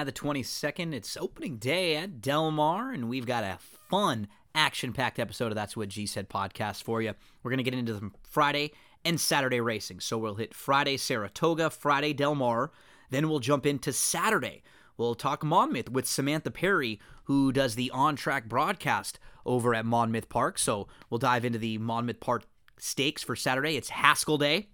July the 22nd. It's opening day at Del Mar, and we've got a fun, action packed episode of That's What G Said podcast for you. We're going to get into the Friday and Saturday racing. So we'll hit Friday Saratoga, Friday Del Mar, then we'll jump into Saturday. We'll talk Monmouth with Samantha Perry, who does the on track broadcast over at Monmouth Park. So we'll dive into the Monmouth Park stakes for Saturday. It's Haskell Day.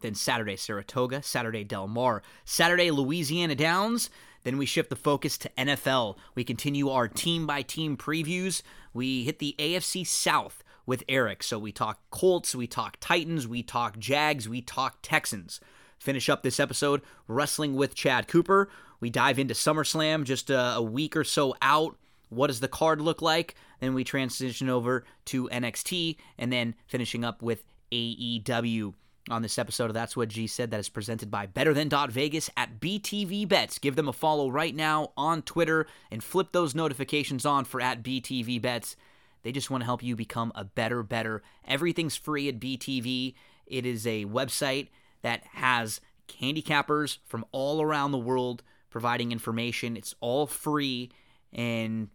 Then Saturday, Saratoga. Saturday, Del Mar. Saturday, Louisiana Downs. Then we shift the focus to NFL. We continue our team by team previews. We hit the AFC South with Eric. So we talk Colts, we talk Titans, we talk Jags, we talk Texans. Finish up this episode wrestling with Chad Cooper. We dive into SummerSlam just a, a week or so out. What does the card look like? Then we transition over to NXT and then finishing up with AEW on this episode of That's What G Said that is presented by Better Than Dot Vegas at BTV Bets. Give them a follow right now on Twitter and flip those notifications on for at BTV Bets. They just want to help you become a better, better. Everything's free at BTV. It is a website that has handicappers from all around the world providing information. It's all free and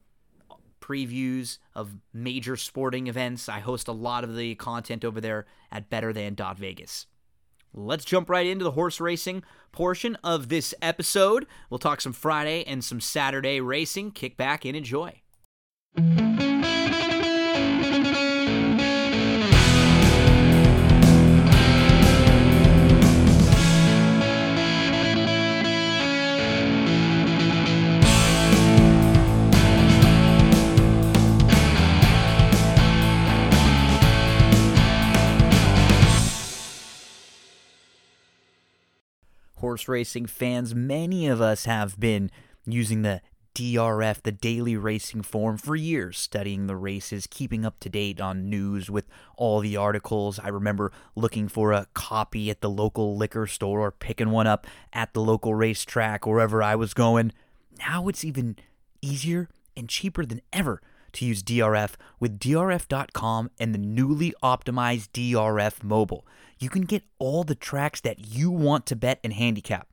previews of major sporting events. I host a lot of the content over there at betterthan.vegas. Let's jump right into the horse racing portion of this episode. We'll talk some Friday and some Saturday racing. Kick back and enjoy. Horse racing fans, many of us have been using the DRF, the daily racing form, for years, studying the races, keeping up to date on news with all the articles. I remember looking for a copy at the local liquor store or picking one up at the local racetrack, wherever I was going. Now it's even easier and cheaper than ever to use DRF with DRF.com and the newly optimized DRF mobile. You can get all the tracks that you want to bet and handicap.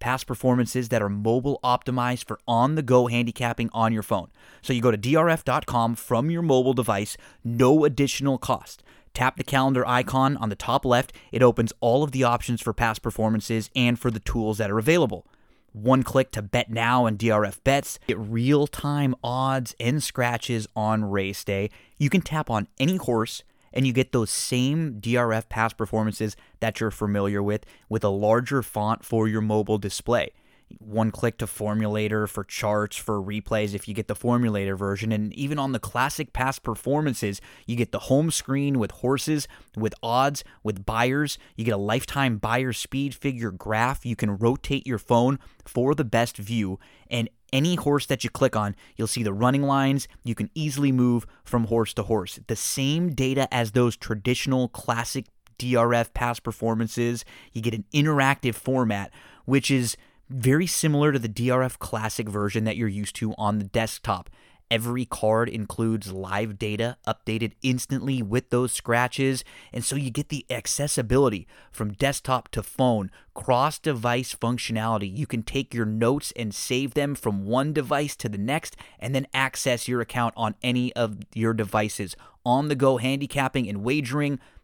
Past performances that are mobile optimized for on the go handicapping on your phone. So you go to DRF.com from your mobile device, no additional cost. Tap the calendar icon on the top left. It opens all of the options for past performances and for the tools that are available one click to bet now and DRF bets, get real time odds and scratches on race day. You can tap on any horse and you get those same DRF past performances that you're familiar with with a larger font for your mobile display. One click to formulator for charts for replays if you get the formulator version. And even on the classic past performances you get the home screen with horses with odds with Beyers. you get a lifetime Beyer speed figure graph. You can rotate your phone for the best view and any horse that you click on, you'll see the running lines. You can easily move from horse to horse. The same data as those traditional classic DRF past performances. You get an interactive format, which is very similar to the DRF Classic version that you're used to on the desktop. Every card includes live data updated instantly with those scratches, and so you get the accessibility from desktop to phone, cross device functionality. You can take your notes and save them from one device to the next, and then access your account on any of your devices. On the go handicapping and wagering,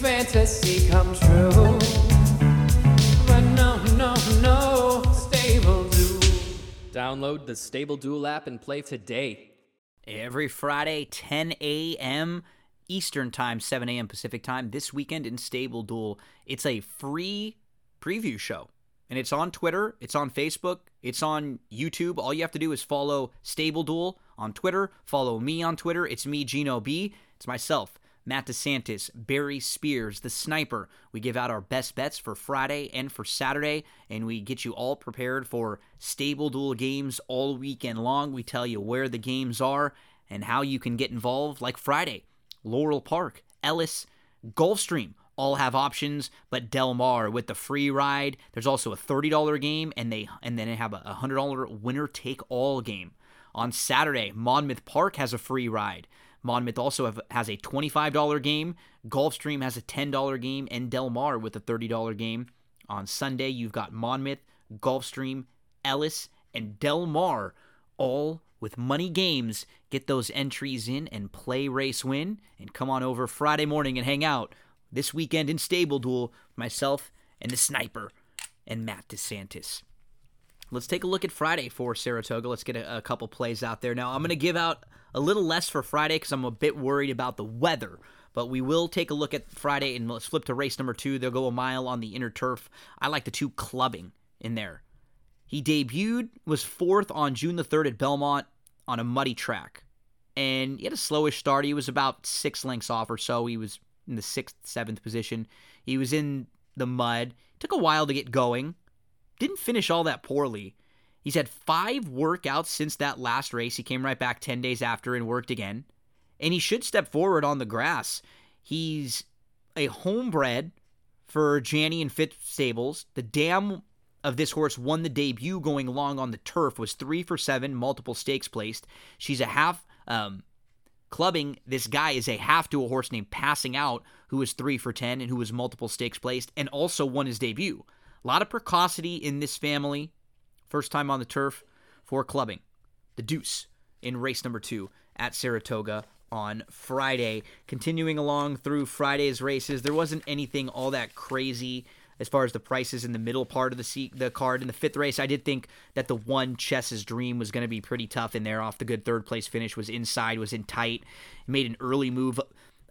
fantasy come true. But no, no, no, Stable Duel. Download the Stable Duel app and play today. every Friday, 10 a.m. Eastern Time, 7 a.m. Pacific Time, this weekend in Stable Duel. It's a free preview show. And it's on Twitter, it's on Facebook, it's on YouTube. All you have to do is follow Stable Duel on Twitter, follow me on Twitter. It's me, Gino B. It's myself, Matt DeSantis, Barry Spears, the sniper. We give out our best bets for Friday and for Saturday, and we get you all prepared for Stable Duel games all weekend long. We tell you where the games are and how you can get involved, like Friday. Laurel Park, Ellis, Gulfstream all have options, but Del Mar with the free ride. There's also a $30 game, and they and then they have a $100 winner take all game. On Saturday, Monmouth Park has a free ride. Monmouth also have, has a $25 game. Gulfstream has a $10 game, and Del Mar with a $30 game. On Sunday, you've got Monmouth, Gulfstream, Ellis, and Del Mar all with money games. Get those entries in and play race win. And come on over Friday morning and hang out this weekend in Stable Duel, myself and the sniper and Matt DeSantis. Let's take a look at Friday for Saratoga. Let's get a, a couple plays out there. Now, I'm going to give out a little less for Friday because I'm a bit worried about the weather. But we will take a look at Friday and let's flip to race number two. They'll go a mile on the inner turf. I like the two clubbing in there. He debuted, was fourth on June the 3rd at Belmont on a muddy track. And he had a slowish start. He was about six lengths off or so. He was in the sixth, seventh position. He was in the mud. Took a while to get going. Didn't finish all that poorly. He's had five workouts since that last race. He came right back 10 days after and worked again. And he should step forward on the grass. He's a homebred for Janney and Phipps Stables. The dam of this horse won the debut going long on the turf was three for seven multiple stakes placed she's a half um, clubbing this guy is a half to a horse named passing out who was three for ten and who was multiple stakes placed and also won his debut a lot of precocity in this family first time on the turf for clubbing the deuce in race number two at saratoga on Friday. Continuing along through Friday's races, there wasn't anything all that crazy as far as the prices in the middle part of the seat, the card in the fifth race. I did think that the one Chess's Dream was going to be pretty tough in there. Off the good third place finish, was inside, was in tight, made an early move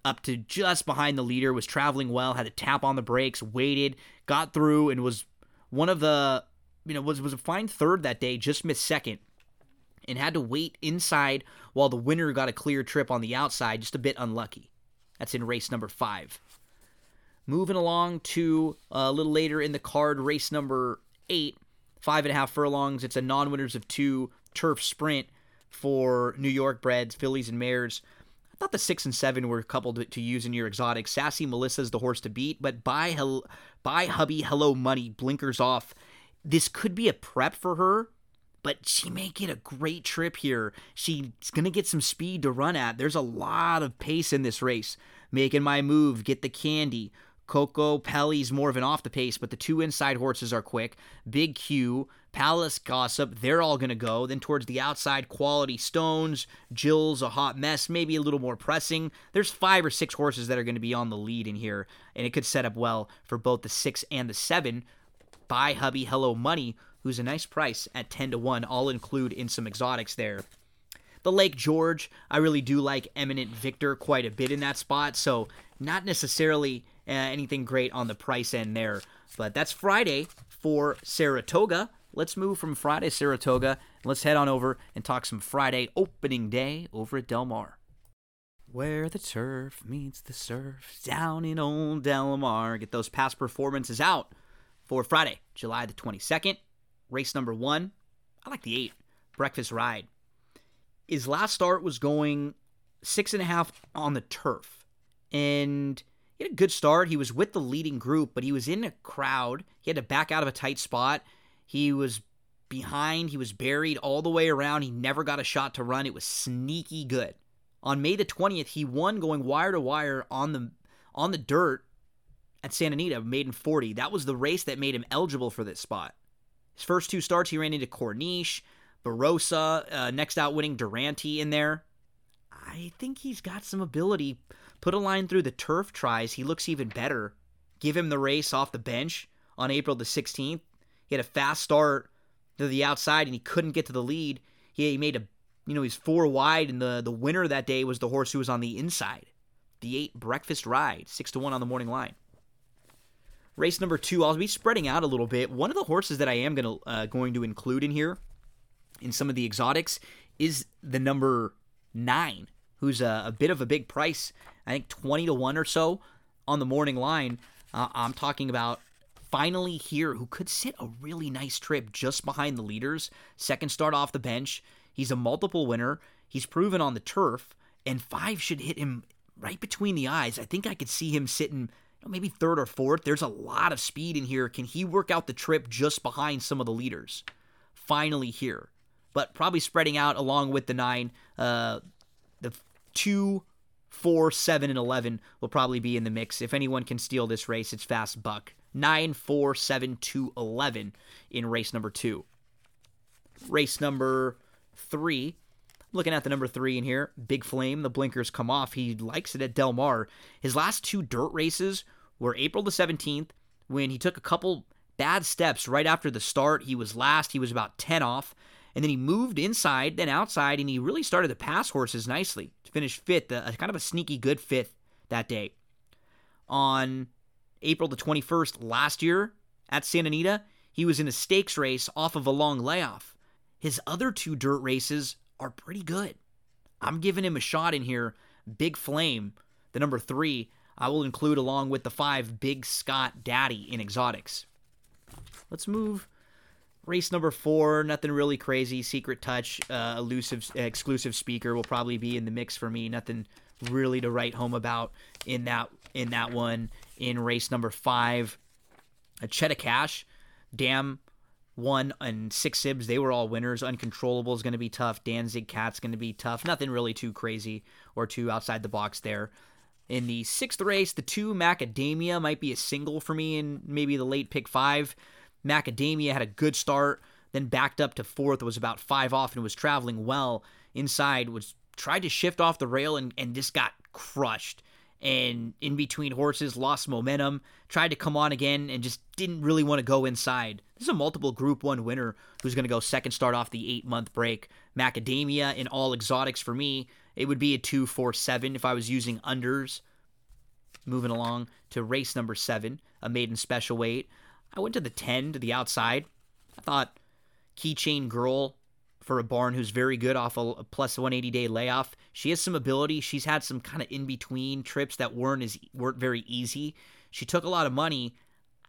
up to just behind the leader, was traveling well, had to tap on the brakes, waited, got through, and was one of the you know was was a fine third that day, just missed second. And had to wait inside while the winner got a clear trip on the outside, just a bit unlucky. That's in race number five. Moving along to uh, a little later in the card, race number eight, five and a half furlongs. It's a non winners of two turf sprint for New York breds, fillies, and mares. Thought the six and seven were coupled to, to use in your exotic. Sassy Melissa's the horse to beat, but by, hel- by hubby, hello money, blinkers off. This could be a prep for her, but she may get a great trip here. She's to get some speed to run at. There's a lot of pace in this race. Making my move, get the candy. Coco Pelly's more of an off the pace, but the two inside horses are quick. Big Q, Palace Gossip, they're all going to go. Then towards the outside, Quality Stones, Jill's a hot mess, maybe a little more pressing. There's five or six horses that are going to be on the lead in here, and it could set up well for both the six and the seven. Buy Hubby Hello Money, who's a nice price at 10 to 1. I'll include in some exotics there. The Lake George, I really do like Eminent Victor quite a bit in that spot, so not necessarily uh, anything great on the price end there. But that's Friday for Saratoga. Let's move from Friday Saratoga. Let's head on over and talk some Friday opening day over at Del Mar. Where the turf meets the surf, down in old Del Mar. Get those past performances out for Friday, July the 22nd. Race number one. I like the eight. Breakfast Ride. His last start was going six and a half on the turf. And he had a good start. He was with the leading group, but he was in a crowd. He had to back out of a tight spot. He was behind. He was buried all the way around. He never got a shot to run. It was sneaky good. On May the 20th, he won going wire to wire on the on the dirt at Santa Anita, maiden 40. That was the race that made him eligible for this spot. His first two starts, he ran into Corniche, Barossa, uh, next out winning Durante in there. I think he's got some ability Put a line through the turf tries, he looks even better. Give him the race off the bench on April the 16th. He had a fast start to the outside and he couldn't get to the lead. He made a you know, he's four wide, and the, the winner that day was the horse who was on the inside. The eight breakfast ride, six to one on the morning line. Race number two, I'll be spreading out a little bit. One of the horses that I am gonna uh, going to include in here, in some of the exotics, is the number nine, who's a, a bit of a big price. I think twenty to one or so on the morning line. Uh, I'm talking about finally here, who could sit a really nice trip just behind the leaders. Second start off the bench. He's a multiple winner. He's proven on the turf, and five should hit him right between the eyes. I think I could see him sitting maybe third or fourth. There's a lot of speed in here. Can he work out the trip just behind some of the leaders? Finally here, but probably spreading out along with the nine. Uh, the two, four, seven, and eleven will probably be in the mix. If anyone can steal this race, it's Fast Buck. Nine, four, seven, two, eleven in race number two. Race number three Looking at the number three in here, Big Flame, the blinkers come off. He likes it at Del Mar. His last two dirt races were April the 17th, when he took a couple bad steps right after the start. He was last, he was about 10 off. And then he moved inside, then outside, and he really started to pass horses nicely to finish fifth, a, kind of a sneaky good fifth that day. On April the 21st last year at Santa Anita, he was in a stakes race off of a long layoff. His other two dirt races are pretty good. I'm giving him a shot in here. Big Flame, the number three, I will include along with the five Big Scott Daddy in exotics. Let's move. Race number four, nothing really crazy. Secret Touch, uh, elusive, exclusive speaker will probably be in the mix for me. Nothing really to write home about in that in that one. In race number five, a Cheddar Cash, damn one and six sibs, they were all winners. Uncontrollable is going to be tough. Danzig Cat's going to be tough. Nothing really too crazy or too outside the box there. In the sixth race, the two Macadamia might be a single for me in maybe the late pick five. Macadamia had a good start, then backed up to fourth, was about five off, and was traveling well inside. Was tried to shift off the rail and, and just got crushed and in between horses lost momentum, tried to come on again and just didn't really want to go inside. This is a multiple Group 1 winner who's going to go second start off the 8-month break. Macadamia in all exotics for me, it would be a 2-4-7 if I was using unders. Moving along to race number 7, a maiden special weight. I went to the 10 to the outside. I thought Keychain Girl for a barn who's very good off a plus 180 day layoff. She has some ability. She's had some kind of in between trips that weren't as weren't very easy. She took a lot of money,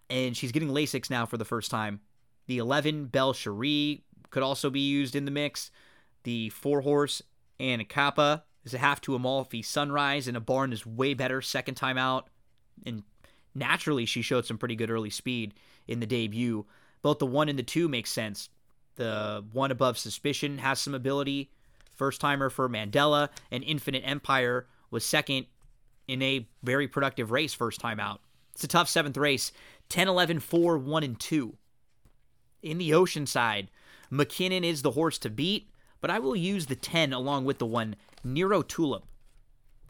and she's getting Lasix now for the first time. The 11 Belle Cherie could also be used in the mix. The four horse and a Kappa is a half to Amalfi Sunrise, and a barn is way better second time out. And naturally, she showed some pretty good early speed in the debut. Both the one and the two make sense. The one above suspicion has some ability. First timer for Mandella and Infinite Empire was second in a very productive race first time out. It's a tough seventh race 10, 11, 4, 1, and 2. In the Oceanside, McKinnon is the horse to beat, but I will use the 10 along with the one, Nero Tulip.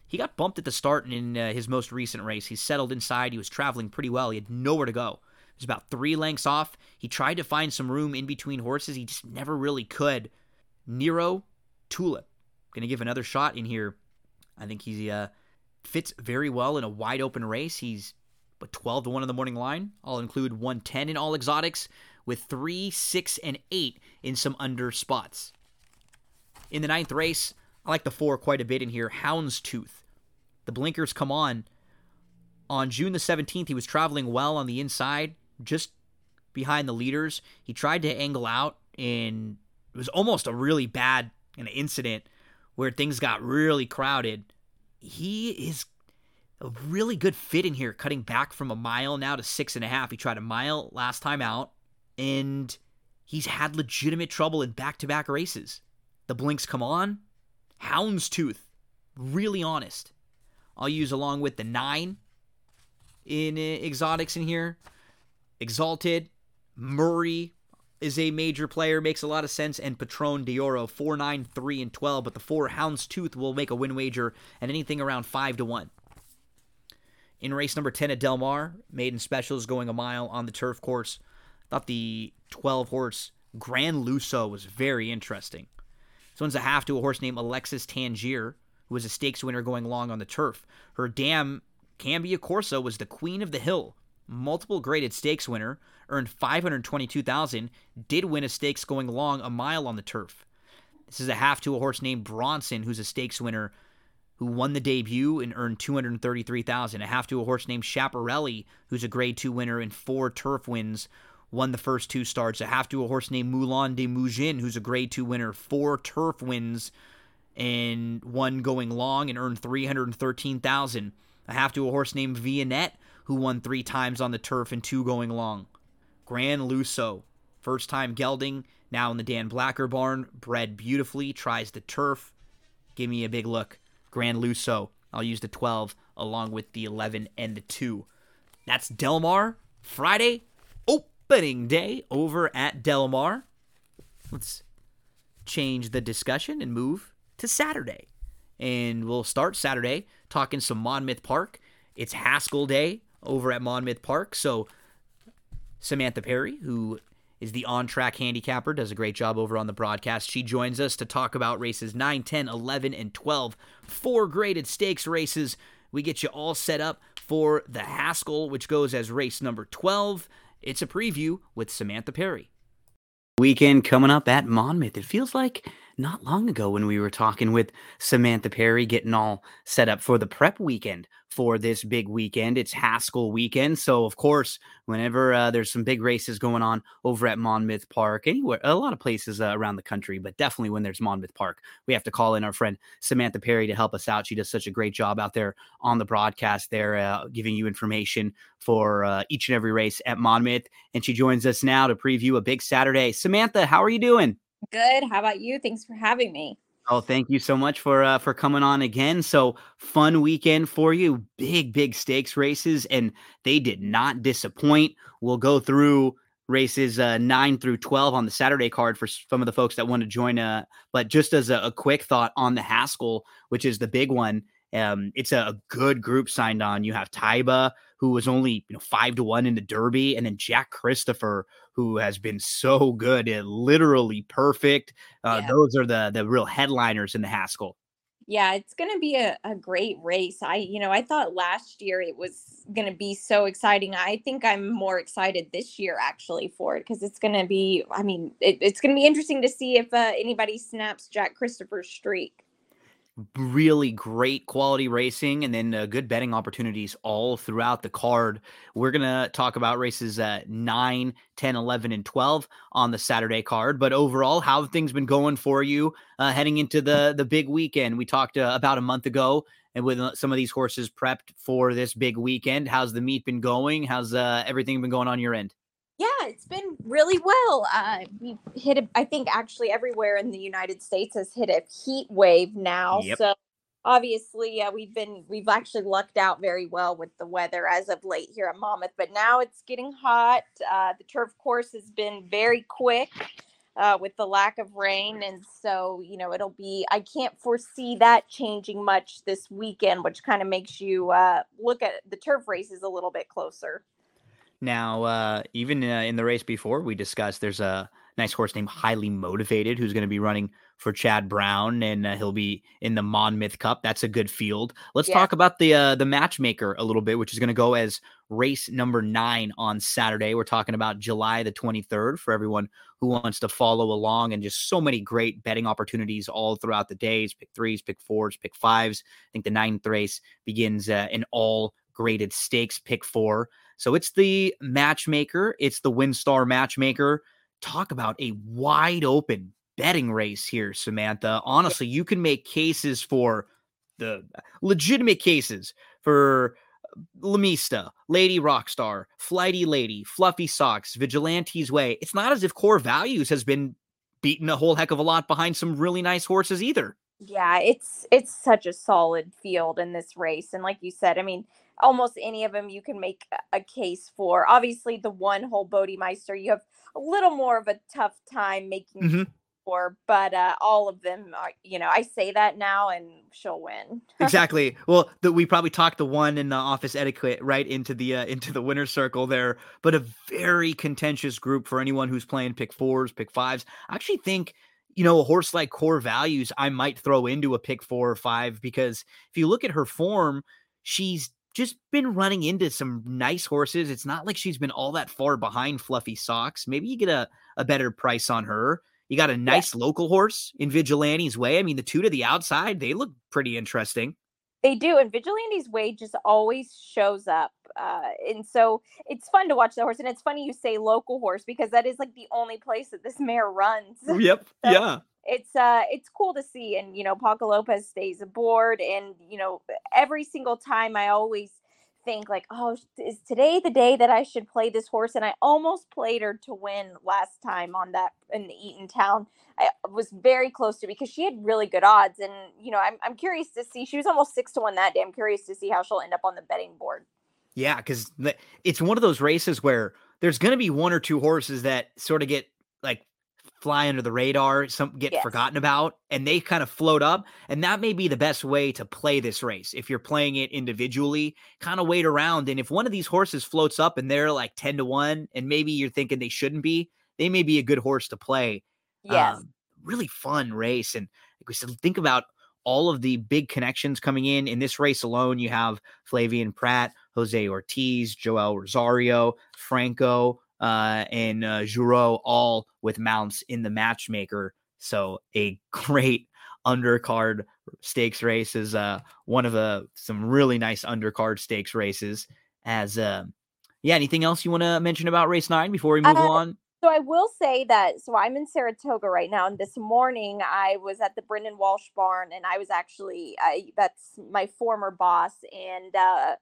He got bumped at the start in uh, his most recent race. He settled inside. He was traveling pretty well. He had nowhere to go was about three lengths off. He tried to find some room in between horses. He just never really could. Nero Tulip. Going to give another shot in here. I think he uh, fits very well in a wide open race. He's but 12 to 1 in the morning line. I'll include 110 in all exotics with 3, 6, and 8 in some under spots. In the ninth race, I like the 4 quite a bit in here. Houndstooth. The blinkers come on. On June the 17th, he was traveling well on the inside just behind the leaders. He tried to angle out, and it was almost a really bad an incident where things got really crowded. He is a really good fit in here, cutting back from a mile now to six and a half. He tried a mile last time out, and he's had legitimate trouble in back to back races. The blinks come on. Houndstooth, really honest. I'll use along with the nine in uh, exotics in here. Exalted, Murray is a major player, makes a lot of sense, and Patron Dioro, 4, 9, 3, and 12, but the 4 Houndstooth will make a win wager and anything around 5 to 1. In race number 10 at Del Mar, maiden specials going a mile on the turf course. Thought the 12 horse Grand Lusso was very interesting. This one's a half to a horse named Alexis Tangier, who was a stakes winner going long on the turf. Her dam, Cambiocorsa, was the queen of the hill, multiple graded stakes winner, earned 522,000, did win a stakes going long a mile on the turf. This is a half to a horse named Bronson, who's a stakes winner who won the debut and earned 233,000. A half to a horse named Schiaparelli, who's a grade 2 winner in four turf wins, won the first two starts. A half to a horse named Moulin de Mougin, who's a grade 2 winner, four turf wins and one going long and earned 313,000. A half to a horse named Vianette, who won 3 times on the turf and two going long. Grand Lusso, first time gelding, now in the Dan Blacker barn, bred beautifully, tries the turf. Give me a big look. Grand Lusso. I'll use the 12 along with the 11 and the 2. That's Del Mar, Friday, opening day over at Del Mar. Let's change the discussion and move to Saturday. And we'll start Saturday talking some Monmouth Park. It's Haskell Day over at Monmouth Park. So Samantha Perry, who is the on track handicapper, does a great job over on the broadcast. She joins us to talk about races 9, 10, 11, and 12. Four graded stakes races. We get you all set up for the Haskell, which goes as race number 12. It's a preview with Samantha Perry. Weekend coming up at Monmouth. It feels like not long ago when we were talking with Samantha Perry, getting all set up for the prep weekend for this big weekend. It's Haskell weekend. So, of course, whenever uh, there's some big races going on over at Monmouth Park, anywhere, a lot of places uh, around the country, but definitely when there's Monmouth Park, we have to call in our friend Samantha Perry to help us out. She does such a great job out there on the broadcast, there, uh, giving you information for uh, each and every race at Monmouth. And she joins us now to preview a big Saturday. Samantha, how are you doing? Good. How about you? Thanks for having me. Oh, thank you so much for uh, for coming on again. So fun weekend for you. Big, big stakes races, and they did not disappoint. We'll go through races uh, nine through twelve on the Saturday card for some of the folks that want to join. Uh, but just as a, a quick thought on the Haskell, which is the big one, um, it's a, a, good group signed on. You have Taiba, who was only you know five to one in the Derby, and then Jack Christopher, who has been so good, and literally perfect. Uh, yeah. Those are the the real headliners in the Haskell. Yeah, it's going to be a, a great race. I, you know, I thought last year it was going to be so exciting. I think I'm more excited this year actually for it because it's going to be, I mean, it, it's going to be interesting to see if uh, anybody snaps Jack Christopher's streak really great quality racing and then uh, good betting opportunities all throughout the card. We're going to talk about races at 9, 10, 11, and 12 on the Saturday card. But overall, how have things been going for you uh, heading into the, the big weekend? We talked uh, about a month ago and with uh, some of these horses prepped for this big weekend. How's the meet been going? How's uh, everything been going on your end? Yeah, it's been really well. Uh, we hit, a, I think, actually everywhere in the United States has hit a heat wave now. Yep. So obviously, uh, we've been we've actually lucked out very well with the weather as of late here at Monmouth. But now it's getting hot. Uh, the turf course has been very quick. Uh, with the lack of rain. And so, you know, it'll be, I can't foresee that changing much this weekend, which kind of makes you uh, look at the turf races a little bit closer. Now, uh, even uh, in the race before we discussed, there's a nice horse named Highly Motivated who's going to be running for Chad Brown, and uh, he'll be in the Monmouth Cup. That's a good field. Let's yeah. talk about the uh, the matchmaker a little bit, which is going to go as race number nine on Saturday. We're talking about July the 23rd for everyone who wants to follow along, and just so many great betting opportunities all throughout the days. Pick threes, pick fours, pick fives. I think the ninth race begins uh, in all graded stakes. Pick four. So it's the matchmaker, it's the WinStar matchmaker. Talk about a wide open betting race here, Samantha. Honestly, you can make cases for the legitimate cases for uh, Lamista, Lady Rockstar, Flighty Lady, Fluffy Socks, Vigilante's Way. It's not as if core values has been beaten a whole heck of a lot behind some really nice horses either. Yeah, it's it's such a solid field in this race. And like you said, I mean, almost any of them you can make a case for. Obviously, the one hole Bodemeister, you have a little more of a tough time making mm-hmm. for, but uh, all of them are, you know, I say that now and she'll win. exactly. Well, the, we probably talked the one in the office etiquette right into the uh, into the winner circle there, but a very contentious group for anyone who's playing pick fours, pick fives. I actually think you know, a horse like core values, I might throw into a pick four or five because if you look at her form, she's just been running into some nice horses. It's not like she's been all that far behind Fluffy Socks. Maybe you get a, a better price on her. You got a nice yeah. local horse in Vigilante's Way. I mean, the two to the outside, they look pretty interesting. They do, and Vigilante's Way just always shows up, uh, and so it's fun to watch the horse. And it's funny you say local horse because that is like the only place that this mare runs. Yep. so yeah. It's uh, it's cool to see, and you know, Paco Lopez stays aboard, and you know, every single time I always think like, oh, is today the day that I should play this horse? And I almost played her to win last time on that in the Eatontown I was very close to because she had really good odds, and you know, I'm I'm curious to see. She was almost six to one that day. I'm curious to see how she'll end up on the betting board. Yeah, because it's one of those races where there's going to be one or two horses that sort of get like fly under the radar, some get yes. forgotten about, and they kind of float up. And that may be the best way to play this race. If you're playing it individually, kind of wait around. And if one of these horses floats up and they're like 10 to 1, and maybe you're thinking they shouldn't be, they may be a good horse to play. Yes. Um, really fun race. And like we said, think about all of the big connections coming in. In this race alone, you have Flavien Pratt, Jose Ortiz, Joel Rosario, Franco, uh, and uh, Giroux all with mounts in the matchmaker. So a great undercard stakes race is uh, one of the some really nice undercard stakes races. As uh, yeah, anything else you want to mention about race nine before we move uh, on? So I will say that so I'm in Saratoga right now, and this morning I was at the Brendan Walsh barn, and I was actually I that's my former boss, and uh,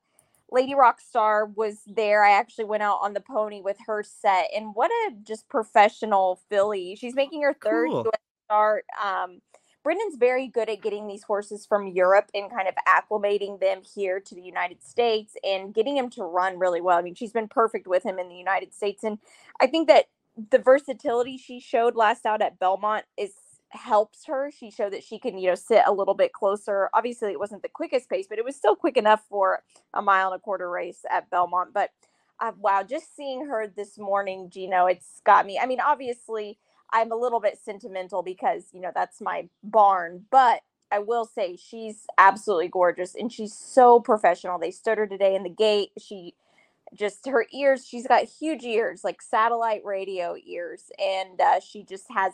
Lady Rockstar was there. I actually went out on the pony with her set, and what a just professional filly. She's making her third cool. start. Um, Brendan's very good at getting these horses from Europe and kind of acclimating them here to the United States and getting him to run really well. I mean, she's been perfect with him in the United States, and I think that the versatility she showed last out at Belmont is helps her. She showed that she can, you know, sit a little bit closer. Obviously, it wasn't the quickest pace, but it was still quick enough for a mile and a quarter race at Belmont. But uh, wow, just seeing her this morning, Gino, it's got me. I mean, obviously, I'm a little bit sentimental because, you know, that's my barn, but I will say she's absolutely gorgeous and she's so professional. They stood her today in the gate. She just her ears, she's got huge ears, like satellite radio ears, and uh, she just has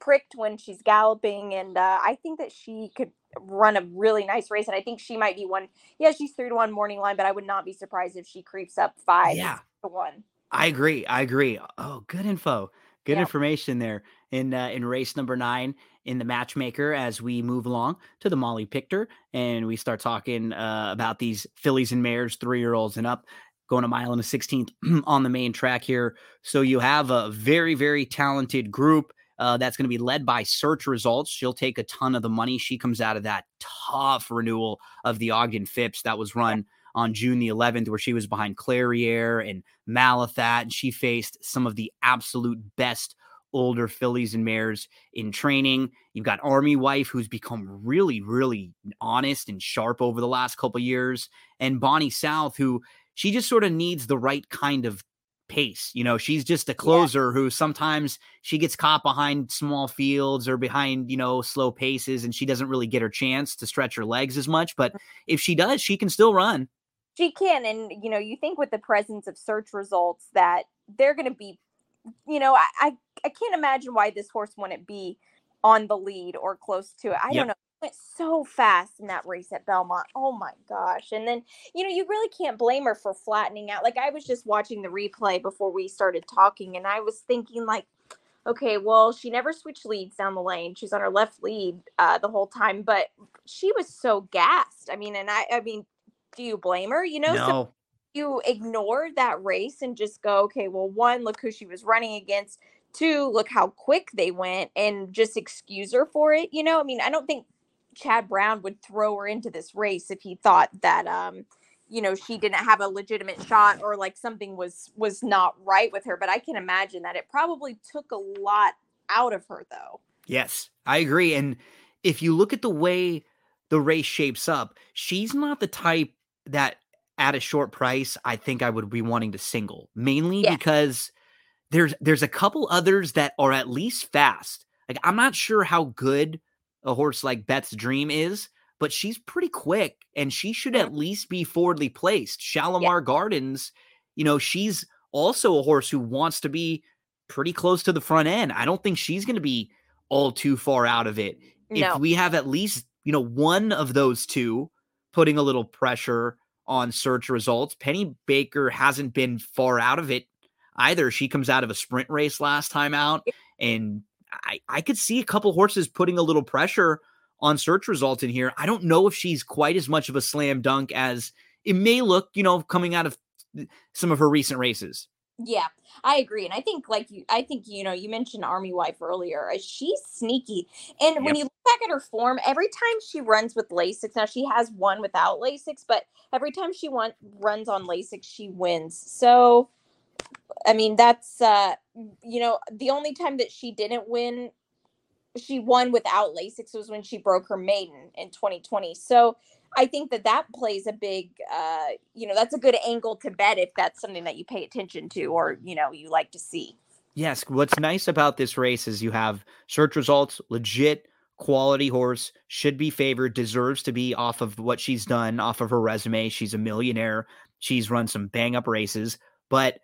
pricked when she's galloping, and uh, I think that she could run a really nice race. And I think she might be one. Yeah, she's three to one morning line, but I would not be surprised if she creeps up five yeah. to one. I agree. I agree. Oh, good info. Good yeah. information there in uh, in race number nine in the matchmaker as we move along to the Molly Pitcher and we start talking uh, about these fillies and mares, three year olds and up, going a mile and a 16th on the main track here. So you have a very, very talented group. Uh, that's going to be led by search results. She'll take a ton of the money. She comes out of that tough renewal of the Ogden Phipps that was run on June the 11th, where she was behind Clairiere and Malathaat, and she faced some of the absolute best older fillies and mares in training. You've got Army Wife, who's become really, really honest and sharp over the last couple years, and Bonnie South, who she just sort of needs the right kind of pace. You know, she's just a closer yeah. who sometimes she gets caught behind small fields or behind, you know, slow paces and she doesn't really get her chance to stretch her legs as much. But mm-hmm. if she does, she can still run. She can. And, you know, you think with the presence of search results that they're going to be, you know, I, I, I, can't imagine why this horse wouldn't be on the lead or close to it. I yep. don't know went so fast in that race at Belmont. Oh my gosh. And then, you know, you really can't blame her for flattening out. Like I was just watching the replay before we started talking and I was thinking like okay, well, she never switched leads down the lane. She's on her left lead uh, the whole time, but she was so gassed. I mean, and I I mean, do you blame her? You know, no. so you ignore that race and just go, okay, well, one, look who she was running against. Two, look how quick they went and just excuse her for it. You know, I mean, I don't think Chad Brown would throw her into this race if he thought that um you know she didn't have a legitimate shot or like something was was not right with her but I can imagine that it probably took a lot out of her though. Yes, I agree and if you look at the way the race shapes up, she's not the type that at a short price I think I would be wanting to single, mainly yeah. because there's there's a couple others that are at least fast Like I'm not sure how good a horse like Beth's Dream is, but she's pretty quick and she should mm-hmm. at least be forwardly placed. Shalimar yeah. Gardens, you know, she's also a horse who wants to be pretty close to the front end. I don't think she's going to be all too far out of it. No. If we have at least, you know, one of those two putting a little pressure on search results, Penny Baker hasn't been far out of it either. She comes out of a sprint race last time out and I, I could see a couple horses putting a little pressure on search results in here. I don't know if she's quite as much of a slam dunk as it may look, you know, coming out of some of her recent races. Yeah, I agree. And I think, like you, I think, you know, you mentioned Army Wife earlier. Uh, she's sneaky. And yep. when you look back at her form, every time she runs with Lasix, now she has one without Lasix, but every time she won, runs on Lasix, she wins. So, I mean, that's, uh, you know, the only time that she didn't win, she won without Lasix was when she broke her maiden in 2020. So I think that that plays a big, uh, you know, that's a good angle to bet if that's something that you pay attention to or, you know, you like to see. Yes. What's nice about this race is you have search results, legit quality horse, should be favored, deserves to be off of what she's done, off of her resume. She's a millionaire. She's run some bang up races, but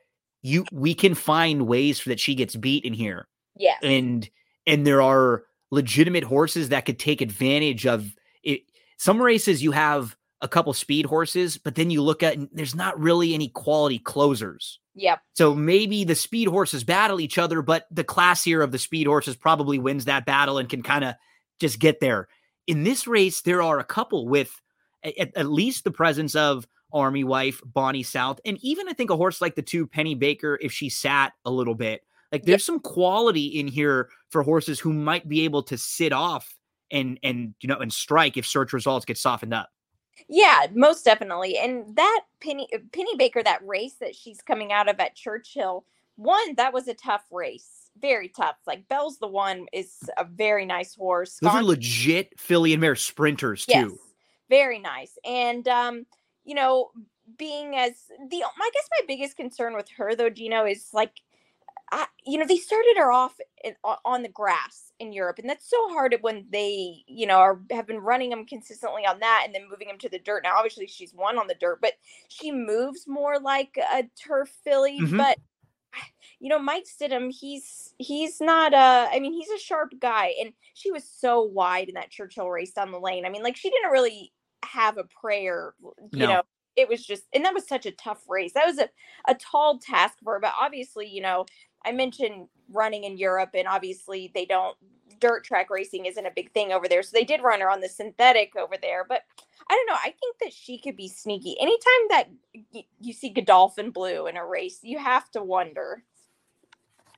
you we can find ways that she gets beat in here. Yeah. And and there are legitimate horses that could take advantage of it. Some races you have a couple speed horses, but then you look at there's not really any quality closers. Yep. So maybe the speed horses battle each other, but the classier of the speed horses probably wins that battle and can kind of just get there. In this race, there are a couple with at, at least the presence of Army Wife, Bonnie South, and even I think a horse like the two Penny Baker, if she sat a little bit, like there's some quality in here for horses who might be able to sit off and and you know and strike if search results get softened up. Yeah, most definitely. And that Penny Penny Baker, that race that she's coming out of at Churchill, one that was a tough race, very tough. Like Bell's the one is a very nice horse. Those are legit filly and mare sprinters too. Yes, very nice. And um, you know, being as the I guess my biggest concern with her though, Gino, is like I, you know, they started her off in, on the grass in Europe, and that's so hard when they, you know, are have been running them consistently on that, and then moving them to the dirt. Now, obviously, she's won on the dirt, but she moves more like a turf filly. Mm-hmm. But you know, Mike Stidham, he's he's not a. I mean, he's a sharp guy, and she was so wide in that Churchill race down the lane. I mean, like she didn't really have a prayer, you no. know. It was just, and that was such a tough race. That was a, a tall task for her. But obviously, you know, I mentioned running in Europe, and obviously they don't dirt track racing isn't a big thing over there. So they did run her on the synthetic over there. But I don't know. I think that she could be sneaky. Anytime that you see Godolphin Blue in a race, you have to wonder.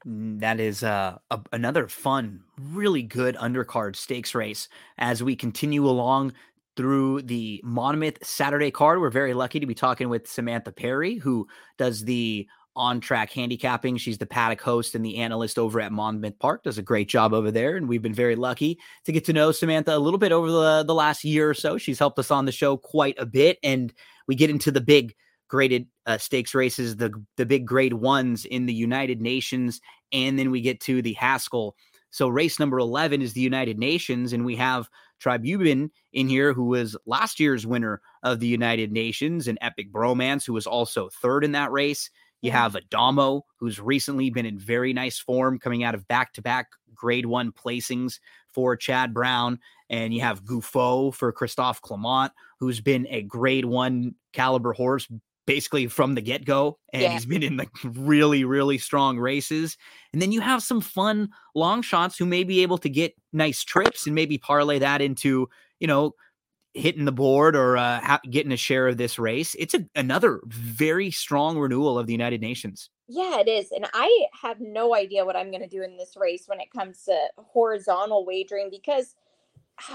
Mm, that is uh, a, another fun, really good undercard stakes race as we continue along through the Monmouth Saturday card. We're very lucky to be talking with Samantha Perry, who does the on track handicapping. She's the paddock host and the analyst over at Monmouth Park, does a great job over there. And we've been very lucky to get to know Samantha a little bit over the, the last year or so. She's helped us on the show quite a bit. And we get into the big graded uh, stakes races, the, the big grade ones in the United Nations. And then we get to the Haskell. So race number 11 is the United Nations. And we have Tribhuvan in here, who was last year's winner of the United Nations, and Epic Bromance, who was also third in that race. You have Adhamo, who's recently been in very nice form coming out of back to back grade one placings for Chad Brown. And you have Gufo for Christophe Clement, who's been a grade one caliber horse basically from the get go. And yeah. he's been in like really, really strong races. And then you have some fun long shots who may be able to get nice trips and maybe parlay that into, you know, hitting the board or uh, ha- getting a share of this race. It's a, another very strong renewal of the United Nations. Yeah, it is. And I have no idea what I'm going to do in this race when it comes to horizontal wagering because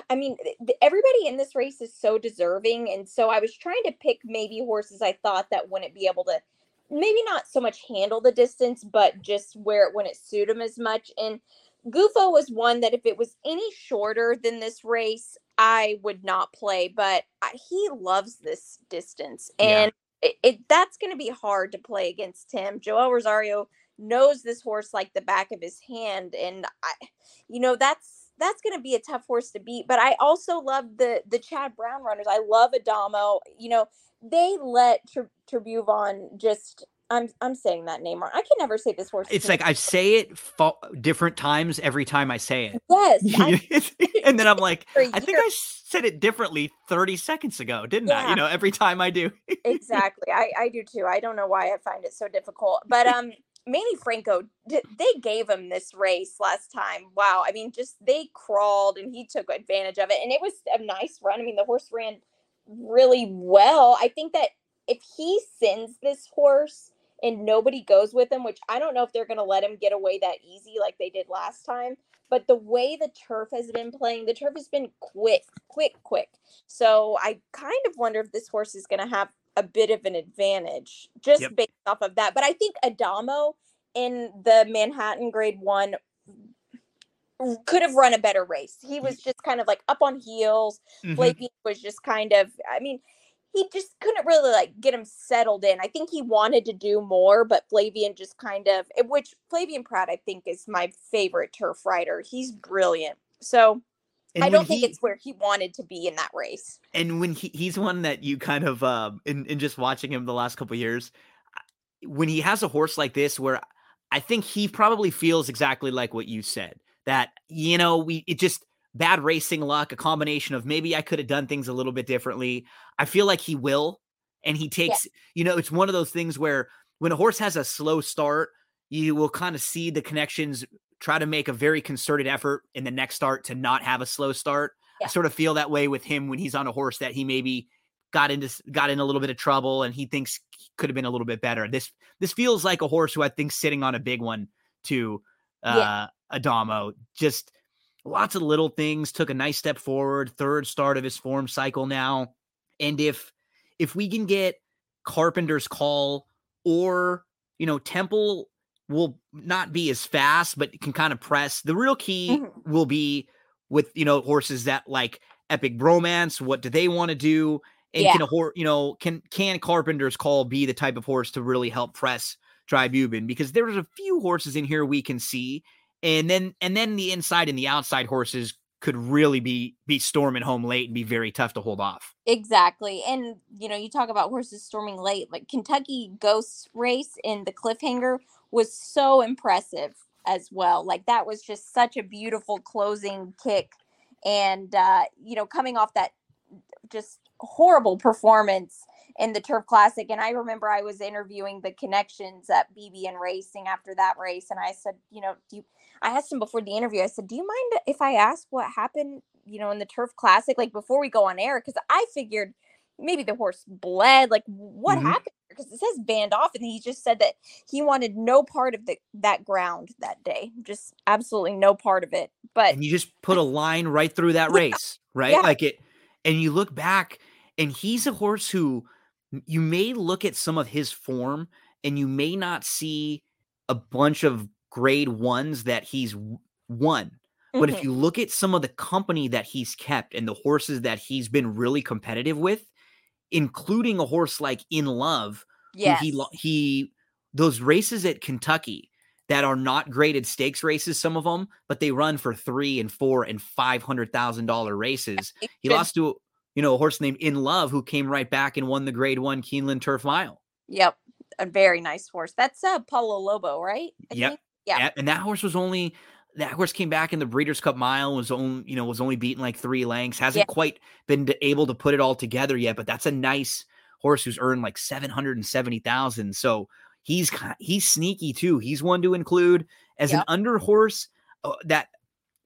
I mean, everybody in this race is so deserving. And so I was trying to pick maybe horses I thought that wouldn't be able to maybe not so much handle the distance, but just where it wouldn't suit them as much. And Gufo was one that if it was any shorter than this race, I would not play, but he loves this distance. And yeah. it, it, that's going to be hard to play against him. Joel Rosario knows this horse like the back of his hand and I you know that's that's going to be a tough horse to beat but I also love the the Chad Brown runners. I love Adhamo. You know, they let Tribhuvan just I'm I'm saying that name wrong. I can never say this horse. It's like I say it different times every time I say it. Yes, and then I'm like, I think I said it differently 30 seconds ago, didn't yeah. I? You know, every time I do. exactly, I I do too. I don't know why I find it so difficult, but um. Manny Franco, they gave him this race last time. Wow. I mean, just they crawled and he took advantage of it. And it was a nice run. I mean, the horse ran really well. I think that if he sends this horse and nobody goes with him, which I don't know if they're going to let him get away that easy like they did last time. But the way the turf has been playing, the turf has been quick, quick, quick. So I kind of wonder if this horse is going to have a bit of an advantage just yep. based off of that. But I think Adhamo in the Manhattan grade one could have run a better race. He was just kind of like up on heels. mm was just kind of, I mean, he just couldn't really like get him settled in. I think he wanted to do more, but Flavien just kind of, eh, which Flavien Pratt, I think, is my favorite turf rider. He's brilliant. So and I don't think he, it's where he wanted to be in that race. And when he, he's one that you kind of, um, in, in just watching him the last couple years, when he has a horse like this, where I think he probably feels exactly like what you said that, you know, we, it just, bad racing luck, a combination of maybe I could have done things a little bit differently. I feel like he will. And he takes, yeah. you know, it's one of those things where when a horse has a slow start, you will kind of see the connections try to make a very concerted effort in the next start to not have a slow start. Yeah. I sort of feel that way with him when he's on a horse that he maybe got into got in a little bit of trouble and he thinks could have been a little bit better. This this feels like a horse who I think sitting on a big one to uh yeah. Adhamo just lots of little things took a nice step forward third start of his form cycle now and if if we can get carpenter's call or you know temple will not be as fast but can kind of press the real key mm-hmm. will be with you know horses that like epic bromance what do they want to do and yeah. can a horse you know can can carpenter's call be the type of horse to really help press Tribhuvan because there's a few horses in here we can see and then and then the inside and the outside horses could really be be storming home late and be very tough to hold off. Exactly. And you know, you talk about horses storming late, like Kentucky Ghost race in the cliffhanger was so impressive as well. Like that was just such a beautiful closing kick and uh you know, coming off that just horrible performance in the turf classic and i remember i was interviewing the connections at bbn racing after that race and i said you know do you I asked him before the interview, I said, Do you mind if I ask what happened, you know, in the turf classic, like before we go on air? Because I figured maybe the horse bled. Like, what mm-hmm. happened? Because it says banned off, and he just said that he wanted no part of the that ground that day, just absolutely no part of it. But and you just put a line right through that race, yeah. right? Yeah. Like it, and you look back, and he's a horse who you may look at some of his form, and you may not see a bunch of grade ones that he's won. Mm-hmm. But if mm-hmm. you look at some of the company that he's kept and the horses that he's been really competitive with, including a horse like In Love, Yeah, he he those races at Kentucky that are not graded stakes races, some of them, but they run for three and four and five hundred thousand dollar races. He lost to you know a horse named In Love who came right back and won the Grade One Keeneland Turf Mile. Yep, a very nice horse. That's uh Paulo Lobo, right? I yep. Think? Yeah. And that horse was only that horse came back in the Breeders' Cup Mile was only you know was only beaten like three lengths. Hasn't yeah. quite been able to put it all together yet, but that's a nice horse who's earned like seven hundred and seventy thousand. So he's he's sneaky too. He's one to include as yep. an under horse uh, that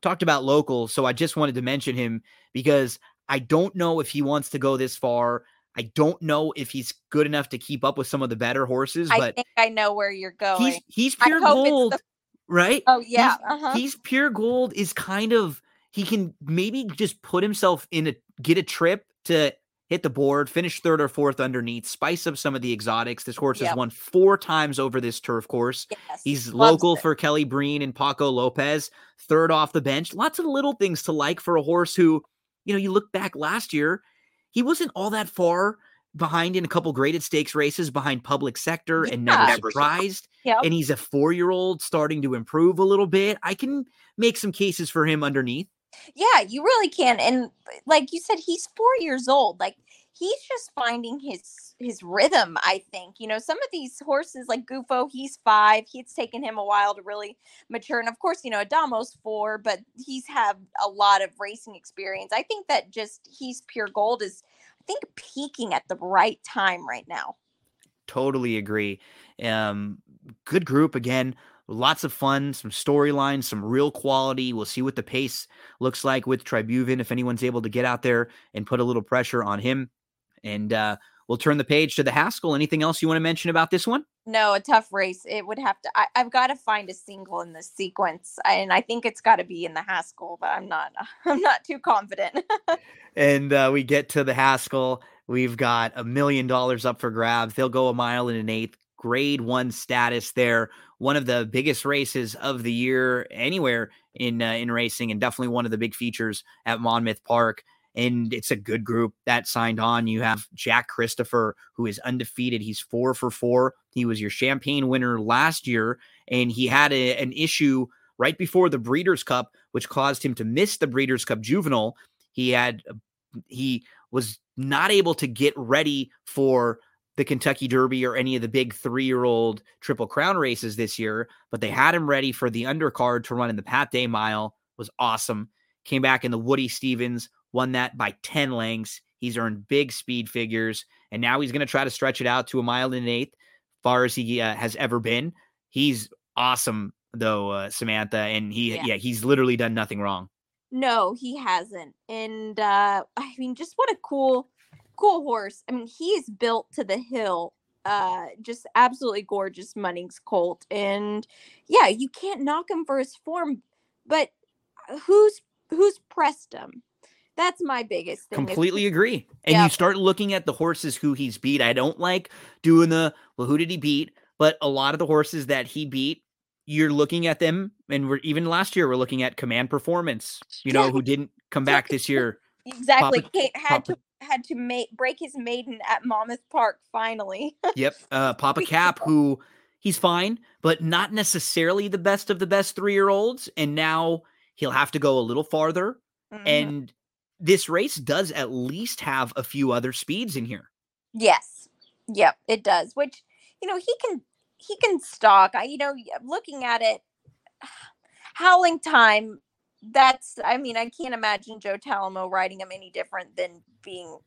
talked about local. So I just wanted to mention him because I don't know if he wants to go this far. I don't know if he's good enough to keep up with some of the better horses. But I think I know where you're going. He's he's pure gold. Right? Oh yeah, he's, uh-huh. he's pure gold. Is kind of he can maybe just put himself in a get a trip to hit the board, finish third or fourth underneath, spice up some of the exotics. This horse yep. has won four times over this turf course. Yes, He's local it. for Kelly Breen and Paco Lopez, third off the bench. Lots of little things to like for a horse who, you know, you look back last year, he wasn't all that far behind in a couple graded stakes races behind public sector yeah. and never surprised. Yep. And he's a four year old starting to improve a little bit. I can make some cases for him underneath. Yeah, you really can. And like you said, he's four years old. Like he's just finding his his rhythm i think you know some of these horses like gufo he's five it's taken him a while to really mature and of course you know Adhamo's four but he's had a lot of racing experience i think that just he's pure gold is i think peaking at the right time right now totally agree um good group again lots of fun, some storylines, some real quality. We'll see what the pace looks like with Tribhuvan if anyone's able to get out there and put a little pressure on him. And uh, we'll turn the page to the Haskell. Anything else you want to mention about this one? No, a tough race. It would have to. I, have got to find a single in this sequence, and I think it's got to be in the Haskell. But I'm not. I'm not too confident. and uh, we get to the Haskell. We've got a million dollars up for grabs. They'll go a mile and an eighth. Grade one status there. One of the biggest races of the year anywhere in uh, in racing, and definitely one of the big features at Monmouth Park and it's a good group that signed on. You have Jack Christopher, who is undefeated. He's four for four. He was your champagne winner last year, and he had a, an issue right before the Breeders' Cup, which caused him to miss the Breeders' Cup Juvenile. He had he was not able to get ready for the Kentucky Derby or any of the big three year old Triple Crown races this year, but they had him ready for the undercard to run in the Pat Day Mile. Was awesome. Came back in the Woody Stephens, won that by 10 lengths. He's earned big speed figures, and now he's going to try to stretch it out to a mile and an eighth, far as he uh, has ever been. He's awesome, though, uh, Samantha, and he, yeah. yeah, he's literally done nothing wrong. No, he hasn't. And uh, I mean, just what a cool, cool horse. I mean, he's built to the hill. Uh, just absolutely gorgeous Munnings colt. And yeah, you can't knock him for his form, but who's who's pressed him? That's my biggest thing. Completely agree. And yeah. you start looking at the horses who he's beat. I don't like doing the well, who did he beat? But a lot of the horses that he beat, you're looking at them, and we're even last year we're looking at Command Performance. You know, yeah. who didn't come back this year. Exactly. Papa, had Papa, to had to make break his maiden at Monmouth Park finally. yep. Uh, Pappacap, who he's fine, but not necessarily the best of the best three year olds. And now he'll have to go a little farther. Mm-hmm. And this race does at least have a few other speeds in here. Yes. Yep, it does. Which, you know, he can he can stalk. I you know, looking at it howling time that's I mean, I can't imagine Joe Talamo riding him any different than being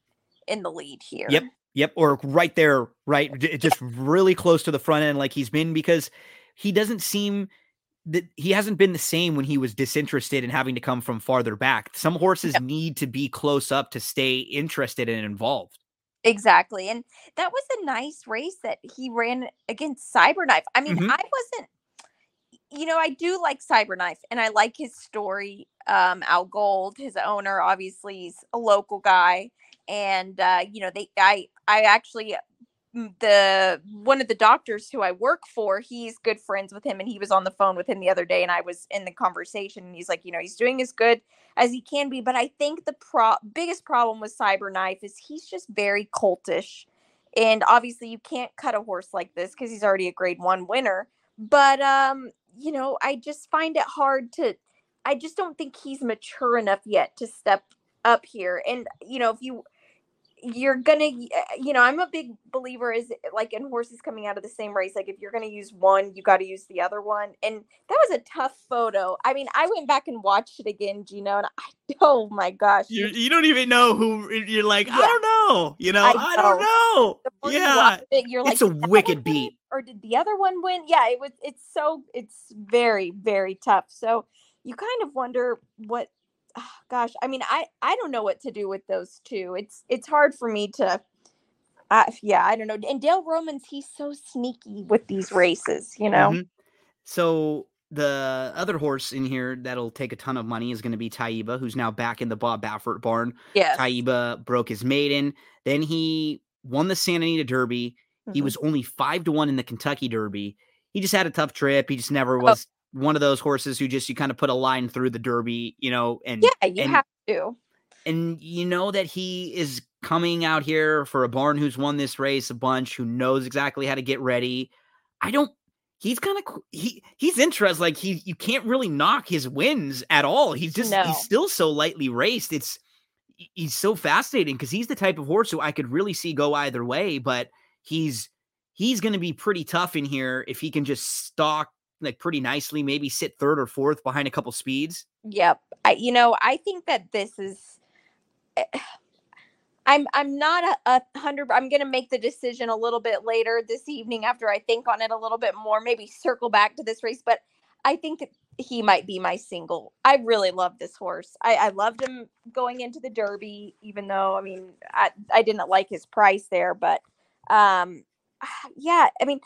in the lead here. Yep. Yep, or right there, right, just really close to the front end, like he's been, because he doesn't seem that he hasn't been the same when he was disinterested and having to come from farther back. Some horses need to be close up to stay interested and involved. Exactly. And that was a nice race that he ran against Cyberknife. I mean, mm-hmm. I wasn't you know, I do like Cyberknife and I like his story. Um, Al Gold, his owner, obviously he's a local guy. And uh, you know, they I I actually the one of the doctors who I work for, he's good friends with him, and he was on the phone with him the other day, and I was in the conversation, and he's like, you know, he's doing as good as he can be, but I think the pro- biggest problem with Cyberknife is he's just very coltish, and obviously you can't cut a horse like this because he's already a Grade One winner. But um, you know, I just find it hard to. I just don't think he's mature enough yet to step up here, and you know, if you you're gonna eh, eh, you know i'm a big believer is eh, like in horses coming out of the same race like if you're gonna use one you got to use the other one and that was a tough photo. I mean i went back and watched it again gino and i oh my gosh you, you don't even know who eh, you're like yeah. i don't know you know i, I don't know. yeah. it, you're like it's a wicked beat. or did the other one win? Yeah it was it's so it's very very tough. So you kind of wonder what gosh, I mean, I I don't know what to do with those two. It's it's hard for me to. Uh, yeah, I don't know. And Dale Romans, he's so sneaky with these races, you know. Mm-hmm. So the other horse in here that'll take a ton of money is going to be Taiba, who's now back in the Bob Baffert barn. Yeah. Taiba broke his maiden. Then he won the Santa Anita Derby. Mm-hmm. He was only five to one in the Kentucky Derby. He just had a tough trip. He just never oh. was one of those horses who just you kind of put a line through the derby, you know, and yeah, you and, have to. And you know that he is coming out here for a barn who's won this race a bunch, who knows exactly how to get ready. I don't he's kind of he he's interesting. Like he you can't really knock his wins at all. He's just no. he's still so lightly raced. It's he's so fascinating because he's the type of horse who I could really see go either way, but he's he's going to be pretty tough in here if he can just stalk like pretty nicely, maybe sit third or fourth behind a couple speeds. Yep. I you know, I think that this is eh, I'm I'm not a, a hundred. I'm gonna make the decision a little bit later this evening after I think on it a little bit more. Maybe circle back to this race, but I think he might be my single. I really love this horse. I, I loved him going into the Derby, even though I mean I I didn't like his price there, but um yeah, I mean,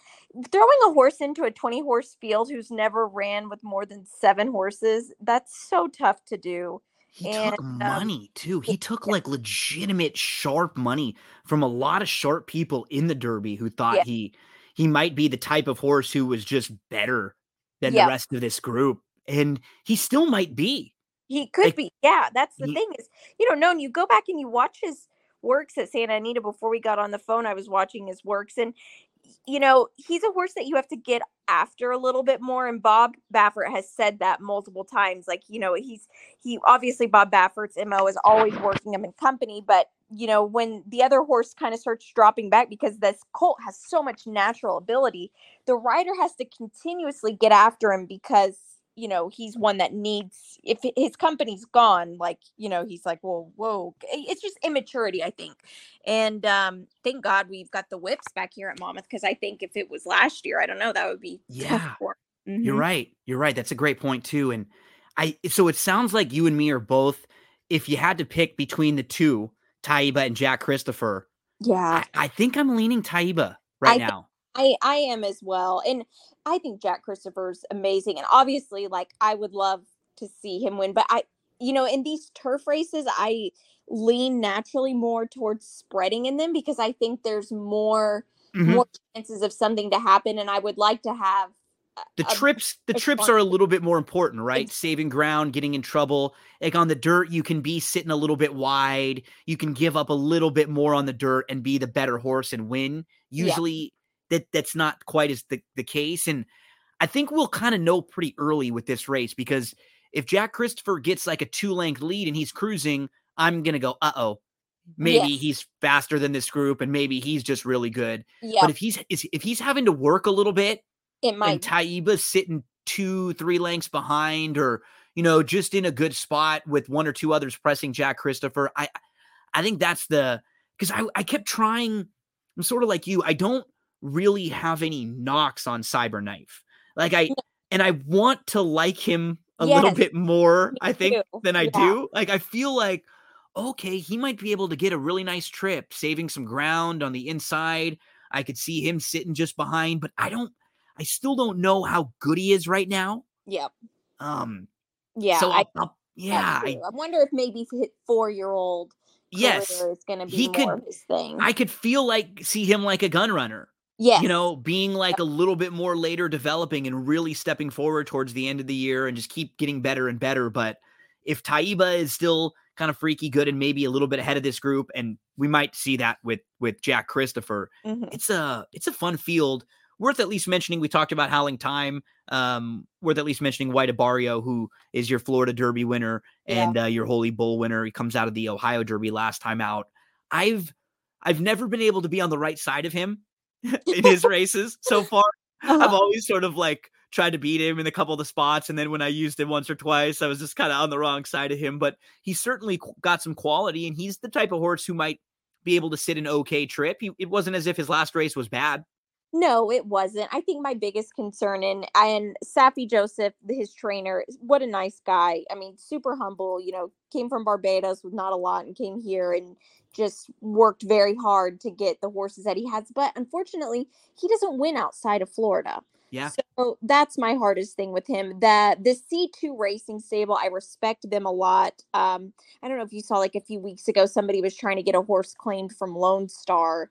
throwing a horse into a 20 horse field who's never ran with more than seven horses, that's so tough to do. He and, took um, money too. He took like legitimate sharp money from a lot of sharp people in the Derby who thought yeah. he he might be the type of horse who was just better than yeah. the rest of this group. And he still might be. He could like, be. Yeah, that's the he, thing is you don't know. And you go back and you watch his works at Santa Anita before we got on the phone. I was watching his works and you know, he's a horse that you have to get after a little bit more. And Bob Baffert has said that multiple times. Like, you know, he's he obviously Bob Baffert's MO is always working him in company, but you know, when the other horse kind of starts dropping back because this colt has so much natural ability, the rider has to continuously get after him because you know he's one that needs if his company's gone like you know he's like well whoa it's just immaturity i think. And um thank god we've got the whips back here at monmouth because i think if it was last year i don't know that would be yeah. mm-hmm. you're right you're right that's a great point too and i so it sounds like you and me are both if you had to pick between the two taiba and jack christopher yeah. I, I think i'm leaning taiba right I now I I am as well. And I think Jack Christopher's amazing. And obviously, like I would love to see him win, but I you know, in these turf races, I lean naturally more towards spreading in them because I think there's more mm-hmm. more chances of something to happen and I would like to have the a, trips the trips are a little bit more important right it's, saving ground getting in trouble like on the dirt you can be sitting a little bit wide you can give up a little bit more on the dirt and be the better horse and win usually that that's not quite as the, the case. And I think we'll kind of know pretty early with this race because if Jack Christopher gets like a two length lead and he's cruising, I'm gonna go, uh oh, maybe yes. he's faster than this group and maybe he's just really good. Yep. But if he's if he's having to work a little bit, it might. And Taiba's sitting two, three lengths behind, or you know, just in a good spot with one or two others pressing Jack Christopher. I I think that's the because I I kept trying. I'm sort of like you. I don't really have any knocks on Cyberknife. Like I and I want to like him a yes, little bit more, I think, too. than I yeah. do. Like I feel like okay, he might be able to get a really nice trip, saving some ground on the inside. I could see him sitting just behind, but I don't I still don't know how good he is right now. Yep. Um yeah, so I, I'll, yeah, I, I, wonder if maybe hit four year old yes is going to be he could, his thing. I could feel like see him like a gun runner. Yeah. You know, being like a little bit more later developing and really stepping forward towards the end of the year and just keep getting better and better. But if Taiba is still kind of freaky good and maybe a little bit ahead of this group, and we might see that with with Jack Christopher, mm-hmm. it's a it's a fun field. Worth at least mentioning. We talked about Howling Time. Um, worth at least mentioning White Abarrio, who is your Florida Derby winner and yeah. uh, your Holy Bull winner. He comes out of the Ohio Derby last time out. I've I've never been able to be on the right side of him in his races so far. Uh-huh. I've always sort of like tried to beat him in a couple of the spots, and then when I used him once or twice, I was just kind of on the wrong side of him. But he's certainly got some quality, and he's the type of horse who might be able to sit an okay trip. He, it wasn't as if his last race was bad. No, it wasn't. I think my biggest concern and and Saffie Joseph, his trainer, what a nice guy. I mean, super humble. You know, came from Barbados with not a lot and came here and just worked very hard to get the horses that he has. But unfortunately, he doesn't win outside of Florida. Yeah. So that's my hardest thing with him. That the C2 Racing Stable, I respect them a lot. Um, I don't know if you saw like a few weeks ago, somebody was trying to get a horse claimed from Lone Star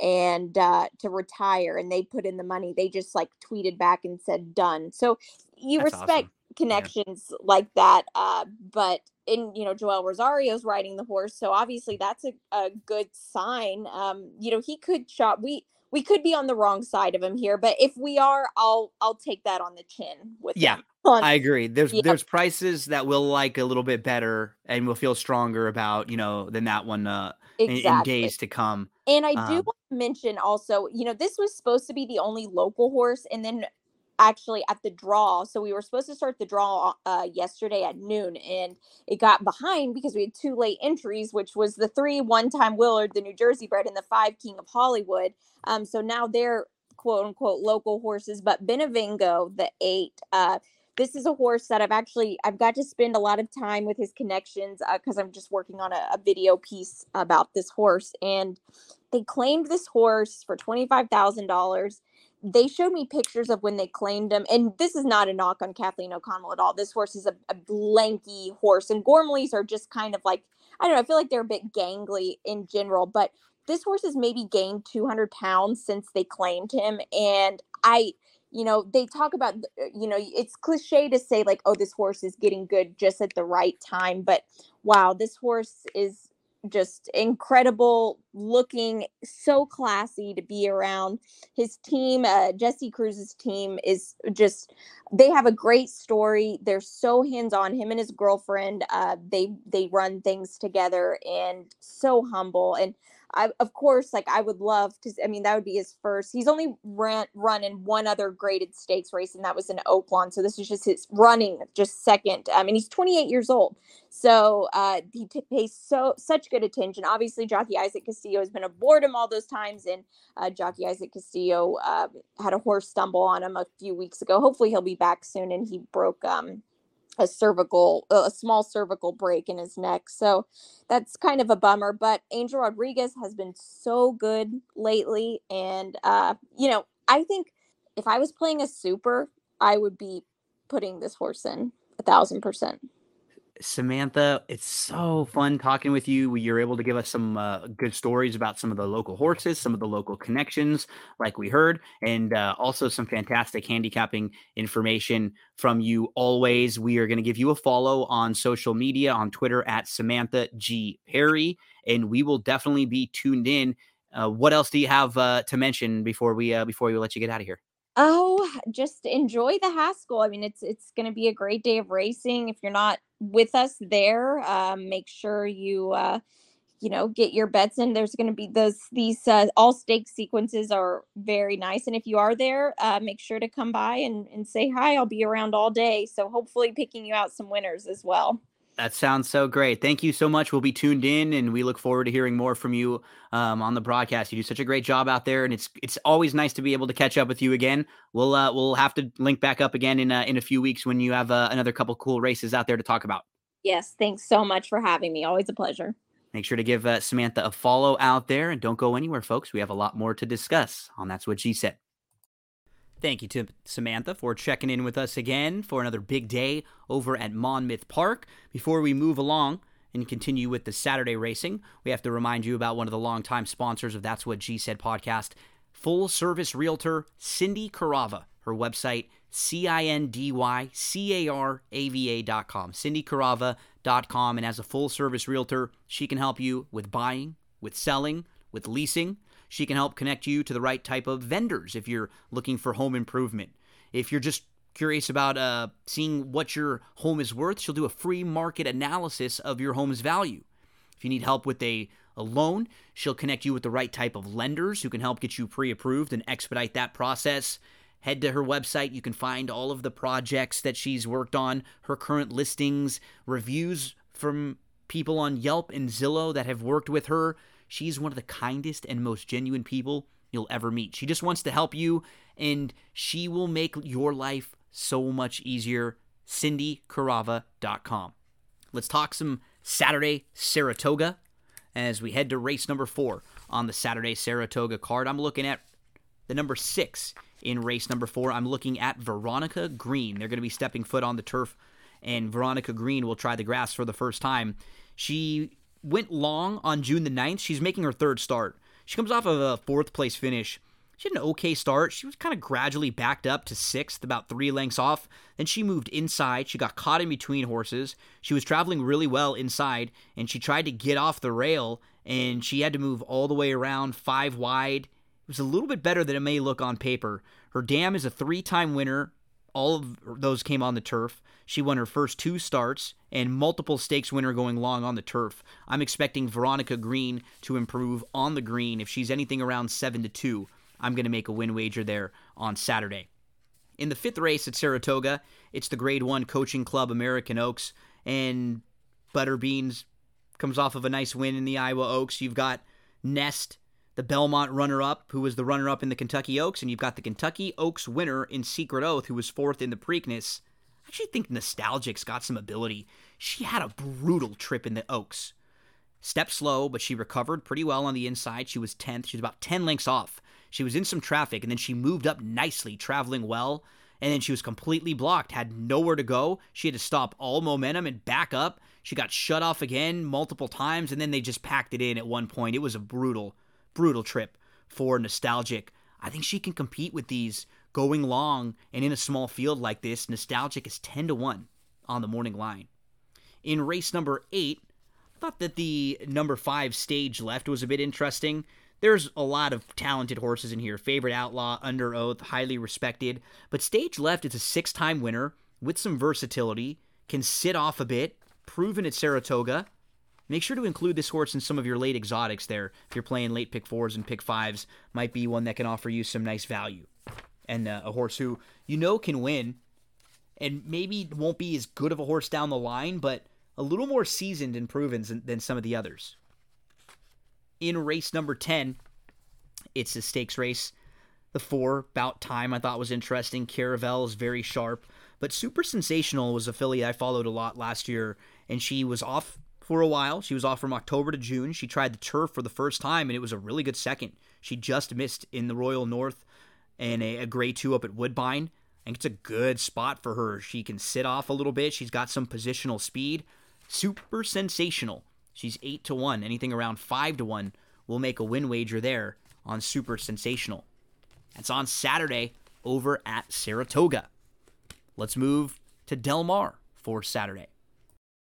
and uh, to retire, and they put in the money. They just like tweeted back and said done. So you that's respect awesome. connections yeah. like that. Uh, but and you know Joel Rosario's riding the horse, so obviously that's a, a good sign. Um, you know he could shop we we could be on the wrong side of him here, but if we are, I'll I'll take that on the chin with yeah. I agree. There's yeah. there's prices that we'll like a little bit better and we'll feel stronger about, you know, than that one uh exactly. in, in, days to come. And I do um, want to mention also, you know, this was supposed to be the only local horse and then actually at the draw. So we were supposed to start the draw uh, yesterday at noon, and it got behind because we had two late entries, which was the three one time Willard, the New Jersey bred, and the five King of Hollywood. Um, so now they're quote unquote local horses, but Benevengo, the eight, uh, this is a horse that I've actually I've got to spend a lot of time with his connections because uh, I'm just working on a, a, video piece about this horse, and they claimed this horse for twenty five thousand dollars they showed me pictures of when they claimed him, and this is not a knock on Kathleen O'Connell at all. This horse is a, a horse, and Gormleys are just kind of like I don't know. I feel like they're a bit gangly in general, but this horse has maybe gained 200 pounds since they claimed him, and I you know they talk about you know it's cliche to say like oh this horse is getting good just at the right time but wow this horse is just incredible looking, so classy to be around. His team, uh, Jesse Cruz's team, is just they have a great story. They're so hands on. Him and his girlfriend, uh, they they run things together and so humble. And I, of course, like I would love to. I mean, that would be his first. He's only ran run in one other graded stakes race, and that was in Oaklawn. So this is just his running, just second. I mean, he's 28 years old, so uh, he t- pays so such good attention. Obviously, Jockey Isaac Castillo has been aboard him all those times, and uh, Jockey Isaac Castillo uh, had a horse stumble on him a few weeks ago. Hopefully, he'll be back soon. And he broke um, a cervical a small cervical break in his neck so that's kind of a bummer but angel rodriguez has been so good lately and uh you know i think if i was playing a super i would be putting this horse in a thousand percent Samantha, it's so fun talking with you. You're able to give us some uh, good stories about some of the local horses, some of the local connections, like we heard, and uh, also some fantastic handicapping information from you always. We are going to give you a follow on social media on Twitter at Samantha G. Perry, and we will definitely be tuned in. Uh, what else do you have uh, to mention before we uh, before we let you get out of here? Oh, just enjoy the Haskell. I mean, it's it's going to be a great day of racing. If you're not with us there, um, make sure you uh, you know get your bets in. There's going to be those these uh, all stake sequences are very nice, and if you are there, uh, make sure to come by and and say hi. I'll be around all day, so hopefully picking you out some winners as well. That sounds so great. Thank you so much. We'll be tuned in, and we look forward to hearing more from you um, on the broadcast. You do such a great job out there, and it's it's always nice to be able to catch up with you again. We'll uh, we'll have to link back up again in uh, in a few weeks when you have uh, another couple cool races out there to talk about. Yes, thanks so much for having me. Always a pleasure. Make sure to give uh, Samantha a follow out there, and don't go anywhere, folks. We have a lot more to discuss on That's What She Said. Thank you to Samantha for checking in with us again for another big day over at Monmouth Park. Before we move along and continue with the Saturday racing, we have to remind you about one of the longtime sponsors of That's What G Said podcast, full service realtor Cindy Carava. Her website, C I N D Y C A R A V A C I N D Y C A R A V A.com, cindycarava.com. And as a full service realtor, she can help you with buying, with selling, with leasing she can help connect you to the right type of vendors if you're looking for home improvement. If you're just curious about uh, seeing what your home is worth, she'll do a free market analysis of your home's value. If you need help with a, a loan, she'll connect you with the right type of lenders who can help get you pre approved and expedite that process. Head to her website. You can find all of the projects that she's worked on, her current listings, reviews from people on Yelp and Zillow that have worked with her. She's one of the kindest and most genuine people you'll ever meet. She just wants to help you, and she will make your life so much easier. CindyCarava.com. Let's talk some Saturday Saratoga as we head to race number four on the Saturday Saratoga card. I'm looking at the number six in race number four. I'm looking at Veronica Green. They're going to be stepping foot on the turf, and Veronica Green will try the grass for the first time. She went long on June the 9th. She's making her third start. She comes off of a fourth place finish. she had an okay start. She was kind of gradually backed up to sixth, about three lengths off. Then she moved inside. She got caught in between horses. She was traveling really well inside, and she tried to get off the rail, and she had to move all the way around five wide. It was a little bit better than it may look on paper. Her dam is a three time winner. All of those came on the turf. She won her first two starts and multiple stakes winner going long on the turf. I'm expecting Veronica Green to improve on the green if she's anything around 7 to 2. I'm going to make a win wager there on Saturday. In the fifth race at Saratoga, it's the Grade 1 Coaching Club American Oaks, and Butterbeans comes off of a nice win in the Iowa Oaks. You've got Nest, the Belmont runner up, who was the runner up in the Kentucky Oaks, and you've got the Kentucky Oaks winner in Secret Oath, who was fourth in the Preakness. Actually think Nostalgic's got some ability. She had a brutal trip in the Oaks. Step slow, but she recovered pretty well on the inside. She was 10th. She was about 10 lengths off she was in some traffic and then she moved up nicely, traveling well. And then she was completely blocked, had nowhere to go. She had to stop all momentum and back up. She got shut off again multiple times, and then they just packed it in at one point. It was a brutal, brutal trip for Nostalgic. I think she can compete with these going long and in a small field like this. Nostalgic is 10 to 1 on the morning line. In race number 8, I thought that the number 5 stage left was a bit interesting there's a lot of talented horses in here. Favorite Outlaw, Under Oath, highly respected. But Stage Left is a six time winner with some versatility, can sit off a bit, proven at Saratoga. Make sure to include this horse in some of your late exotics there. If you're playing late pick fours and pick fives, might be one that can offer you some nice value. And uh, a horse who you know can win, and maybe won't be as good of a horse down the line, but a little more seasoned and proven than, than some of the others in race number 10. It's a stakes race. The four, Bout Time, I thought was interesting. Caravel is very sharp. But Super Sensational was a filly I followed a lot last year, and she was off for a while. She was off from October to June. She tried the turf for the first time, and it was a really good second. She just missed in the Royal North and a, a grade two up at Woodbine. I think it's a good spot for her. She can sit off a little bit. She's got some positional speed. Super sensational. She's 8 to 1. Anything around 5 to 1 will make a win wager there on Super Sensational. That's on Saturday over at Saratoga. Let's move to Del Mar for Saturday.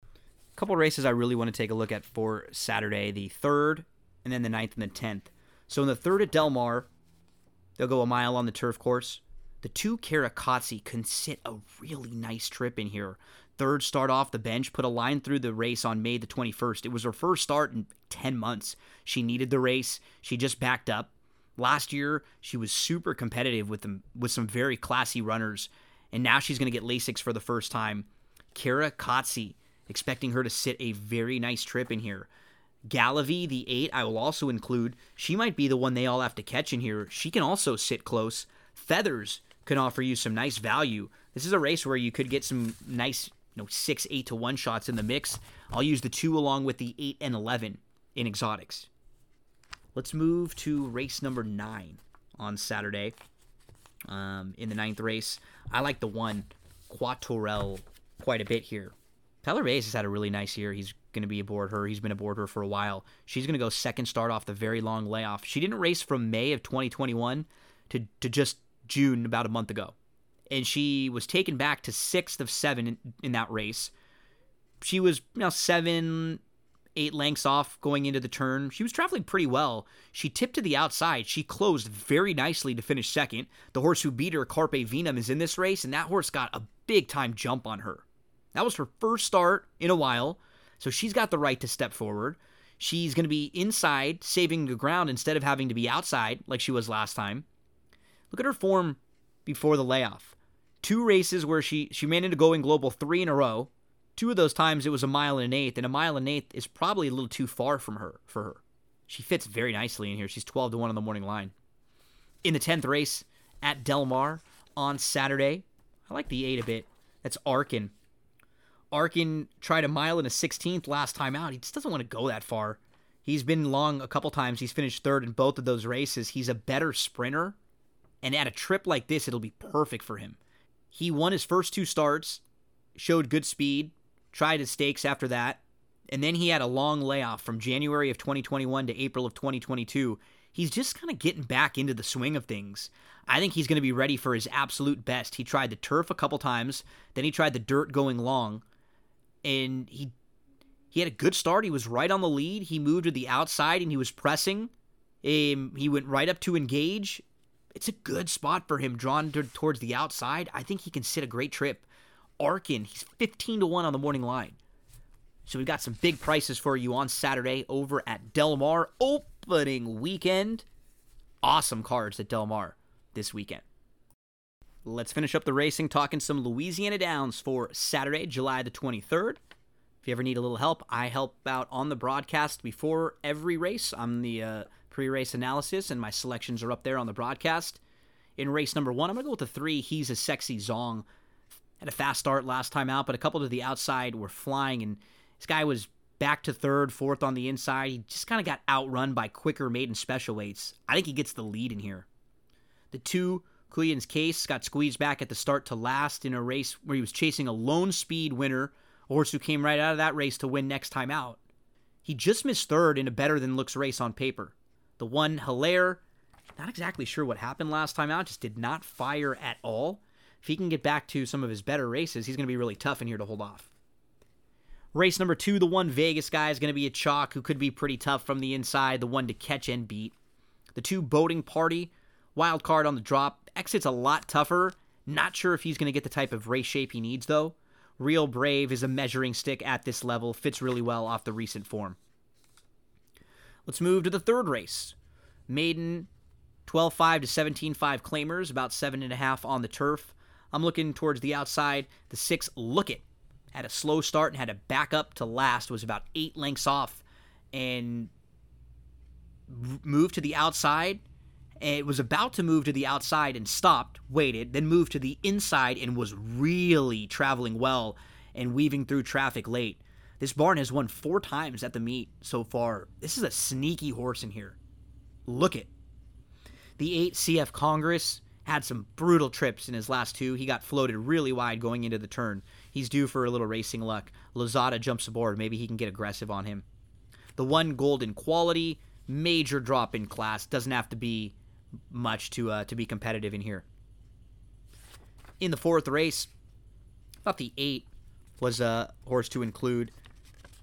A couple races I really want to take a look at for Saturday the 3rd and then the 9th and the 10th. So in the 3rd at Del Mar, they'll go a mile on the turf course. The two Karakatsi can sit a really nice trip in here third start off the bench, put a line through the race on May the 21st. It was her first start in 10 months. She needed the race. She just backed up. Last year, she was super competitive with them with some very classy runners, and now she's going to get Lasix for the first time. Caracazzi, expecting her to sit a very nice trip in here. Galavie, the eight, I will also include. She might be the one they all have to catch in here. She can also sit close. Feathers can offer you some nice value. This is a race where you could get some nice you know six, eight to one shots in the mix. I'll use the two along with the eight and eleven in exotics. Let's move to race number nine on Saturday. Um, in the ninth race, I like the one Quatorel quite a bit here. Tyler Baze has had a really nice year. He's going to be aboard her. He's been aboard her for a while. She's going to go second start off the very long layoff. She didn't race from May of 2021 to, to just June about a month ago and she was taken back to sixth of seven in, in that race. She was you know seven, eight lengths off going into the turn. She was traveling pretty well. She tipped to the outside. She closed very nicely to finish second. The horse who beat her, Carpe Venum, is in this race, and that horse got a big time jump on her. That was her first start in a while, so she's got the right to step forward. She's going to be inside, saving the ground instead of having to be outside like she was last time. Look at her form before the layoff. Two races where she she managed to go in global three in a row. Two of those times it was a mile and an eighth, and a mile and an eighth is probably a little too far from her for her. She fits very nicely in here. She's 12 to 1 on the morning line. In the 10th race at Del Mar on Saturday, I like the 8 a bit. That's Arkin. Arkin tried a mile and a 16th last time out. He just doesn't want to go that far. He's been long a couple times. He's finished third in both of those races. He's a better sprinter and at a trip like this, it'll be perfect for him. He won his first two starts, showed good speed, tried his stakes after that, and then he had a long layoff from January of 2021 to April of 2022. he's just kind of getting back into the swing of things. I think he's going to be ready for his absolute best. He tried the turf a couple times, then he tried the dirt going long, and he he had a good start. He was right on the lead. He moved to the outside and he was pressing. Um, he went right up to engage. It's a good spot for him, drawn to, towards the outside. I think he can sit a great trip. Arkin, he's 15 to 1 on the morning line. So we've got some big prices for you on Saturday over at Del Mar opening weekend. Awesome cards at Del Mar this weekend. Let's finish up the racing talking some Louisiana Downs for Saturday, July the 23rd. If you ever need a little help, I help out on the broadcast before every race. I'm the uh, pre race analysis, and my selections are up there on the broadcast. In race number one, I'm going to go with the three. He's a sexy Zong. Had a fast start last time out, but a couple to the outside were flying, and this guy was back to third, fourth on the inside. He just kind of got outrun by quicker maiden special weights. I think he gets the lead in here. The two, Quillian's Case, got squeezed back at the start to last in a race where he was chasing a lone speed winner a horse who came right out of that race to win next time out. He just missed third in a better than looks race on paper. The one, Hilaire, not exactly sure what happened last time out, just did not fire at all. If he can get back to some of his better races, he's going to be really tough in here to hold off. Race number two, the one Vegas guy is going to be a chalk who could be pretty tough from the inside, the one to catch and beat. The two boating party, wild card on the drop, exits a lot tougher. Not sure if he's going to get the type of race shape he needs though. Real Brave is a measuring stick at this level, fits really well off the recent form. Let's move to the third race. Maiden 12 5 to 17 5 claimers, about 7.5 on the turf. I'm looking towards the outside. The six Look It had a slow start and had to back up to last, was about eight lengths off, and moved to the outside it was about to move to the outside and stopped, waited, then moved to the inside and was really traveling well and weaving through traffic late. This barn has won four times at the meet so far. This is a sneaky horse in here. Look it. The 8 CF Congress had some brutal trips in his last two. He got floated really wide going into the turn. He's due for a little racing luck. Lozada jumps aboard. Maybe he can get aggressive on him. The one golden quality, major drop in class. Doesn't have to be much to uh, to be competitive in here. In the fourth race, about the eight was a horse to include.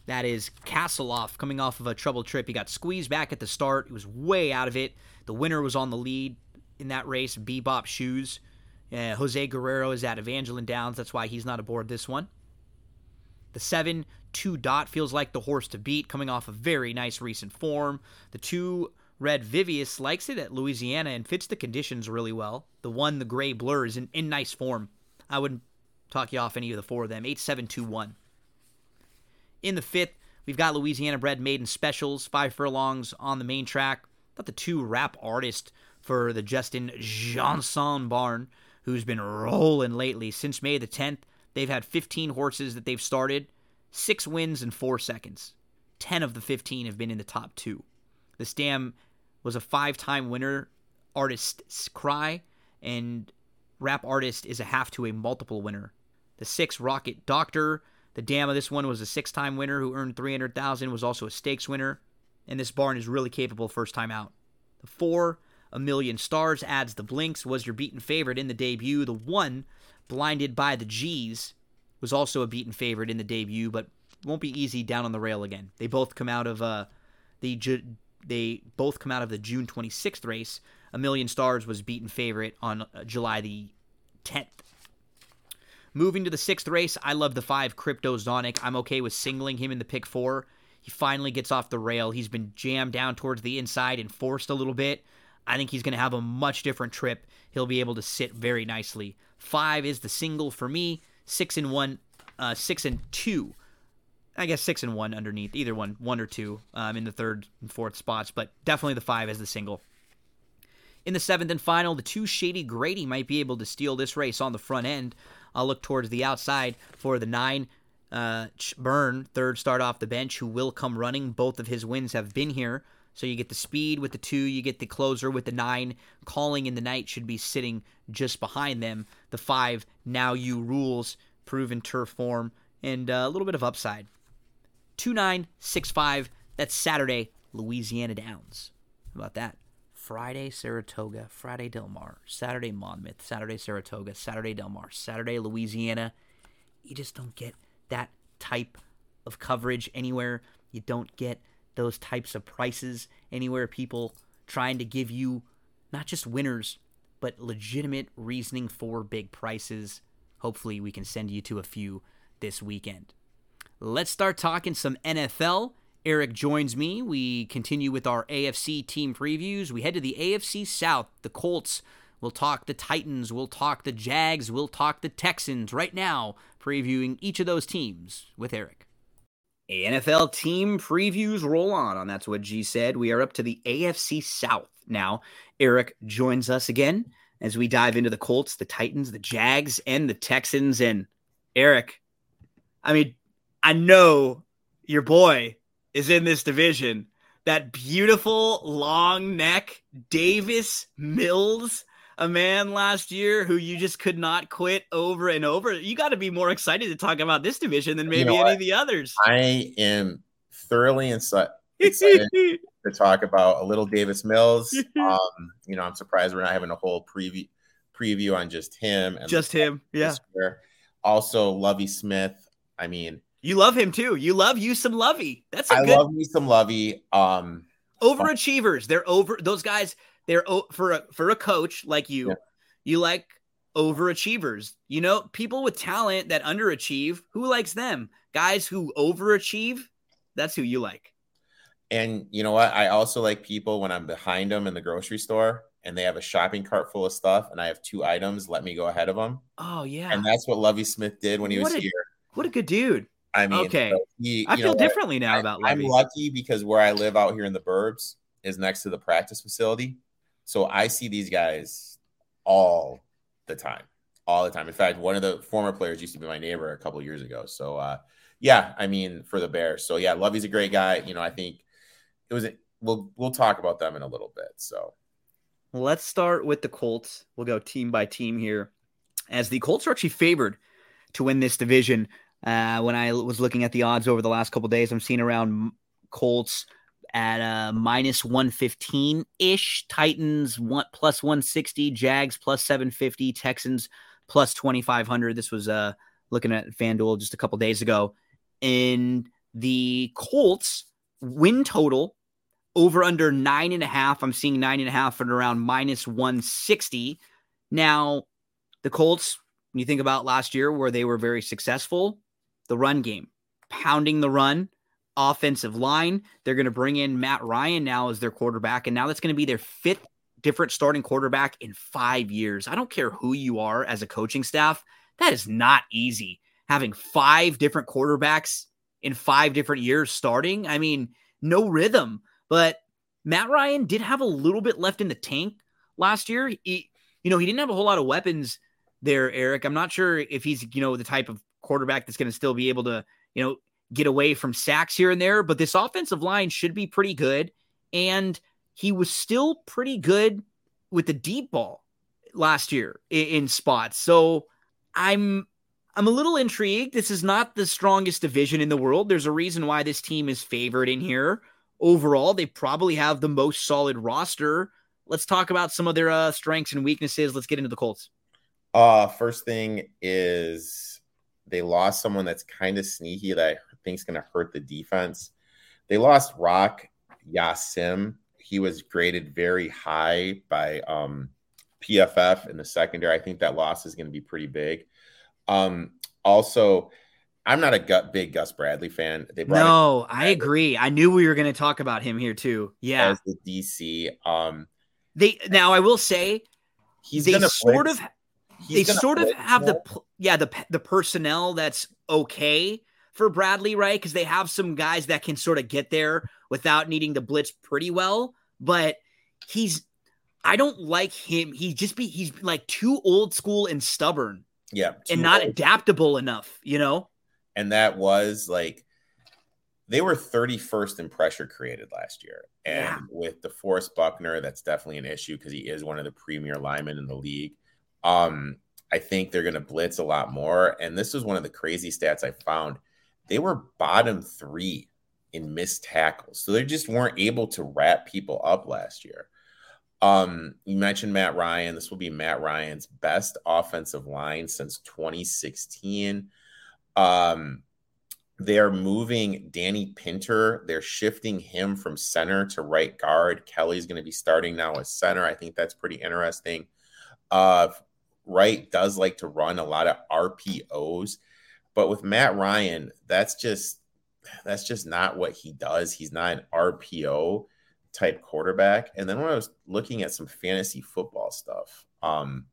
That is Castleoff coming off of a troubled trip. He got squeezed back at the start. He was way out of it. The winner was on the lead in that race, Bebop Shoes. Uh, Jose Guerrero is at Evangeline Downs. That's why he's not aboard this one. The 7 2 dot feels like the horse to beat, coming off a very nice recent form. The 2 Red Vivius likes it at Louisiana and fits the conditions really well. The one, the gray blur, is in, in nice form. I wouldn't talk you off any of the four of them. 8721. In the fifth, we've got Louisiana bred maiden specials, five furlongs on the main track. Thought the two rap artist for the Justin Janson barn, who's been rolling lately. Since May the 10th, they've had 15 horses that they've started, six wins in four seconds. 10 of the 15 have been in the top two. The Stam was a five time winner, Artist's Cry, and Rap Artist is a half to a multiple winner. The six, Rocket Doctor, the dam of this one was a six time winner who earned 300000 was also a stakes winner, and this barn is really capable first time out. The four, A Million Stars, adds the blinks, was your beaten favorite in the debut. The one, Blinded by the G's, was also a beaten favorite in the debut, but won't be easy down on the rail again. They both come out of uh, the they both come out of the June 26th race. A Million Stars was beaten favorite on uh, July the 10th. Moving to the sixth race, I love the five Crypto Cryptozonic. I'm okay with singling him in the pick four. He finally gets off the rail. He's been jammed down towards the inside and forced a little bit. I think he's going to have a much different trip. He'll be able to sit very nicely. Five is the single for me. Six and one, uh, six and two I guess six and one underneath either one, one or two um, in the third and fourth spots, but definitely the five as the single. In the seventh and final, the two Shady Grady might be able to steal this race on the front end. I'll look towards the outside for the nine uh, Burn, third start off the bench, who will come running. Both of his wins have been here. So you get the speed with the two, you get the closer with the nine. Calling in the night should be sitting just behind them. The five, now you rules, proven turf form, and uh, a little bit of upside. 2965. That's Saturday, Louisiana Downs. How about that? Friday Saratoga, Friday Del Mar, Saturday Monmouth, Saturday Saratoga, Saturday Del Mar, Saturday Louisiana. You just don't get that type of coverage anywhere. You don't get those types of prices anywhere. People trying to give you not just winners, but legitimate reasoning for big prices. Hopefully, we can send you to a few this weekend. Let's start talking some NFL. Eric joins me. We continue with our AFC team previews. We head to the AFC South. The Colts. We'll talk the Titans. We'll talk the Jags. We'll talk the Texans. Right now, previewing each of those teams with Eric. NFL team previews roll on. On That's What G said. We are up to the AFC South now. Eric joins us again as we dive into the Colts, the Titans, the Jags, and the Texans. And Eric, I mean, I know your boy is in this division. That beautiful long neck, Davis Mills, a man last year who you just could not quit over and over. You got to be more excited to talk about this division than maybe you know any of the others. I am thoroughly excited to talk about a little Davis Mills. Um, you know, I'm surprised we're not having a whole preview preview on just him and just him. Yeah. Also, Lovie Smith. I mean, you love him too. You love you some Lovie. That's a I good... I love me some Lovie. Um, overachievers. They're over. Those guys. They're for a for a coach like you. Yeah. You like overachievers. You know, people with talent that underachieve. Who likes them? Guys who overachieve. That's who you like. And you know what? I also like people when I'm behind them in the grocery store and they have a shopping cart full of stuff and I have two items. Let me go ahead of them. Oh yeah. And that's what Lovie Smith did when he what was a, here. What a good dude. I mean, okay. So he, I feel differently now I, about Lovie. I'm lucky because where I live out here in the burbs is next to the practice facility. So I see these guys all the time, all the time. In fact, one of the former players used to be my neighbor a couple years ago. So, uh, yeah, I mean, for the Bears. So, yeah, Lovie's a great guy. You know, I think it was, we'll, we'll talk about them in a little bit. So, let's start with the Colts. We'll go team by team here as the Colts are actually favored to win this division uh, when I was looking at the odds over the last couple days, I'm seeing around Colts at uh, minus 115 ish, Titans one, plus 160, Jags plus 750, Texans plus 2500. This was uh, looking at FanDuel just a couple days ago. In the Colts win total over under nine and a half. I'm seeing nine and a half and around minus 160. Now, the Colts, when you think about last year where they were very successful, the run game, pounding the run, offensive line. They're going to bring in Matt Ryan now as their quarterback, and now that's going to be their fifth different starting quarterback in five years. I don't care who you are as a coaching staff, that is not easy. Having five different quarterbacks in five different years starting, I mean, no rhythm. But Matt Ryan did have a little bit left in the tank last year. He, you know, he didn't have a whole lot of weapons there, Eric. I'm not sure if he's, you know, the type of quarterback that's going to still be able to, you know, get away from sacks here and there. But this offensive line should be pretty good. And he was still pretty good with the deep ball last year in, in spots. So I'm I'm a little intrigued. This is not the strongest division in the world. There's a reason why this team is favored in here. Overall, they probably have the most solid roster. Let's talk about some of their uh, strengths and weaknesses. Let's get into the Colts. Uh, first thing is they lost someone that's kind of sneaky that I think is going to hurt the defense. They lost Rock Ya-Sin. He was graded very high by um, PFF in the secondary. I think that loss is going to be pretty big. Um, also, I'm not a gut, big Gus Bradley fan. They no, I agree. I knew we were going to talk about him here too. Yeah, as the DC. Um, they now I will say he's they sort of they sort of have the yeah the the personnel that's okay for Bradley, right? Because they have some guys that can sort of get there without needing to blitz pretty well. But he's I don't like him. He just be he's like too old school and stubborn. Yeah, and not old. adaptable enough, you know. And that was like they were 31st in pressure created last year. And yeah. with DeForest Buckner, that's definitely an issue because he is one of the premier linemen in the league. Um, I think they're going to blitz a lot more. And this was one of the crazy stats I found. They were bottom three in missed tackles. So they just weren't able to wrap people up last year. Um, you mentioned Matt Ryan. This will be Matt Ryan's best offensive line since 2016. Um, they're moving Danny Pinter. They're shifting him from center to right guard. Kelly's going to be starting now as center. I think that's pretty interesting. Uh, Reich does like to run a lot of RPOs, but with Matt Ryan, that's just that's just not what he does. He's not an RPO type quarterback. And then when I was looking at some fantasy football stuff, um,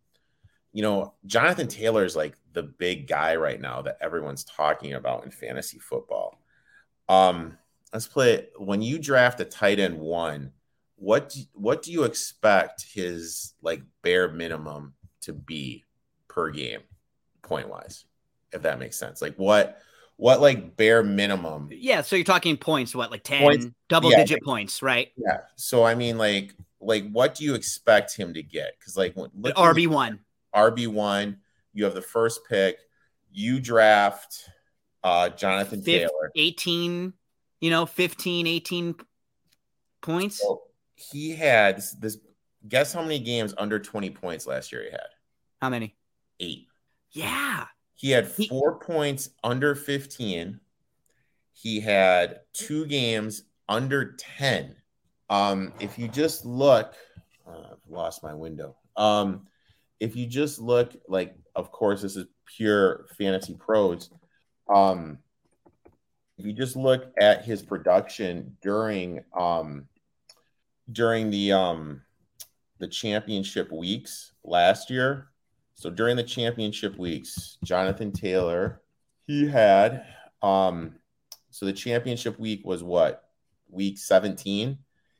you know, Jonathan Taylor is like the big guy right now that everyone's talking about in fantasy football. Um, let's play when you draft a tight end one, what do, what do you expect his like bare minimum to be per game point wise? If that makes sense. Like what what like bare minimum? Yeah, so you're talking points, what like 10 points, double yeah, digit points, right? Yeah. So I mean like like what do you expect him to get? Cuz like RB1. RB1, you have the first pick, you draft uh Jonathan 15, Taylor. 18, you know, 15, 18 points. So he had this, this guess how many games under 20 points last year he had? How many? 8. Yeah. He had four he, points under 15. He had two games under 10. Um, if you just look, uh, I've lost my window. Um, if you just look, like, of course, this is pure fantasy pros. Um, if you just look at his production during um, during the um, the championship weeks last year, so during the championship weeks, Jonathan Taylor, he had um so the championship week was what? Week 17.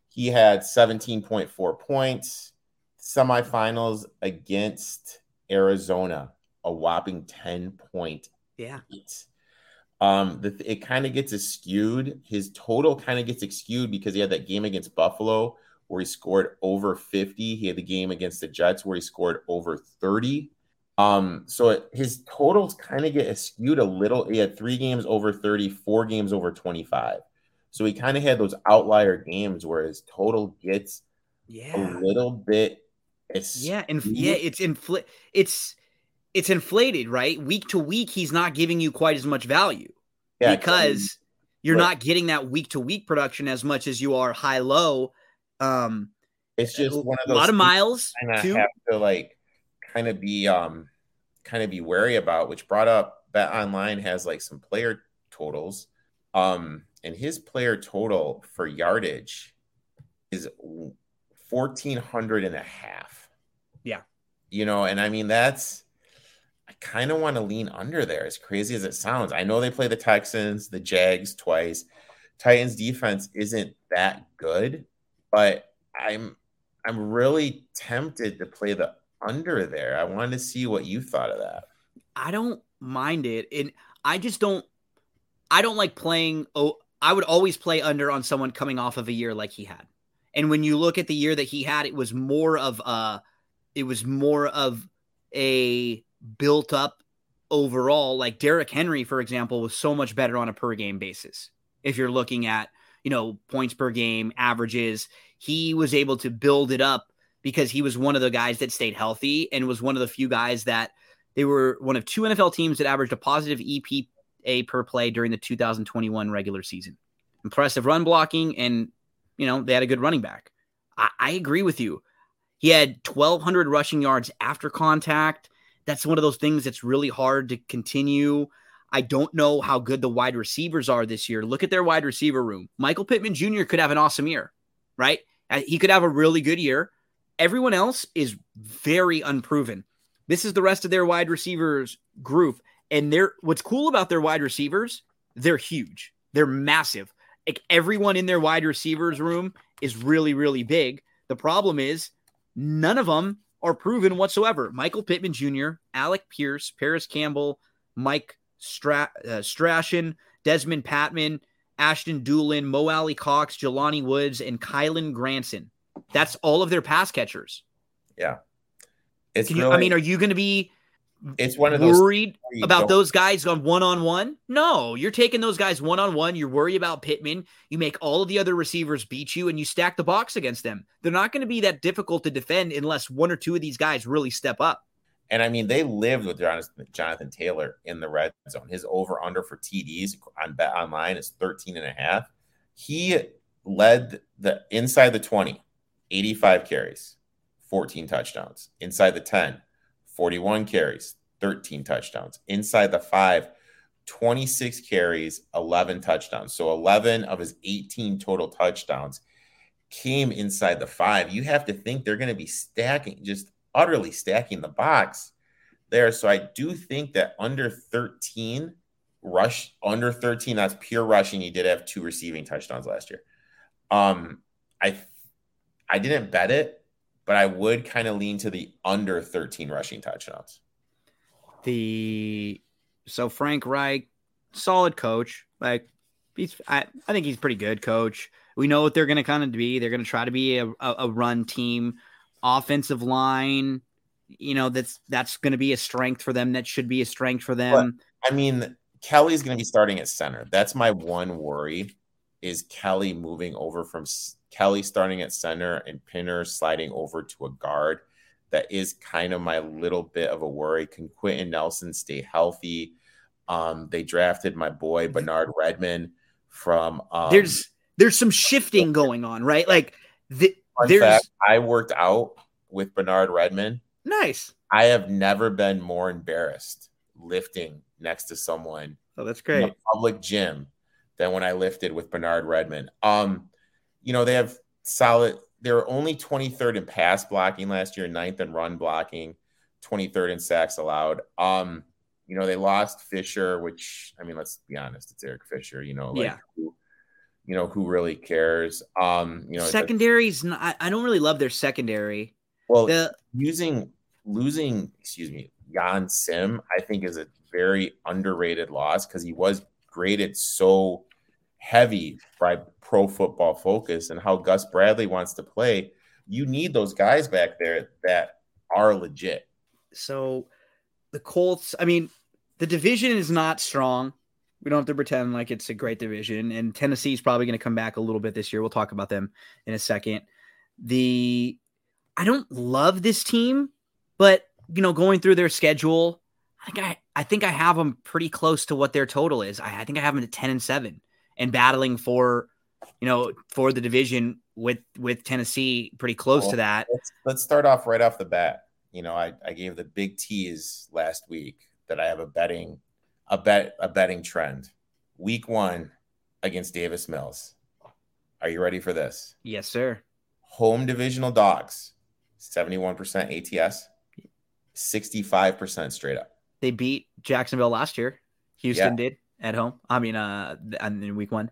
He had 17.4 points. Semifinals against Arizona, a whopping 10 point. Yeah. Um, the, it kind of gets skewed. His total kind of gets skewed because he had that game against Buffalo where he scored over 50. He had the game against the Jets where he scored over 30. Um, so it, his totals kind of get skewed a little. He had three games over 30, four games over 25. So he kind of had those outlier games where his total gets yeah. a little bit. yeah, and yeah, it's infl- it's it's inflated, right? Week to week, he's not giving you quite as much value yeah, because you're right. not getting that week to week production as much as you are high low um, it's just one of those a lot of miles. I have to like kind of be um kind of be wary about. Which brought up Bet Online has like some player totals, um, and his player total for yardage is 1400 and a half. Yeah. You know, and I mean that's I kind of want to lean under there as crazy as it sounds. I know they play the Texans, the Jags twice. Titans defense isn't that good, but I'm I'm really tempted to play the under there. I wanted to see what you thought of that. I don't mind it, and I just don't. I don't like playing. Oh, I would always play under on someone coming off of a year like he had. And when you look at the year that he had, it was more of a, it was more of a built up overall. Like Derrick Henry, for example, was so much better on a per game basis. If you're looking at you know, points per game, averages. He was able to build it up because he was one of the guys that stayed healthy and was one of the few guys that they were one of two NFL teams that averaged a positive EPA per play during the 2021 regular season. Impressive run blocking, and you know they had a good running back. I, I agree with you. He had 1,200 rushing yards after contact. That's one of those things that's really hard to continue. I don't know how good the wide receivers are this year. Look at their wide receiver room. Michael Pittman Jr. could have an awesome year, right? Uh, he could have a really good year. Everyone else is very unproven. This is the rest of their wide receivers group. And they're what's cool about their wide receivers, they're huge. They're massive. Like everyone in their wide receivers room is really, really big. The problem is none of them are proven whatsoever. Michael Pittman Jr., Alec Pierce, Parris Campbell, Mike Stra- uh, Strachan, Dezmon Patmon, Ashton Dulin, Mo Alie-Cox, Jelani Woods, and Kylen Granson. That's all of their pass catchers. Yeah. It's you, really... I mean, are you going to be it's one of those worried about those guys on one on one. No, you're taking those guys one on one. You're worried about Pittman. You make all of the other receivers beat you, and you stack the box against them. They're not going to be that difficult to defend unless one or two of these guys really step up. And I mean, they lived with Jonathan, Taylor in the red zone. His over under for TDs on bet online is 13 and a half. He led the inside the 20, 85 carries, 14 touchdowns. Inside the 10, 41 carries, 13 touchdowns. Inside the five, 26 carries, 11 touchdowns. So 11 of his 18 total touchdowns came inside the five. You have to think they're going to be stacking, just utterly stacking the box there. So I do think that under 13 rush, under 13, that's pure rushing. He did have two receiving touchdowns last year. Um, I I didn't bet it, but I would kind of lean to the under 13 rushing touchdowns. The so Frank Reich, solid coach. Like he's, I, I think he's pretty good coach. We know what they're to kind of be. They're to try to be a, a, a run team, offensive line. You know that's that's going to be a strength for them. That should be a strength for them. But, I mean, Kelly's going to be starting at center. That's my one worry. Is Kelly moving over from Kelly starting at center and Pinter sliding over to a guard. That is kind of my little bit of a worry. Can Quenton Nelson stay healthy? Um, they drafted my boy Bernard Raimann from. Um, there's there's some shifting going on, right? Like the, there's. Fact, I worked out with Bernard Raimann. Nice. I have never been more embarrassed lifting next to someone. Oh, that's great. In a public gym than when I lifted with Bernard Raimann. Um, you know, they have solid, they were only 23rd in pass blocking last year, ninth in run blocking, 23rd in sacks allowed. Um, you know, they lost Fisher, which I mean, let's be honest, it's Eric Fisher, you know, like yeah. who, you know, who really cares? Um, you know, secondaries, not, I don't really love their secondary. Well, the, using losing, excuse me, Ya-Sin, I think is a very underrated loss because he was graded so heavy by pro football focus and how Gus Bradley wants to play, you need those guys back there that are legit. So the Colts, I mean, the division is not strong. We don't have to pretend like it's a great division. And Tennessee is probably going to come back a little bit this year. We'll talk about them in a second. The I don't love this team, but you know, going through their schedule, I think I, I think I have them pretty close to what their total is. I, I think I have them at 10 and 7 and battling for, you know, for the division with with Tennessee pretty close well, to that. Let's, let's start off right off the bat. You know, I, I gave the big tease last week that I have a betting a bet a betting trend. Week 1 against Davis Mills. Are you ready for this? Yes, sir. Home divisional dogs, 71% ATS, 65% straight up. They beat Jacksonville last year. Houston yeah. did at home. I mean, uh, in week one.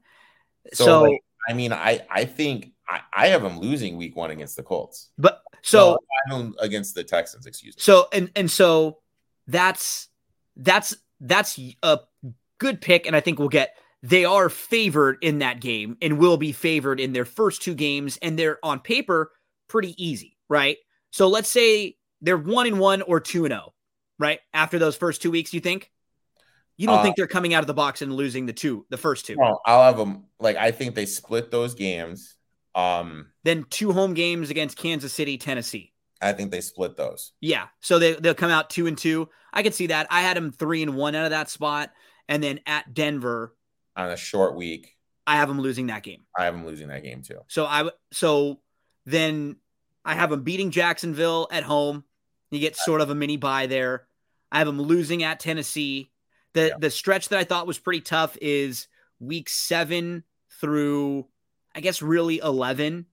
So, so like, I mean, I I think I, I have them losing week one against the Colts. But so well, against the Texans, excuse me. So and and so that's that's that's a good pick, and I think we'll get. They are favored in that game and will be favored in their first two games, and they're on paper pretty easy, right? So let's say they're one and one or two and zero, oh, right? After those first two weeks, you think? You don't uh, think they're coming out of the box and losing the two, the first two? No, I'll have them. Like I think they split those games. Um, then two home games against Kansas City, Tennessee. I think they split those. Yeah, so they they'll come out two and two. I could see that. I had them three and one out of that spot, and then at Denver on a short week, I have them losing that game. I have them losing that game too. So I so then I have them beating Jacksonville at home. You get sort of a mini buy there. I have them losing at Tennessee the yeah. the stretch that I thought was pretty tough is week seven through I guess really eleven,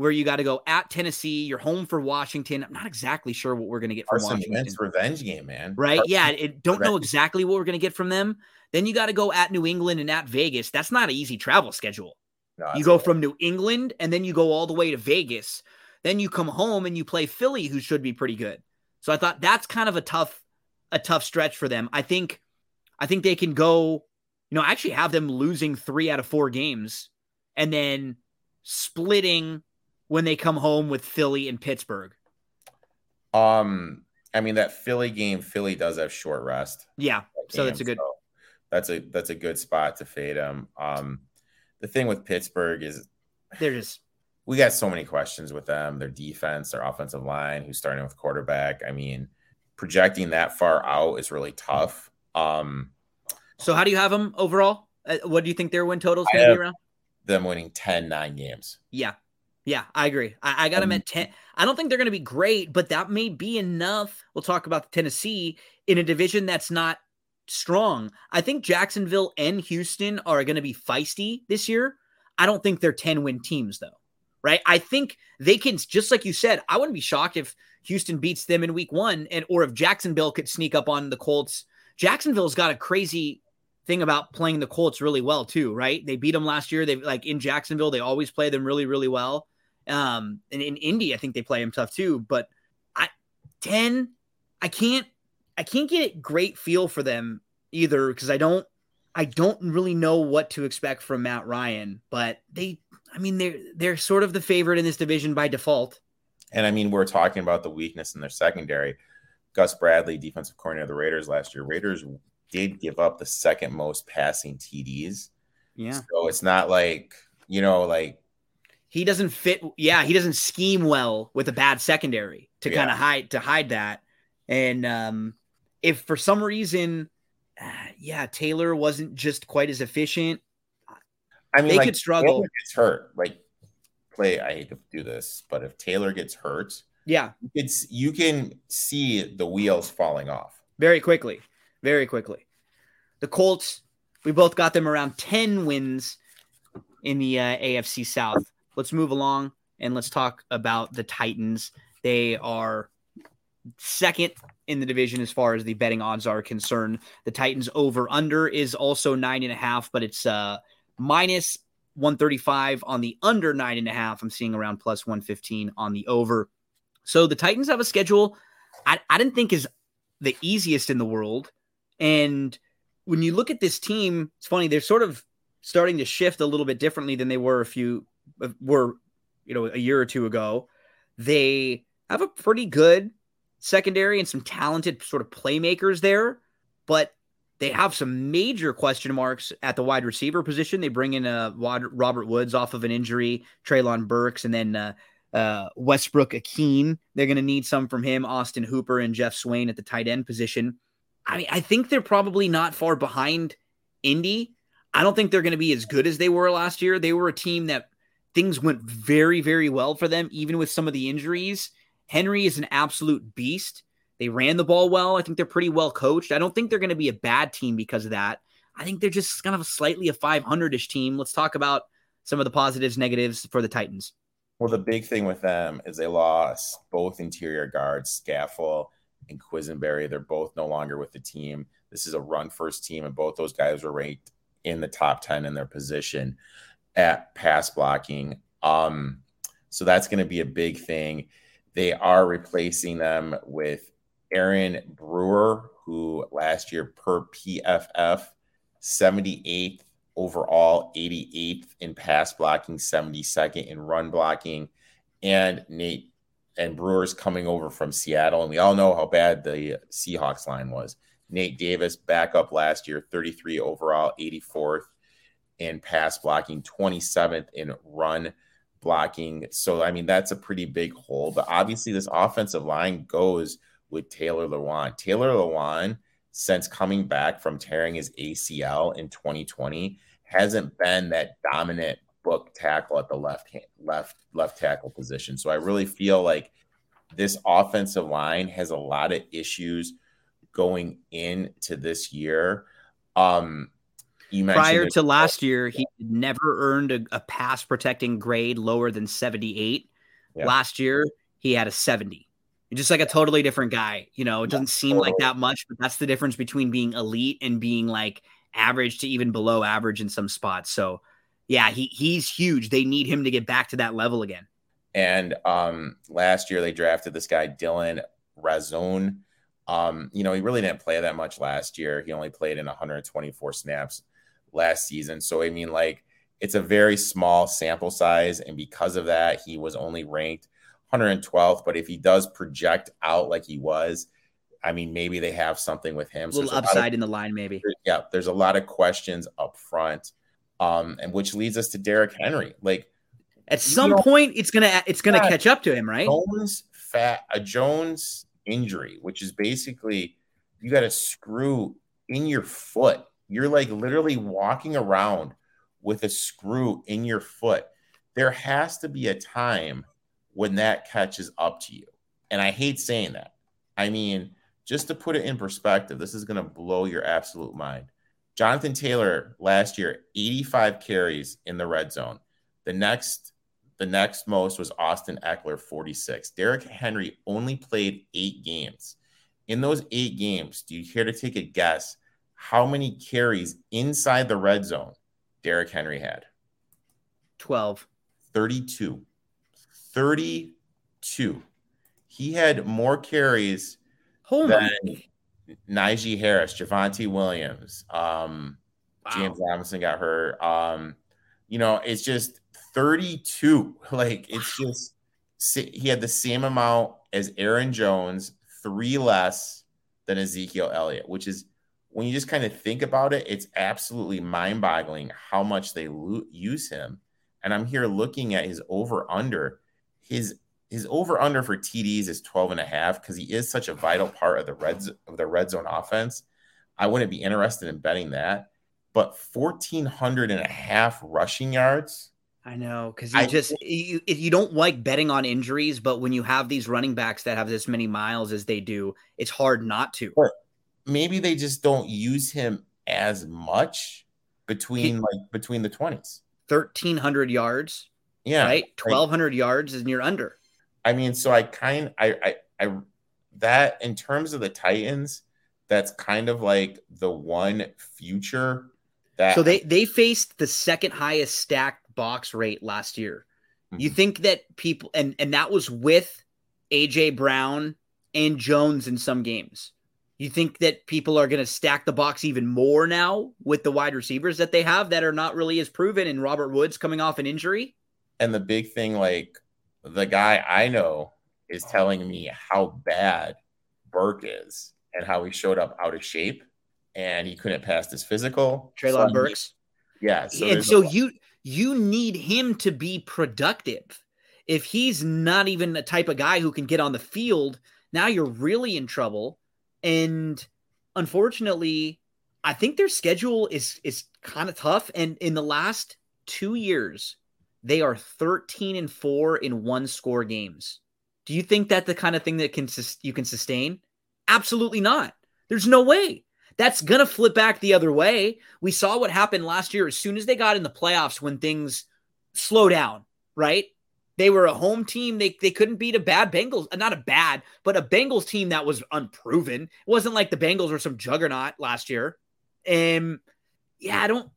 where you got to go at Tennessee. You're home for Washington. I'm not exactly sure what we're going to get from Carson Washington. revenge game, man. Right? Carson yeah. It, don't revenge. know exactly what we're going to get from them. Then you got to go at New England and at Vegas. That's not an easy travel schedule. No, you go from New England and then you go all the way to Vegas. Then you come home and you play Philly, who should be pretty good. So I thought that's kind of a tough, a tough stretch for them. I think I think they can go, you know, actually have them losing three out of four games and then splitting when they come home with Philly and Pittsburgh. Um, I mean, that Philly game, Philly does have short rest. Yeah, so that's a good. So that's a that's a good spot to fade them. Um, the thing with Pittsburgh is they're just we got so many questions with them. Their defense, their offensive line, who's starting with quarterback. I mean, projecting that far out is really tough. Um, so how do you have them overall? Uh, what do you think their win total is going to be around? Them winning 10, 9 games. Yeah. Yeah, I agree. I, I got them um, at 10. I don't think they're going to be great, but that may be enough. We'll talk about the Tennessee in a division that's not strong. I think Jacksonville and Houston are going to be feisty this year. I don't think they're 10 win teams, though, right? I think they can, just like you said, I wouldn't be shocked if Houston beats them in week one and or if Jacksonville could sneak up on the Colts. Jacksonville's got a crazy thing about playing the Colts really well too, right? They beat them last year. They like in Jacksonville, they always play them really, really well. Um, and in Indy, I think they play them tough too. But I ten, I can't, I can't get a great feel for them either because I don't, I don't really know what to expect from Matt Ryan. But they, I mean, they're they're sort of the favorite in this division by default. And I mean, we're talking about the weakness in their secondary. Gus Bradley, defensive coordinator of the Raiders last year. Raiders did give up the second most passing TDs. Yeah. So it's not like, you know, like he doesn't fit. Yeah, he doesn't scheme well with a bad secondary to yeah. kind of hide to hide that. And um, if for some reason, uh, yeah, Taylor wasn't just quite as efficient. I mean, they like, could struggle. Taylor gets hurt. Like play. I hate to do this, but if Taylor gets hurt, yeah, it's you can see the wheels falling off very quickly, very quickly. The Colts, we both got them around ten wins in the uh, AFC South. Let's move along and let's talk about the Titans. They are second in the division as far as the betting odds are concerned. The Titans over under is also nine and a half, but it's uh minus 135 on the under nine and a half. I'm seeing around plus 115 on the over. So the Titans have a schedule I, I didn't think is the easiest in the world. And when you look at this team, it's funny, they're sort of starting to shift a little bit differently than they were a few were, you know, a year or two ago. They have a pretty good secondary and some talented sort of playmakers there, but they have some major question marks at the wide receiver position. They bring in uh, Robert Woods off of an injury, Treylon Burks, and then uh, uh, Westbrook-Ikhine. They're going to need some from him, Austin Hooper and Geoff Swaim at the tight end position. I mean, I think they're probably not far behind Indy. I don't think they're going to be as good as they were last year. They were a team that things went very, very well for them, even with some of the injuries. Henry is an absolute beast. They ran the ball well. I think they're pretty well coached. I don't think they're going to be a bad team because of that. I think they're just kind of slightly a 500 ish team. Let's talk about some of the positives, negatives for the Titans. Well, the big thing with them is they lost both interior guards, Saffold and Quessenberry. They're both no longer with the team. This is a run first team, and both those guys were ranked in the top 10 in their position at pass blocking. Um, so that's going to be a big thing. They are replacing them with Aaron Brewer, who last year per PFF, 78th overall, 88th in pass blocking, 72nd in run blocking. And Nate and Brewer's coming over from Seattle. And we all know how bad the Seahawks line was. Nate Davis back up last year, 33 overall, 84th in pass blocking, 27th in run blocking. So, I mean, that's a pretty big hole. But obviously, this offensive line goes with Taylor Lewan. Taylor Lewan, since coming back from tearing his ACL in 2020, hasn't been that dominant book tackle at the left hand, left left tackle position. So I really feel like this offensive line has a lot of issues going into this year. Um, prior to last year, he never earned a, a, pass protecting grade lower than 78. Yeah. Last year, he had a 70. Just like a totally different guy. You know, it doesn't seem like that much, but that's the difference between being elite and being like average to even below average in some spots. So, yeah, he he's huge. They need him to get back to that level again. And um, last year they drafted this guy Dillon Radunz. Um, you know, he really didn't play that much last year. He only played in 124 snaps last season. So, I mean, like, it's a very small sample size. And because of that, he was only ranked 112th. But if he does project out like he was I mean, maybe they have something with him. A little so upside of, in the line, maybe. Yeah, there's a lot of questions up front, um, and which leads us to Derrick Henry. Like at some point, it's gonna it's gonna catch up to him, right? Jones fat a Jones injury, which is basically you got a screw in your foot. You're like literally walking around with a screw in your foot. There has to be a time when that catches up to you. And I hate saying that. I mean, just to put it in perspective, this is going to blow your absolute mind. Jonathan Taylor last year, 85 carries in the red zone. The next the next most was Austin Ekeler, 46. Derrick Henry only played eight games. In those eight games, do you care to take a guess how many carries inside the red zone Derrick Henry had? 12. 32. 32. He had more carries oh than Najee Harris, Javonte Williams, um, wow. James Robinson got hurt. Um, you know, it's just 32. Like it's just he had the same amount as Aaron Jones, three less than Ezekiel Elliott, which is when you just kind of think about it, it's absolutely mind-boggling how much they lo- use him. And I'm here looking at his over under. His his over under for TDs is 12 and a half because he is such a vital part of the red of the red zone offense. I wouldn't be interested in betting that. But 1400 and a half rushing yards I know because you I, just you you don't like betting on injuries, but when you have these running backs that have this many miles as they do, it's hard not to. maybe they just don't use him as much between he, like between the twenties. Thirteen hundred yards, yeah, right. Twelve hundred yards is near under. I mean, so I kind I I I that in terms of the Titans, that's kind of like the one future that. So they they faced the second highest stacked box rate last year. Mm-hmm. You think that people and and that was with AJ Brown and Jones in some games. You think that people are going to stack the box even more now with the wide receivers that they have that are not really as proven and Robert Woods coming off an injury? And the big thing like the guy I know is telling me how bad Burke is and how he showed up out of shape and he couldn't pass his physical. Treylon so Burks. Yeah. So and so you you need him to be productive. If he's not even the type of guy who can get on the field, now you're really in trouble. And unfortunately, I think their schedule is is kind of tough. And in the last two years, they are 13 and four in one score games. Do you think that the kind of thing that can you can sustain? Absolutely not. There's no way. That's going to flip back the other way. We saw what happened last year as soon as they got in the playoffs when things slow down, right? They were a home team. They, they couldn't beat a bad Bengals, uh, not a bad, but a Bengals team that was unproven. It wasn't like the Bengals were some juggernaut last year. And yeah, I don't,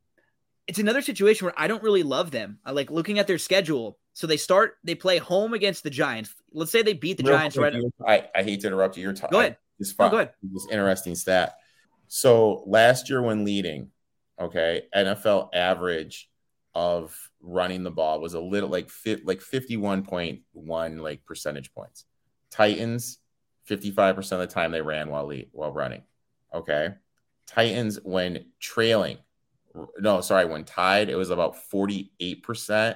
it's another situation where I don't really love them. I like looking at their schedule. So they start, they play home against the Giants. Let's say they beat the Real Giants quick, right. I, I hate to interrupt you. You're talking. Go ahead. It's fun. Oh, go ahead. It's interesting stat. So last year when leading, okay, NFL average of running the ball was a little like fit like 51.1 like percentage points. Titans 55% of the time they ran while lead, while running. Okay. Titans when trailing no, sorry, when tied, it was about 48%.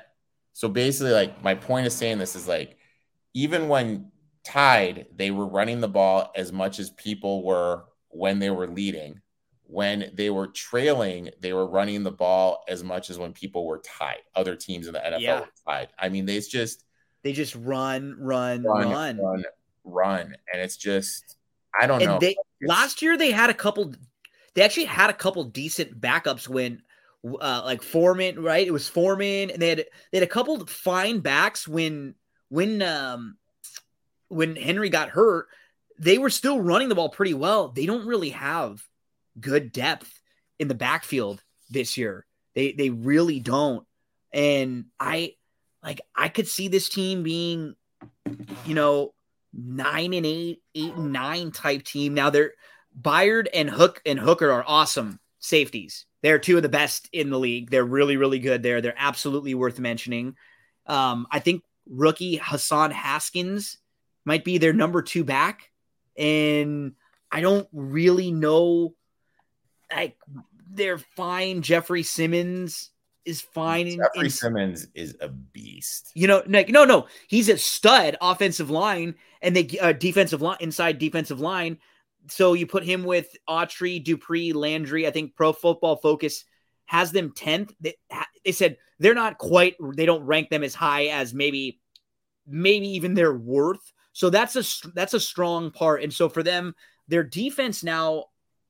So basically, like my point of saying this is like even when tied, they were running the ball as much as people were when they were leading. When they were trailing, they were running the ball as much as when people were tied. Other teams in the NFL yeah. were tied. I mean, they just they just run, run, run, run, run, run, and it's just I don't and know. They, last year they had a couple. They actually had a couple decent backups when, uh, like Foreman, right? It was Foreman, and they had they had a couple fine backs when when um when Henry got hurt they were still running the ball pretty well. They don't really have good depth in the backfield this year. They they really don't. And I like I could see this team being, you know, nine and eight, eight and nine type team. Now they're Byard and Hook and Hooker are awesome safeties. They're two of the best in the league. They're really, really good there. They're absolutely worth mentioning. Um, I think rookie Hassan Haskins might be their number two back. And I don't really know. Like they're fine. Jeffrey Simmons is fine. Jeffrey Simmons is a beast. You know, like no, no, he's a stud offensive line and they uh, defensive line inside defensive line. So you put him with Autry, Dupree, Landry. I think Pro Football Focus has them tenth. They, they said they're not quite. They don't rank them as high as maybe, maybe even their worth. So that's a that's a strong part. And so for them, their defense now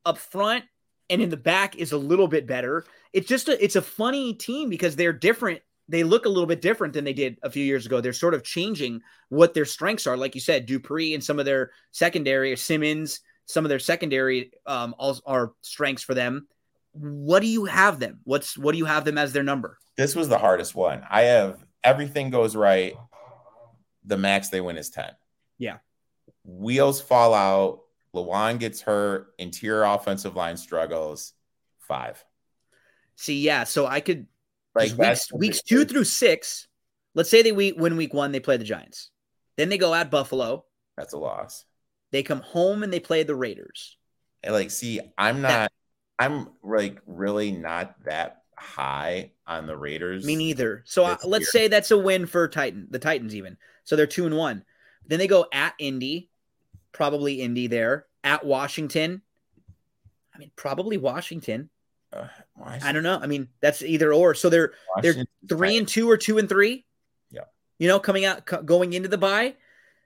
up front and in the back is a little bit better. It's just a it's a funny team because they're different. They look a little bit different than they did a few years ago. They're sort of changing what their strengths are. Like you said, Dupree and some of their secondary, Simmons, some of their secondary um, are strengths for them. What do you have them? What's what do you have them as their number? This was the hardest one. I have everything goes right. The max they win is 10. Yeah. Wheels fall out Lewan gets hurt, interior offensive line struggles, five. See, yeah, so I could like weeks, weeks two through six. Let's say they win week one, they play the Giants. Then they go at Buffalo. That's a loss. They come home and they play the Raiders. And like, see, I'm not. That, I'm like really not that high on the Raiders. Me neither. So uh, let's say that's a win for Titan, the Titans even. So they're two and one. Then they go at Indy, probably Indy there at Washington. I mean, probably Washington. Uh, I don't know. I mean, that's either or. So they're they're three and two or two and three. Yeah. You know, coming out co- going into the bye,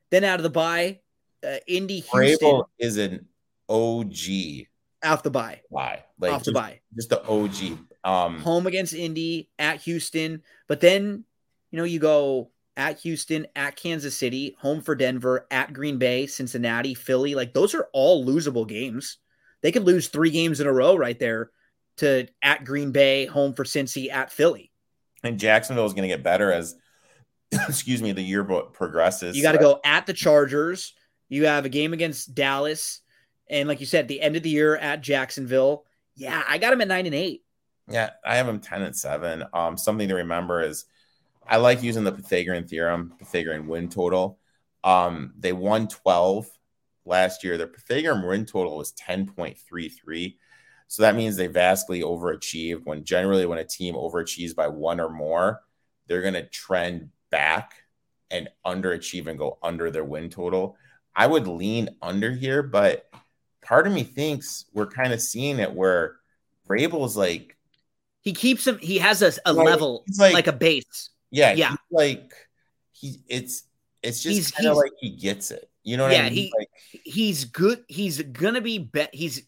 then out of the bye, uh, Indy Houston is an OG out the buy. Bye. Like off the bye. Just the OG. Um home against Indy at Houston, but then you know you go at Houston, at Kansas City, home for Denver, at Green Bay, Cincinnati, Philly. Like those are all losable games. They could lose three games in a row right there to at Green Bay, home for Cincy, at Philly. And Jacksonville is going to get better as, excuse me, the year progresses. You got to go at the Chargers. You have a game against Dallas, and like you said, the end of the year at Jacksonville. Yeah, I got them at nine and eight. Yeah, I have them ten and seven. Um, something to remember is I like using the Pythagorean theorem, Pythagorean win total. Um, they won 12 last year. Their Pythagorean win total was 10.33. So that means they vastly overachieved. When generally, when a team overachieves by one or more, they're going to trend back and underachieve and go under their win total. I would lean under here, but part of me thinks we're kind of seeing it where Vrabel's like he keeps him. He has a, a like, level, like, like a base. Yeah, yeah. like he, it's it's just kind of like he gets it. You know what yeah, I mean? He, like, he's good. He's gonna be bet. He's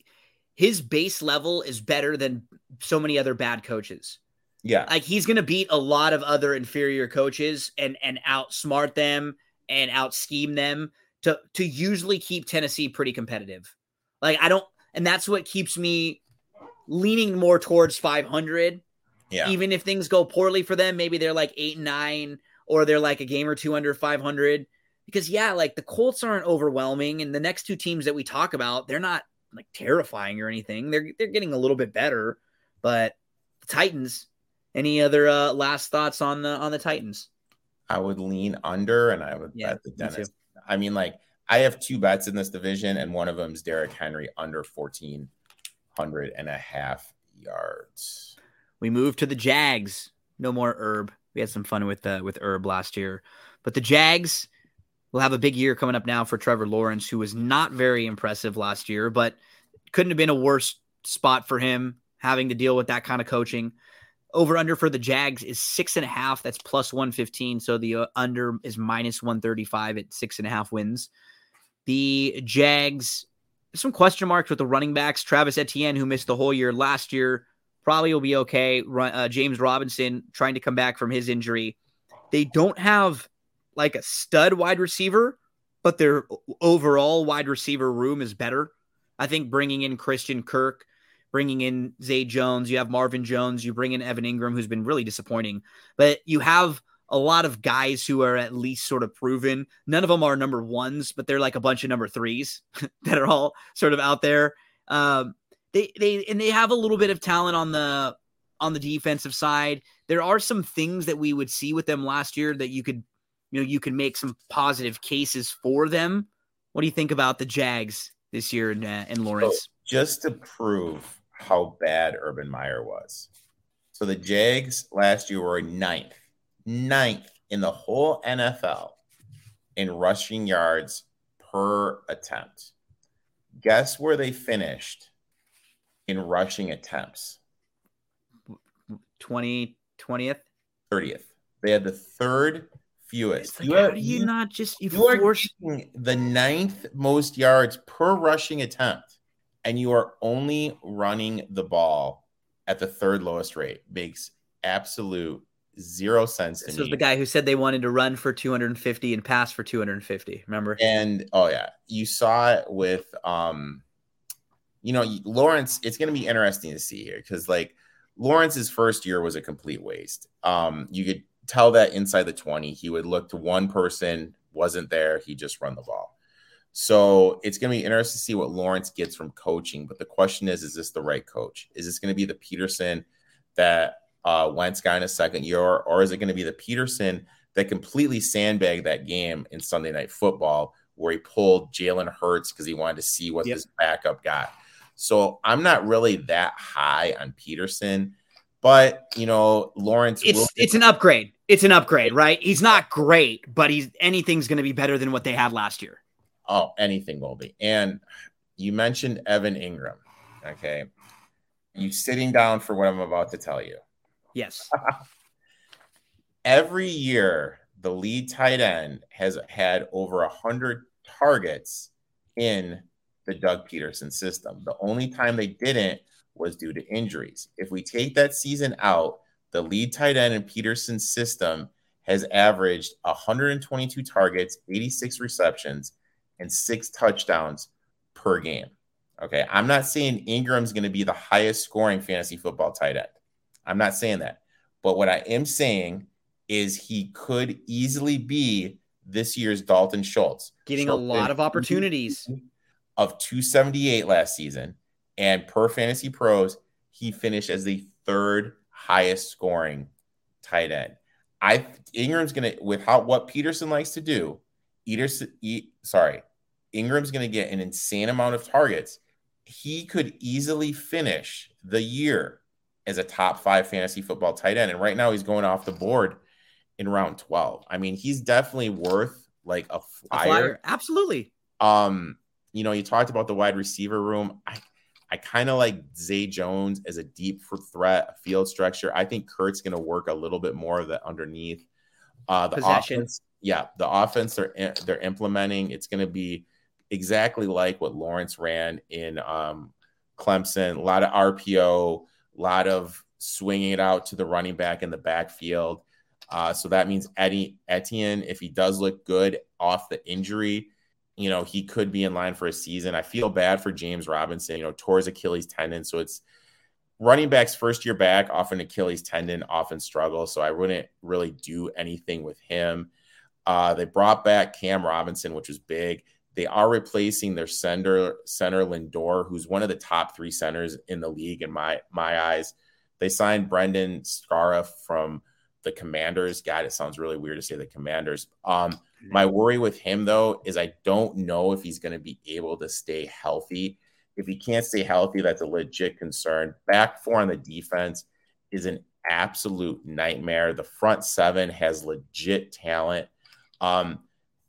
his base level is better than so many other bad coaches. Yeah, like he's gonna beat a lot of other inferior coaches and and outsmart them and out scheme them to to usually keep Tennessee pretty competitive. Like I don't, and that's what keeps me leaning more towards 500 yeah. Even if things go poorly for them, maybe they're like eight and nine, or they're like a game or two under 500. Because, yeah, like the Colts aren't overwhelming. And the next two teams that we talk about, they're not like terrifying or anything. They're, they're getting a little bit better. But the Titans, any other uh, last thoughts on the on the Titans? I would lean under and I would yeah, bet the Dennis. I mean, like I have two bets in this division, and one of them is Derrick Henry under 1400 and a half yards. We move to the Jags. No more Herb. We had some fun with uh, with Herb last year, but the Jags will have a big year coming up now for Trevor Lawrence, who was not very impressive last year, but couldn't have been a worse spot for him having to deal with that kind of coaching. Over under for the Jags is six and a half. That's plus 115. So the uh, under is minus 135 at six and a half wins. The Jags, some question marks with the running backs. Travis Etienne, who missed the whole year last year, probably will be okay. Uh, James Robinson trying to come back from his injury. They don't have like a stud wide receiver, but their overall wide receiver room is better. I think bringing in Christian Kirk, bringing in Zay Jones, you have Marvin Jones, you bring in Evan Engram, who's been really disappointing, but you have a lot of guys who are at least sort of proven. None of them are number ones, but they're like a bunch of number threes that are all sort of out there. Um, they they and they have a little bit of talent on the on the defensive side. There are some things that we would see with them last year that you could you know you could make some positive cases for them. What do you think about the Jags this year in, uh, in Lawrence. So just to prove how bad Urban Meyer was. So the Jags last year were ninth, ninth in the whole NFL in rushing yards per attempt. Guess where they finished in rushing attempts? 20, 20th? 30th. They had the third fewest. Like, you how are, do you, you, not just you, you are the ninth most yards per rushing attempt, and you are only running the ball at the third lowest rate. Makes absolute zero sense this was the guy who said they wanted to run for 250 and pass for 250 remember? And oh yeah. You saw it with um you know lawrence it's going to be interesting to see here because like lawrence's first year was a complete waste. Um you could tell that inside the 20 he would look to one person wasn't there he just run the ball so it's going to be interesting to see what lawrence gets from coaching but the question is is this the right coach is this going to be the Pederson that uh, Wentz guy in a second year, or, is it going to be the Pederson that completely sandbagged that game in Sunday Night Football where he pulled Jalen Hurts because he wanted to see what yep. his backup got? So I'm not really that high on Pederson, but you know Lawrence. It's it's an upgrade. It's an upgrade, right? He's not great, but he's anything's going to be better than what they had last year. Oh, anything will be. And you mentioned Evan Engram. Okay, you sitting down for what I'm about to tell you. Yes. Every year, the lead tight end has had over 100 targets in the Doug Pederson system. The only time they didn't was due to injuries. If we take that season out, the lead tight end in Pederson's system has averaged 122 targets, 86 receptions, and six touchdowns per game. Okay. I'm not saying Engram's going to be the highest scoring fantasy football tight end. I'm not saying that. But what I am saying is he could easily be this year's Dalton Schultz. Getting a lot of opportunities. Of 278 last season. And per fantasy pros, he finished as the third highest scoring tight end. I Engram's gonna with how what Pederson likes to do, Eater, e, sorry, Engram's gonna get an insane amount of targets. He could easily finish the year as a top five fantasy football tight end. And right now he's going off the board in round 12. I mean, he's definitely worth like a flyer. A flyer. Absolutely. Um, you know, you talked about the wide receiver room. I I kind of like Zay Jones as a deep threat, field structure. I think Kirk's going to work a little bit more of that underneath. Uh, the Possession. offense, yeah, the offense they're they're implementing. It's going to be exactly like what Lawrence ran in um, Clemson. A lot of RPO, a lot of swinging it out to the running back in the backfield. Uh, so that means Eddie Etienne, if he does look good off the injury, you know, he could be in line for a season. I feel bad for James Robinson, you know, tore his Achilles tendon. So it's running backs first year back, often Achilles tendon, often struggle. So I wouldn't really do anything with him. Uh, they brought back Cam Robinson, which was big. They are replacing their center center Linder, who's one of the top three centers in the league in my my eyes. They signed Brandon Scherff from the Commanders. God, it sounds really weird to say the Commanders. Um, my worry with him though is I don't know if he's going to be able to stay healthy. If he can't stay healthy, that's a legit concern. Back four on the defense is an absolute nightmare. The front seven has legit talent. Um,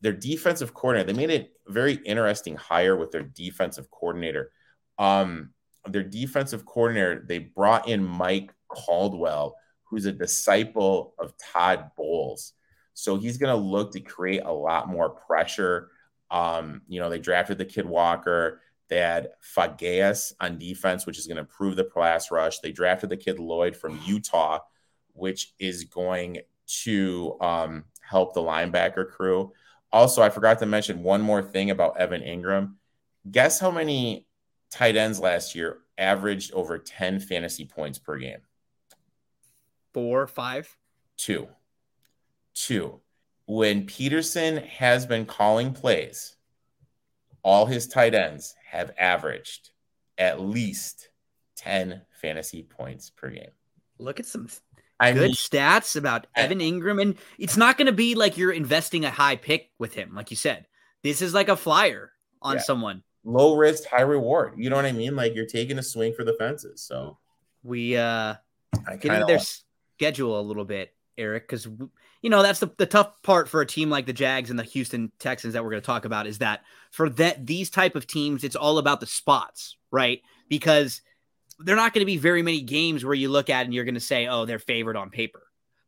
their defensive coordinator, they made it very interesting hire with their defensive coordinator. Um, their defensive coordinator, they brought in Mike Caldwell, who's a disciple of Todd Bowles. So he's going to look to create a lot more pressure. Um, you know, they drafted the kid Walker. They had Fageas on defense, which is going to improve the pass rush. They drafted the kid Lloyd from Utah, which is going to um, help the linebacker crew. Also, I forgot to mention one more thing about Evan Engram. Guess how many tight ends last year averaged over 10 fantasy points per game? Four, five, two, two. When Pederson has been calling plays, all his tight ends have averaged at least 10 fantasy points per game. Look at some I good mean, stats about Evan Engram, and it's not going to be like you're investing a high pick with him, like you said. This is like a flyer on yeah. someone. low risk, high reward. You know what I mean? Like you're taking a swing for the fences. So we uh get into their schedule a little bit, Eric, because you know that's the, the tough part for a team like the Jags and the Houston Texans that we're going to talk about is that for that these type of teams, it's all about the spots, right? Because they're not going to be very many games where you look at and you're going to say, oh, they're favored on paper.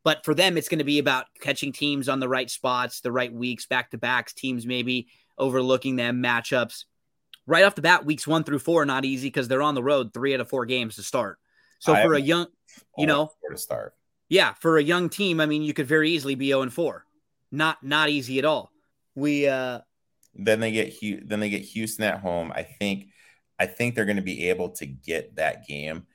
But for them, it's going to be about catching teams on the right spots, the right weeks, back to backs, teams maybe overlooking them, matchups. Right off the bat, weeks one through four are not easy because they're on the road three out of four games to start. So I for a young, you know, to start. Yeah, for a young team, I mean, you could very easily be 0 and 4. Not not easy at all. We uh then they get then they get Houston at home. I think I think they're going to be able to get that game.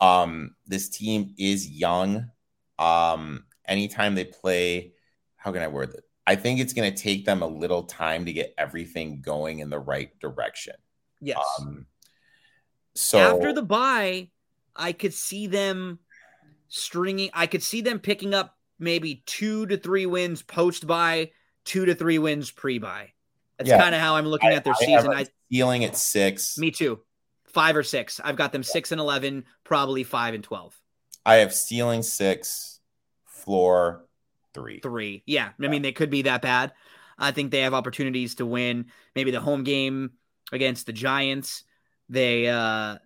Um this team is young. Um anytime they play how can I word it? I think it's going to take them a little time to get everything going in the right direction. Yes. Um, so after the buy, I could see them stringing. I could see them picking up maybe two to three wins post buy, two to three wins pre buy. That's yeah. kind of how I'm looking I, at their I season. I feeling at six. Me too. Five or six. I've got them six and eleven, probably five and twelve. I have ceiling six, floor three. Three. Yeah. I mean, they could be that bad. I think they have opportunities to win maybe the home game against the Giants. They, uh,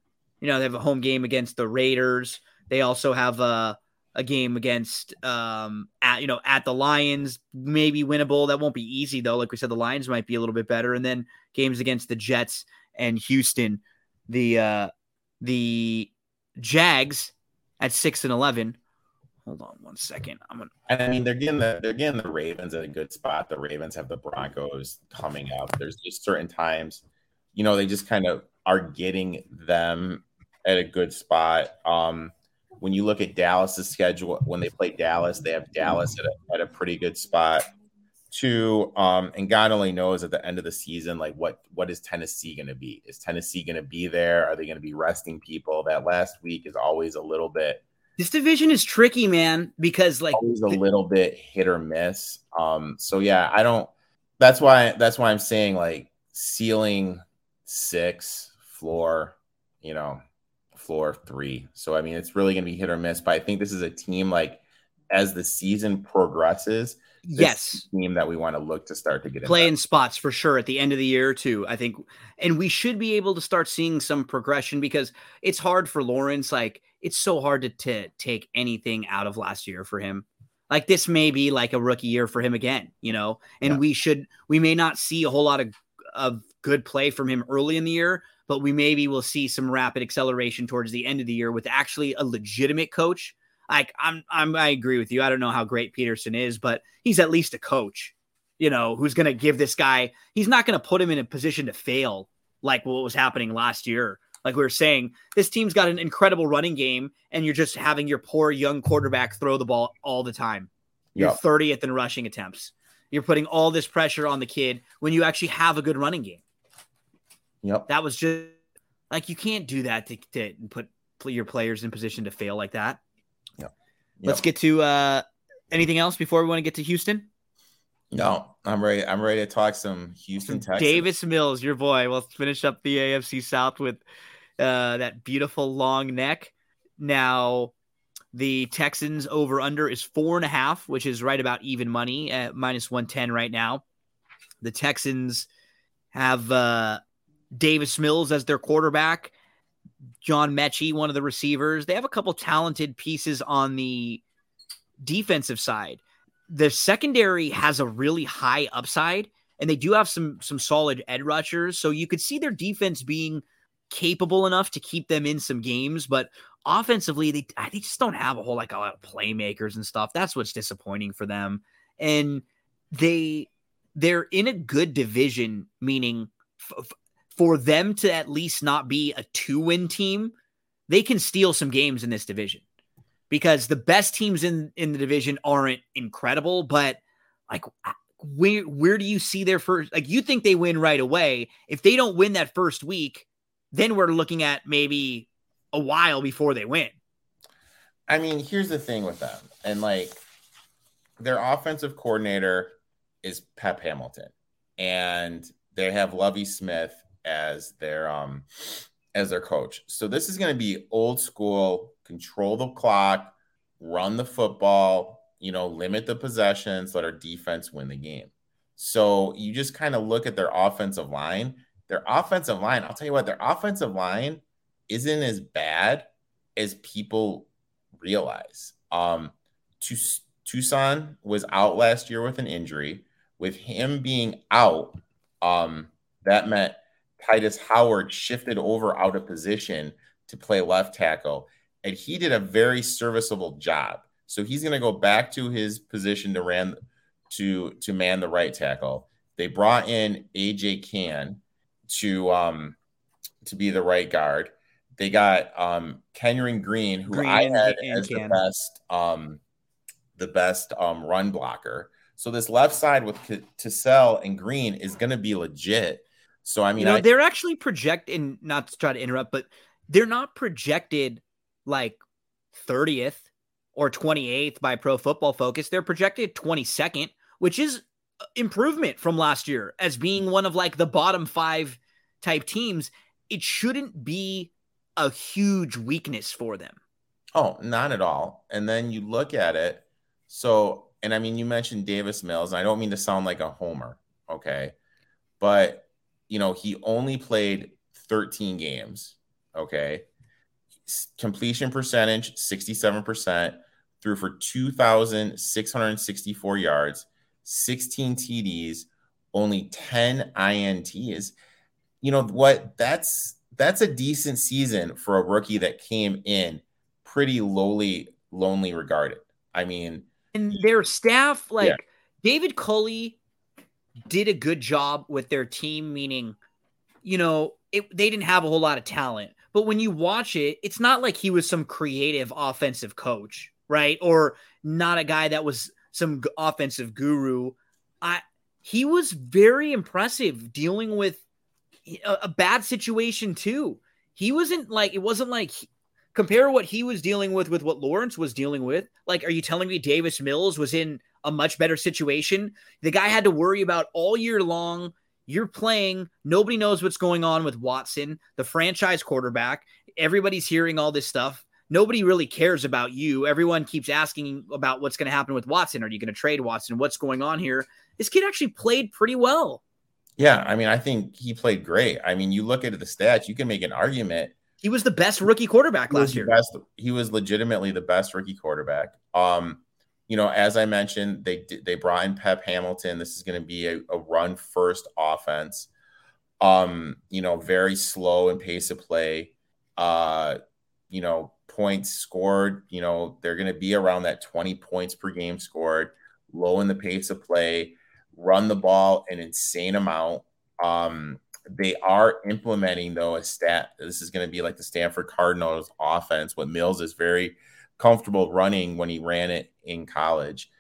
you know, they have a home game against the Raiders. They also have a, a game against, um, at, you know, at the Lions, maybe winnable. That won't be easy though. Like we said, the Lions might be a little bit better. And then games against the Jets and Houston. The, uh, the Jags at six and 11 Hold on one second. I'm gonna. I mean, they're getting the they're getting the Ravens at a good spot. The Ravens have the Broncos coming up. There's just certain times, you know, they just kind of are getting them at a good spot. Um, when you look at Dallas's schedule, when they play Dallas, they have Dallas at a, at a pretty good spot too. Um, and God only knows at the end of the season, like what what is Tennessee going to be? Is Tennessee going to be there? Are they going to be resting people? That last week is always a little bit this division is tricky, man, because like always a little bit hit or miss. Um, so yeah, I don't. That's why. That's why I'm saying like ceiling six, floor, you know, floor three. So I mean, it's really gonna be hit or miss. But I think this is a team like as the season progresses. Yes, team that we want to look to start to get in. playing spots for sure at the end of the year too. I think, and we should be able to start seeing some progression because it's hard for Lawrence. Like it's so hard to, to take anything out of last year for him. Like this may be like a rookie year for him again, you know, and yeah. we should, we may not see a whole lot of, of good play from him early in the year, but we maybe will see some rapid acceleration towards the end of the year with actually a legitimate coach. Like I'm, I'm, I agree with you. I don't know how great Pederson is, but he's at least a coach, you know, who's going to give this guy, he's not going to put him in a position to fail like what was happening last year like we were saying, this team's got an incredible running game, and you're just having your poor young quarterback throw the ball all the time. You're yep. 30th in rushing attempts. You're putting all this pressure on the kid when you actually have a good running game. Yep. That was just like you can't do that to, to put your players in position to fail like that. Yep. yep. Let's get to uh, anything else before we want to get to Houston. No, I'm ready. I'm ready to talk some Houston Texans. Davis Mills, your boy. We'll finish up the AFC South with uh, that beautiful long neck. Now, the Texans over under is four and a half, which is right about even money at minus 110 right now. The Texans have uh, Davis Mills as their quarterback, John Metchie, one of the receivers. They have a couple talented pieces on the defensive side the secondary has a really high upside and they do have some some solid edge rushers so you could see their defense being capable enough to keep them in some games but offensively they ah, they just don't have a whole like a lot of playmakers and stuff. That's what's disappointing for them. And they they're in a good division meaning f- for them to at least not be a two win team they can steal some games in this division. Because the best teams in in the division aren't incredible, but like ah, where where do you see their first like you think they win right away? If they don't win that first week, then we're looking at maybe a while before they win. I mean, here's the thing with them. And like their offensive coordinator is Pep Hamilton. And they have Lovie Smith as their um as their coach. So this is going to be old school, control the clock, run the football, you know, limit the possessions, let our defense win the game. So you just kind of look at their offensive line. Their offensive line, I'll tell you what, their offensive line isn't as bad as people realize. Um, Tunsil was out last year with an injury. With him being out, um, that meant Tytus Howard shifted over out of position to play left tackle, and he did a very serviceable job. So he's going to go back to his position to ran to to man the right tackle. They brought in AJ Cann to um to be the right guard. They got um Kenyon Green, who Green I had as the best um the best um run blocker. So this left side with Tunsil and Green is going to be legit. So I mean, you know, I, they're actually projecting. Not to try to interrupt, but they're not projected like 30th or 28th by Pro Football Focus. They're projected 22nd, which is improvement from last year as being one of like the bottom five type teams. It shouldn't be a huge weakness for them. Oh, not at all. And then you look at it. So, and I mean, you mentioned Davis Mills. I don't mean to sound like a homer, okay? But, you know, he only played 13 games, okay? Completion percentage, 67%, threw for 2,664 yards, 16 TDs, only 10 INTs. You know what? That's that's a decent season for a rookie that came in pretty lowly, lonely regarded. I mean, and their staff, like yeah. David Culley, did a good job with their team. Meaning, you know, it, they didn't have a whole lot of talent, but when you watch it, it's not like he was some creative offensive coach, right? Or not a guy that was some offensive guru. I he was very impressive dealing with a, a bad situation too. He wasn't like it wasn't like he, compare what he was dealing with with what Lawrence was dealing with. Like, are you telling me Davis Mills was in a much better situation? The guy had to worry about all year long. You're playing. Nobody knows what's going on with Watson, the franchise quarterback. Everybody's hearing all this stuff. Nobody really cares about you. Everyone keeps asking about what's going to happen with Watson. Are you going to trade Watson? What's going on here? This kid actually played pretty well. Yeah, I mean, I think he played great. I mean, you look at the stats, you can make an argument. He was the best rookie quarterback last year. Best, he was legitimately the best rookie quarterback. Um, you know, as I mentioned, they they brought in Pep Hamilton. This is going to be a, a run first offense. Um, you know, very slow in pace of play. Uh, you know, points scored. You know, they're going to be around that 20 points per game scored, low in the pace of play run the ball an insane amount. Um, they are implementing though a stat. This is going to be like the Stanford Cardinals offense. What Mills is very comfortable running when he ran it in college.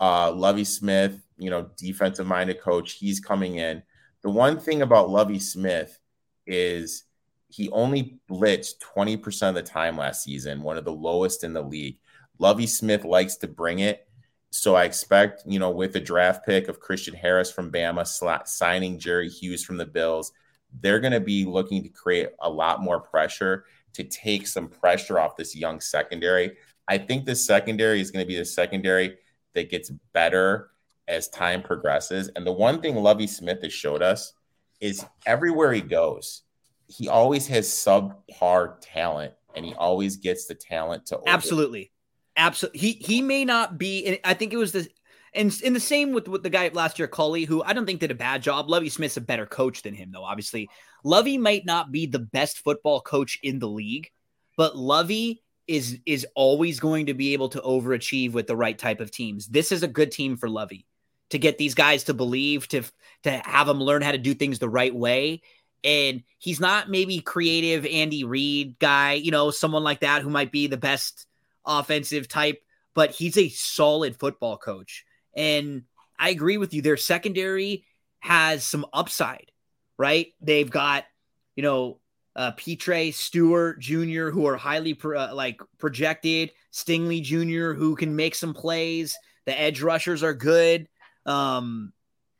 Uh, Lovie Smith, you know, defensive minded coach, he's coming in. The one thing about Lovie Smith is he only blitzed 20% of the time last season, one of the lowest in the league. Lovie Smith likes to bring it. So I expect, you know, with the draft pick of Christian Harris from Bama, sl- signing Jerry Hughes from the Bills, they're going to be looking to create a lot more pressure to take some pressure off this young secondary. I think the secondary is going to be the secondary that gets better as time progresses. And the one thing Lovie Smith has showed us is everywhere he goes, he always has subpar talent and he always gets the talent to absolutely Absolutely. He he may not be. I think it was the and in the same with, with the guy last year, Culley, who I don't think did a bad job. Lovie Smith's a better coach than him, though. Obviously, Lovie might not be the best football coach in the league, but Lovie is is always going to be able to overachieve with the right type of teams. This is a good team for Lovie to get these guys to believe, to to have them learn how to do things the right way. And he's not maybe creative Andy Reid guy, you know, someone like that who might be the best offensive type, but he's a solid football coach. And I agree with you. Their secondary has some upside, right? They've got, you know, uh, Pitre, Stewart Jr., who are highly pro- uh, like projected, Stingley Jr., who can make some plays. The edge rushers are good. Um,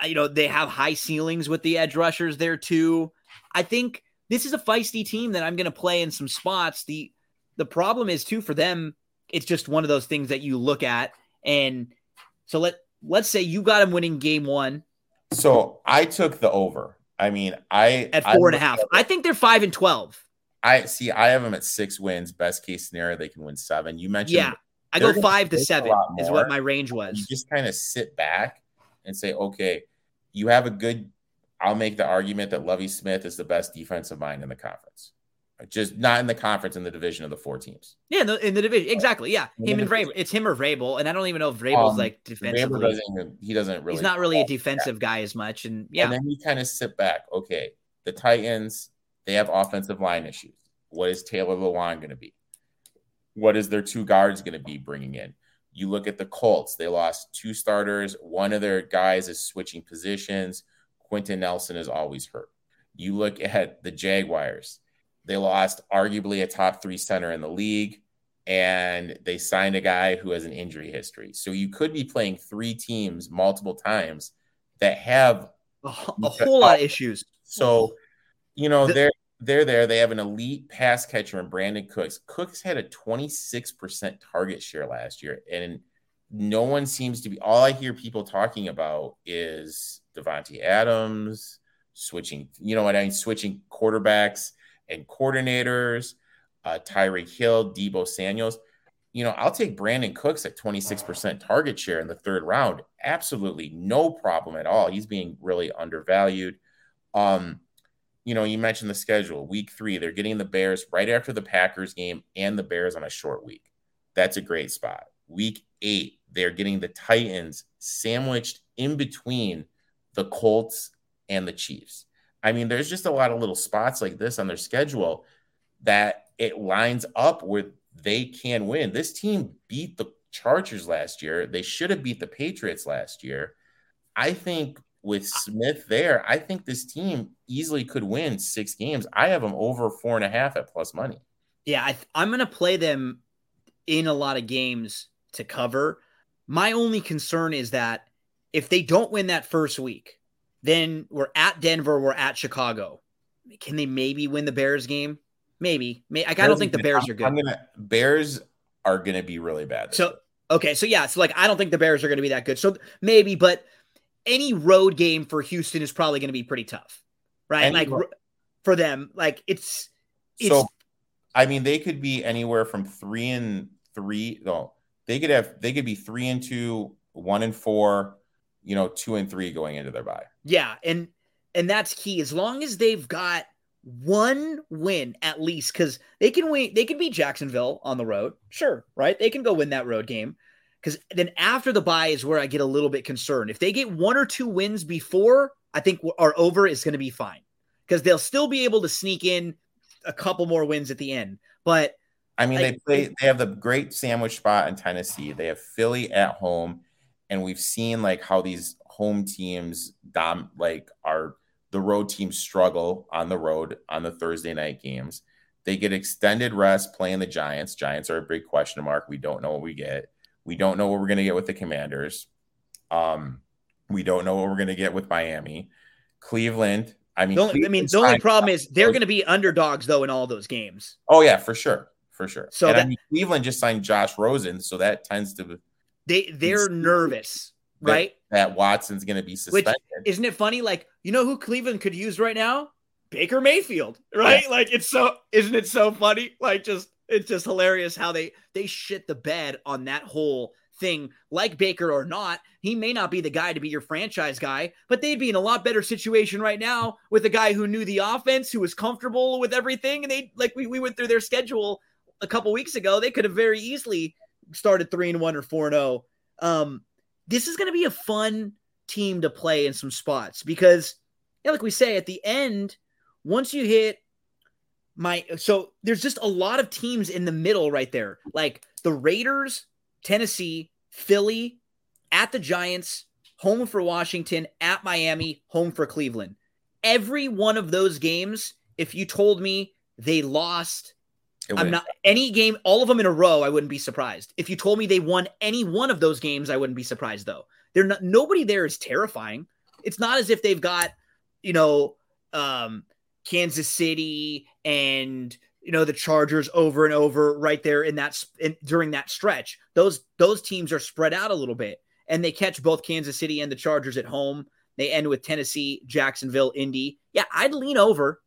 you know, they have high ceilings with the edge rushers there too. I think this is a feisty team that I'm going to play in some spots. The the problem is too for them, it's just one of those things that you look at and so let let's say you got them winning game 1. So, I took the over. I mean, I at four I and a half. I think they're 5 and 12. I see I have them at 6 wins. Best case scenario they can win 7. You mentioned Yeah. I go 5 to 7 is what my range was. You just kind of sit back and say, "Okay, you have a good I'll make the argument that Lovie Smith is the best defensive mind in the conference. Just not in the conference, in the division of the four teams. Yeah, in the, in the division, exactly. Yeah, him and Vrabel. It's him or Vrabel, and I don't even know if Vrabel's um, like defensively. Doesn't he doesn't really. He's not really a defensive guy as much, and yeah. And then you kind of sit back. Okay, the Titans they have offensive line issues. What is Taylor Lewan going to be? What is their two guards going to be bringing in? You look at the Colts. They lost two starters. One of their guys is switching positions. Quenton Nelson is always hurt. You look at the Jaguars, they lost arguably a top three center in the league, and they signed a guy who has an injury history. So you could be playing three teams multiple times that have a, a whole lot of issues. So, you know, the, they're they're there. They have an elite pass catcher in Brandin Cooks. Cooks had a 26% target share last year, and no one seems to be all I hear people talking about is Davante Adams, switching, you know what I mean, switching quarterbacks and coordinators, uh, Tyreek Hill, Deebo Samuels. You know, I'll take Brandin Cooks at 26% target share in the third round. Absolutely no problem at all. He's being really undervalued. Um, you know, you mentioned the schedule. Week three, they're getting the Bears right after the Packers game and the Bears on a short week. That's a great spot. Week eight, they're getting the Titans sandwiched in between the Colts and the Chiefs. I mean, there's just a lot of little spots like this on their schedule that it lines up where they can win. This team beat the Chargers last year. They should have beat the Patriots last year. I think with Smith there, I think this team easily could win six games. I have them over four and a half at plus money. Yeah, I, am going to play them in a lot of games to cover. My only concern is that if they don't win that first week, then we're at Denver, we're at Chicago. Can they maybe win the Bears game? Maybe. May, I don't think the Bears are good. I'm gonna Bears are gonna be really bad. So okay, so yeah, so like I don't think the Bears are gonna be that good. So maybe, but any road game for Houston is probably gonna be pretty tough, right? Any like for them, like it's, it's so. I mean, they could be anywhere from three and three. No, they could have they could be three and two, one and four, you know, two and three going into their bye. Yeah, and and that's key. As long as they've got one win at least, because they can win, they can beat Jacksonville on the road. Sure, right? They can go win that road game. Because then after the bye is where I get a little bit concerned. If they get one or two wins before, I think our over is going to be fine because they'll still be able to sneak in a couple more wins at the end. But I mean, they play. They have the great sandwich spot in Tennessee. They have Philly at home, and we've seen like how these home teams dom like are the road teams struggle on the road on the Thursday night games. They get extended rest playing the Giants. Giants are a big question mark. We don't know what we get. We don't know what we're going to get with the Commanders. Um, we don't know what we're going to get with Miami, Cleveland. I mean, the only, I mean, the only problem is they're going to be underdogs though in all those games. Oh yeah, for sure, for sure. So and that, I mean, Cleveland just signed Josh Rosen, so that tends to they they're nervous, right? That Watson's going to be suspended. Which, isn't it funny? Like you know who Cleveland could use right now? Baker Mayfield, right? Yeah. Like it's so isn't it so funny? Like just it's just hilarious how they they shit the bed on that whole thing. Like Baker or not, he may not be the guy to be your franchise guy, but they'd be in a lot better situation right now with a guy who knew the offense, who was comfortable with everything, and they like we, we went through their schedule a couple weeks ago. They could have very easily started three and one or four and zero. Oh. Um, this is going to be a fun team to play in some spots because, yeah, like we say at the end, once you hit my so there's just a lot of teams in the middle right there, like the Raiders, Tennessee, Philly, at the Giants, home for Washington, at Miami, home for Cleveland. Every one of those games, if you told me they lost I'm not any game, all of them in a row. I wouldn't be surprised. If you told me they won any one of those games, I wouldn't be surprised though. They're not. Nobody there is terrifying. It's not as if they've got, you know, um, Kansas City and you know the Chargers over and over right there in that in, during that stretch. Those those teams are spread out a little bit, and they catch both Kansas City and the Chargers at home. They end with Tennessee, Jacksonville, Indy. Yeah, I'd lean over.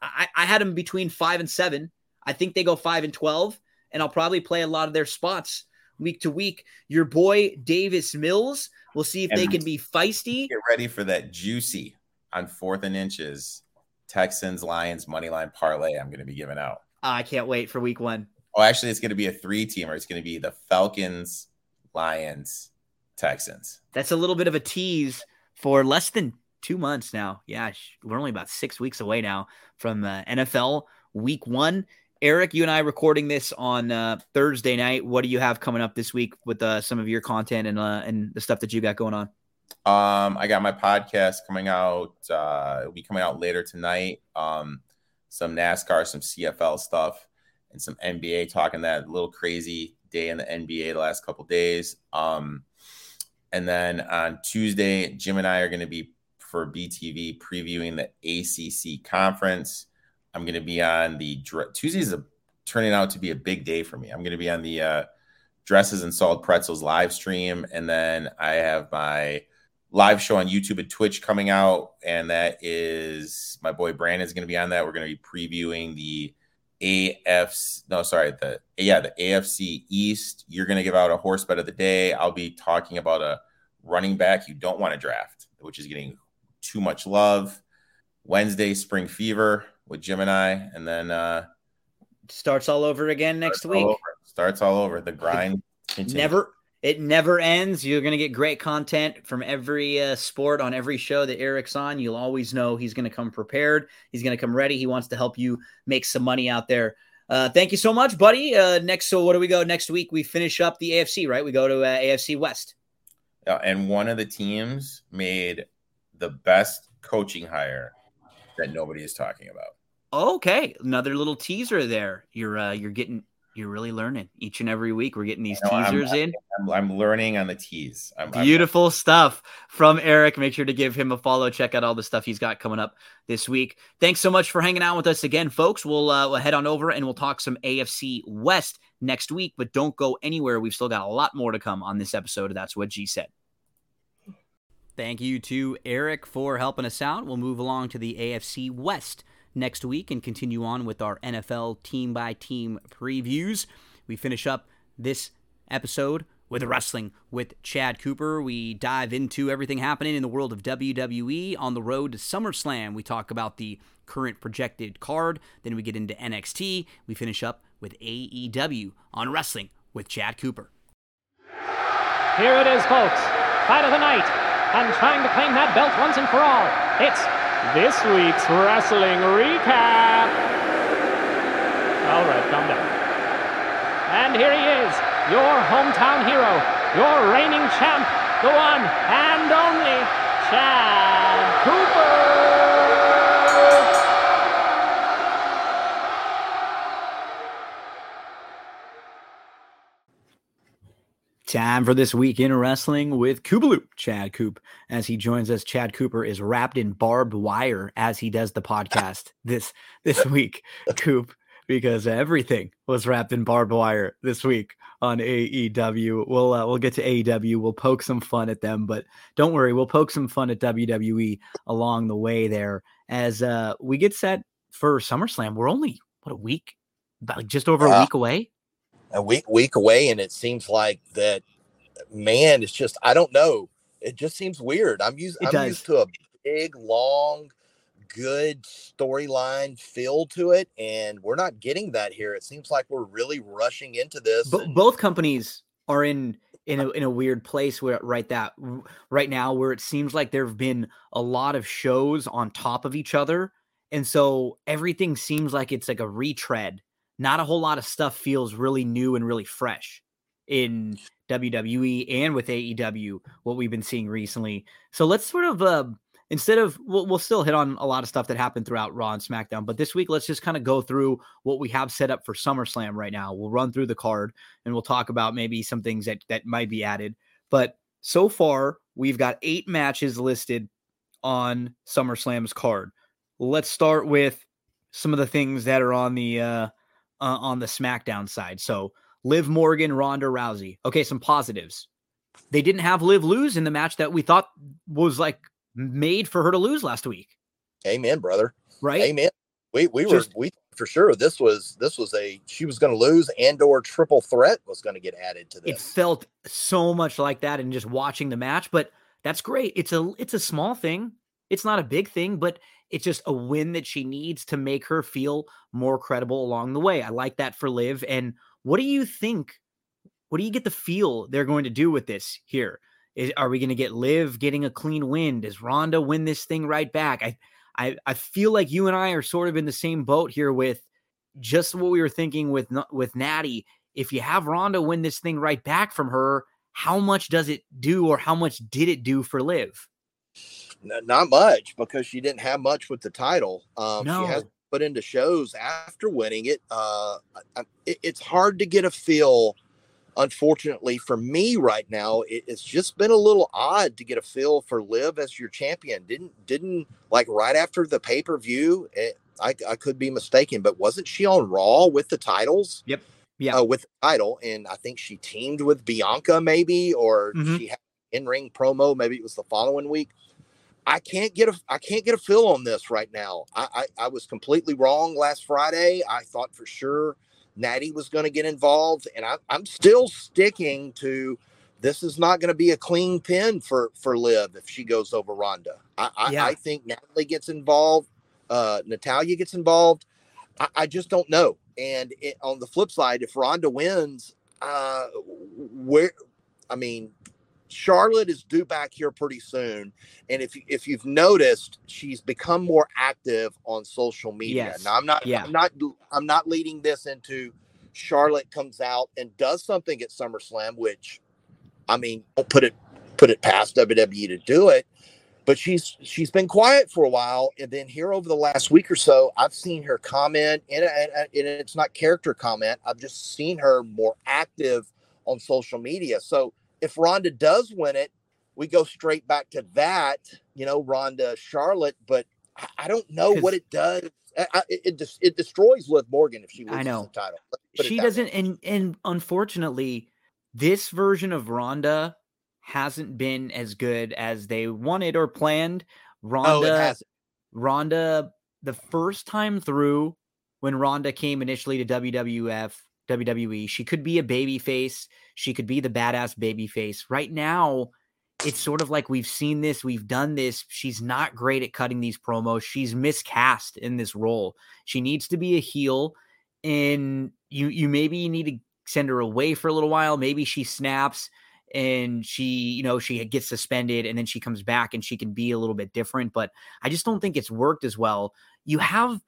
I, I had them between five and seven. I think they go five and twelve, and I'll probably play a lot of their spots week to week. Your boy Davis Mills. We'll see if and they can be feisty. Get ready for that juicy on fourth and inches Texans Lions money line parlay I'm going to be giving out. I can't wait for week one. Oh, actually, it's going to be a three teamer. It's going to be the Falcons, Lions, Texans. That's a little bit of a tease for less than two months now. Yeah, we're only about six weeks away now from uh, NFL week one. Eric, you and I recording this on uh, Thursday night. What do you have coming up this week with uh, some of your content and uh, and the stuff that you got going on? Um, I got my podcast coming out. Uh, it'll be coming out later tonight. Um, some NASCAR, some CFL stuff, and some NBA talking that little crazy day in the NBA the last couple days. Um, and then on Tuesday, Jim and I are going to be for BTV previewing the ACC conference. I'm going to be on the Tuesday's a, turning out to be a big day for me. I'm going to be on the uh, dresses and salt pretzels live stream, and then I have my live show on YouTube and Twitch coming out, and that is my boy Brandon is going to be on that. We're going to be previewing the AFC. No, sorry, the yeah the AFC East. You're going to give out a horse bet of the day. I'll be talking about a running back you don't want to draft, which is getting too much love. Wednesday, Spring Fever with Jim and I, and then uh starts all over again next week. All starts all over. The grind. Continues. Never it never ends. You're going to get great content from every uh, sport on every show that Eric's on. You'll always know he's going to come prepared. He's going to come ready. He wants to help you make some money out there. Uh, thank you so much, buddy. Uh, next, so what do we go next week? We finish up the AFC, right? We go to uh, AFC West. And one of the teams made the best coaching hire that nobody is talking about. Okay, another little teaser there. You're uh, you're getting you're really learning each and every week. We're getting these teasers I'm, in. I'm, I'm, learning on the tease. I'm, Beautiful stuff from Eric. Make sure to give him a follow. Check out all the stuff he's got coming up this week. Thanks so much for hanging out with us again, folks. We'll, uh, we'll head on over and we'll talk some AFC West next week, but don't go anywhere. We've still got a lot more to come on this episode. That's what G said. Thank you to Eric for helping us out. We'll move along to the AFC West next week and continue on with our NFL team by team previews. We finish up this episode with wrestling with Chad Cooper. We dive into everything happening in the world of WWE on the road to SummerSlam. We talk about the current projected card, then we get into NXT. We finish up with AEW on wrestling with Chad Cooper. Here it is, folks. Fight of the night. And trying to claim that belt once and for all. It's this week's wrestling recap. All right, calm down. And here he is, your hometown hero, your reigning champ, the one and only Chad Cooper. Time for this week in wrestling with Koopaloop, Chad Coop. As he joins us, Chad Cooper is wrapped in barbed wire as he does the podcast this this week, Coop, because everything was wrapped in barbed wire this week on AEW. We'll uh, we'll get to AEW. We'll poke some fun at them, but don't worry, we'll poke some fun at WWE along the way there as uh, we get set for SummerSlam. We're only what a week, about just over a week away a week week away, and it seems like that. Man, it's just I don't know. It just seems weird. I'm used. It I'm does. used to a big, long, good storyline feel to it, and we're not getting that here. It seems like we're really rushing into this. But and- both companies are in in a in a weird place where right that right now where it seems like there have been a lot of shows on top of each other and so everything seems like it's like a retread not a whole lot of stuff feels really new and really fresh in WWE and with AEW, what we've been seeing recently. So let's sort of, uh, instead of, we'll, we'll still hit on a lot of stuff that happened throughout Raw and SmackDown, but this week, let's just kind of go through what we have set up for SummerSlam right now. We'll run through the card and we'll talk about maybe some things that, that might be added. But so far, we've got eight matches listed on SummerSlam's card. let's start with some of the things that are on the uh, uh on the SmackDown side. So Liv Morgan, Ronda Rousey. Okay, some positives. They didn't have Liv lose in the match that we thought was like made for her to lose last week. Amen, brother. Right? Amen. We we Just, were we for sure this was this was a she was going to lose and or triple threat was going to get added to this. It felt so much like that in just watching the match, but that's great. It's a it's a small thing. It's not a big thing, but it's just a win that she needs to make her feel more credible along the way. I like that for Liv. And what do you think? What do you get the feel they're going to do with this here? Is, are we going to get Liv getting a clean win? Does Ronda win this thing right back? I, I, I feel like you and I are sort of in the same boat here with just what we were thinking with with Natty. If you have Ronda win this thing right back from her, how much does it do, or how much did it do for Liv? Not much because she didn't have much with the title. Um, no. She has put into shows after winning it. Uh, it it's hard to get a feel unfortunately for me right now it, it's just been a little odd to get a feel for liv as your champion didn't didn't like right after the pay-per-view I, I could be mistaken but wasn't she on raw with the titles yep yeah uh, with the title and i think she teamed with bianca maybe or mm-hmm. she had in-ring promo maybe it was the following week I can't get a I can't get a feel on this right now. I, I, I was completely wrong last Friday. I thought for sure Natty was going to get involved, and I, I'm still sticking to this is not going to be a clean pin for for Liv if she goes over Ronda. I, I, yeah. I think Natalie gets involved, uh, Natalya gets involved. I, I just don't know. And it, on the flip side, if Ronda wins, uh, where I mean, Charlotte is due back here pretty soon, and if if you've noticed, she's become more active on social media. Yes. Now, I'm not, yeah. I'm not, I'm not leading this into Charlotte comes out and does something at SummerSlam, which, I mean, don't put it put it past WWE to do it, but she's she's been quiet for a while, and then here over the last week or so, I've seen her comment, and, and, and it's not character comment. I've just seen her more active on social media, so if Ronda does win it, we go straight back to that, you know, Ronda Charlotte. But I, I don't know what it does. I, it, it, it destroys Liv Morgan if she loses I know. the title. She doesn't, way. and and unfortunately, this version of Ronda hasn't been as good as they wanted or planned. Ronda, oh, Ronda, the first time through when Ronda came initially to WWF, WWE. She could be a baby face. She could be the badass baby face. Right now, it's sort of like we've seen this, we've done this. She's not great at cutting these promos. She's miscast in this role. She needs to be a heel, and you you maybe need to send her away for a little while. Maybe she snaps and she, you know, she gets suspended and then she comes back and she can be a little bit different. But I just don't think it's worked as well. You have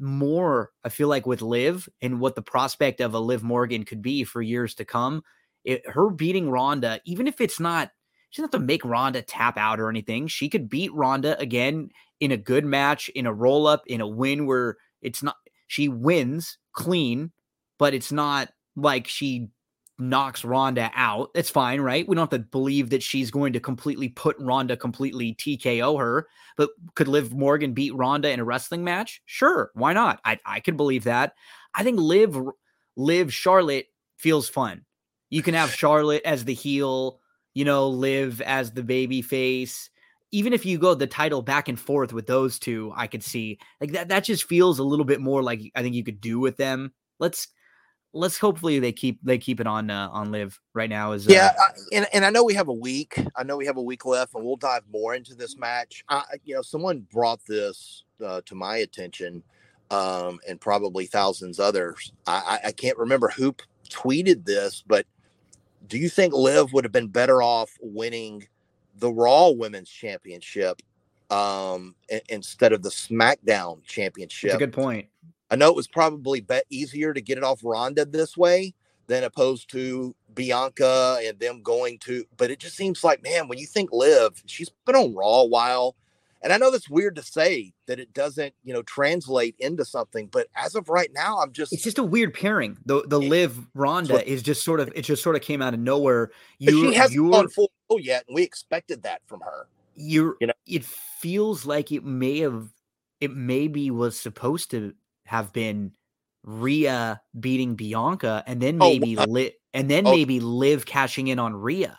more, I feel like, with Liv and what the prospect of a Liv Morgan could be for years to come. It, her beating Ronda, even if it's not, she doesn't have to make Ronda tap out or anything. She could beat Ronda again in a good match, in a roll up, in a win where it's not, she wins clean, but it's not like she knocks Ronda out. That's fine, right? We don't have to believe that she's going to completely put Ronda completely TKO her. But could Liv Morgan beat Ronda in a wrestling match? Sure, why not? I I could believe that. I think Liv Liv Charlotte feels fun. You can have Charlotte as the heel, you know, Liv as the baby face. Even if you go the title back and forth with those two, I could see like that. That just feels a little bit more like I think you could do with them. Let's let's hopefully they keep they keep it on uh, on live right now is uh, yeah I, and, and i know we have a week i know we have a week left and we'll dive more into this match. I, you know someone brought this uh, to my attention um, and probably thousands others. I, I can't remember who tweeted this but do you think liv would have been better off winning the raw women's championship um, instead of the smackdown championship That's a good point I know it was probably bet easier to get it off Ronda this way than opposed to Bianca and them going to. But it just seems like, man, when you think Liv, she's been on Raw a while, and I know that's weird to say that it doesn't, you know, translate into something. But as of right now, I'm just it's just a weird pairing. The the Liv Ronda is just sort of it just sort of came out of nowhere. You she hasn't gone full yet, and we expected that from her. You're, you know, it feels like it may have it maybe was supposed to have been Rhea beating Bianca and then oh, maybe oh, Liv and then oh, maybe Liv cashing in on Rhea.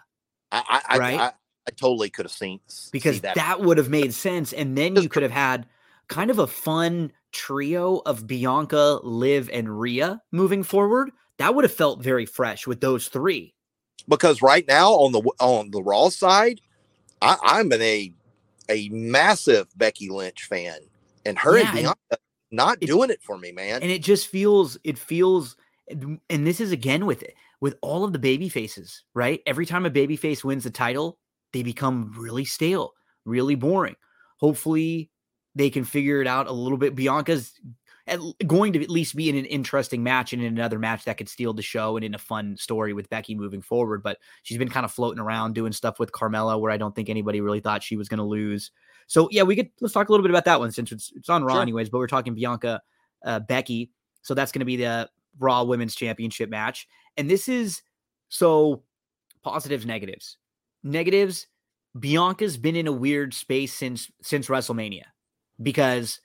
I, I right? I, I, totally could have seen because that. that would have made sense. And then you could have had kind of a fun trio of Bianca, Liv, and Rhea moving forward. That would have felt very fresh with those three. Because right now on the on the Raw side, I, I'm in a a massive Becky Lynch fan, and her yeah, and Bianca not doing it for me, man. And it just feels it feels, and this is again with it with all of the baby faces, right? Every time a baby face wins the title, they become really stale, really boring. Hopefully, they can figure it out a little bit. Bianca's going to at least be in an interesting match and in another match that could steal the show and in a fun story with Becky moving forward. But she's been kind of floating around doing stuff with Carmella where I don't think anybody really thought she was going to lose. So yeah, we could let's talk a little bit about that one since it's it's on Raw sure. anyways. But we're talking Bianca uh, Becky, so that's going to be the Raw Women's Championship match, and this is so positives negatives negatives. Bianca's been in a weird space since since WrestleMania because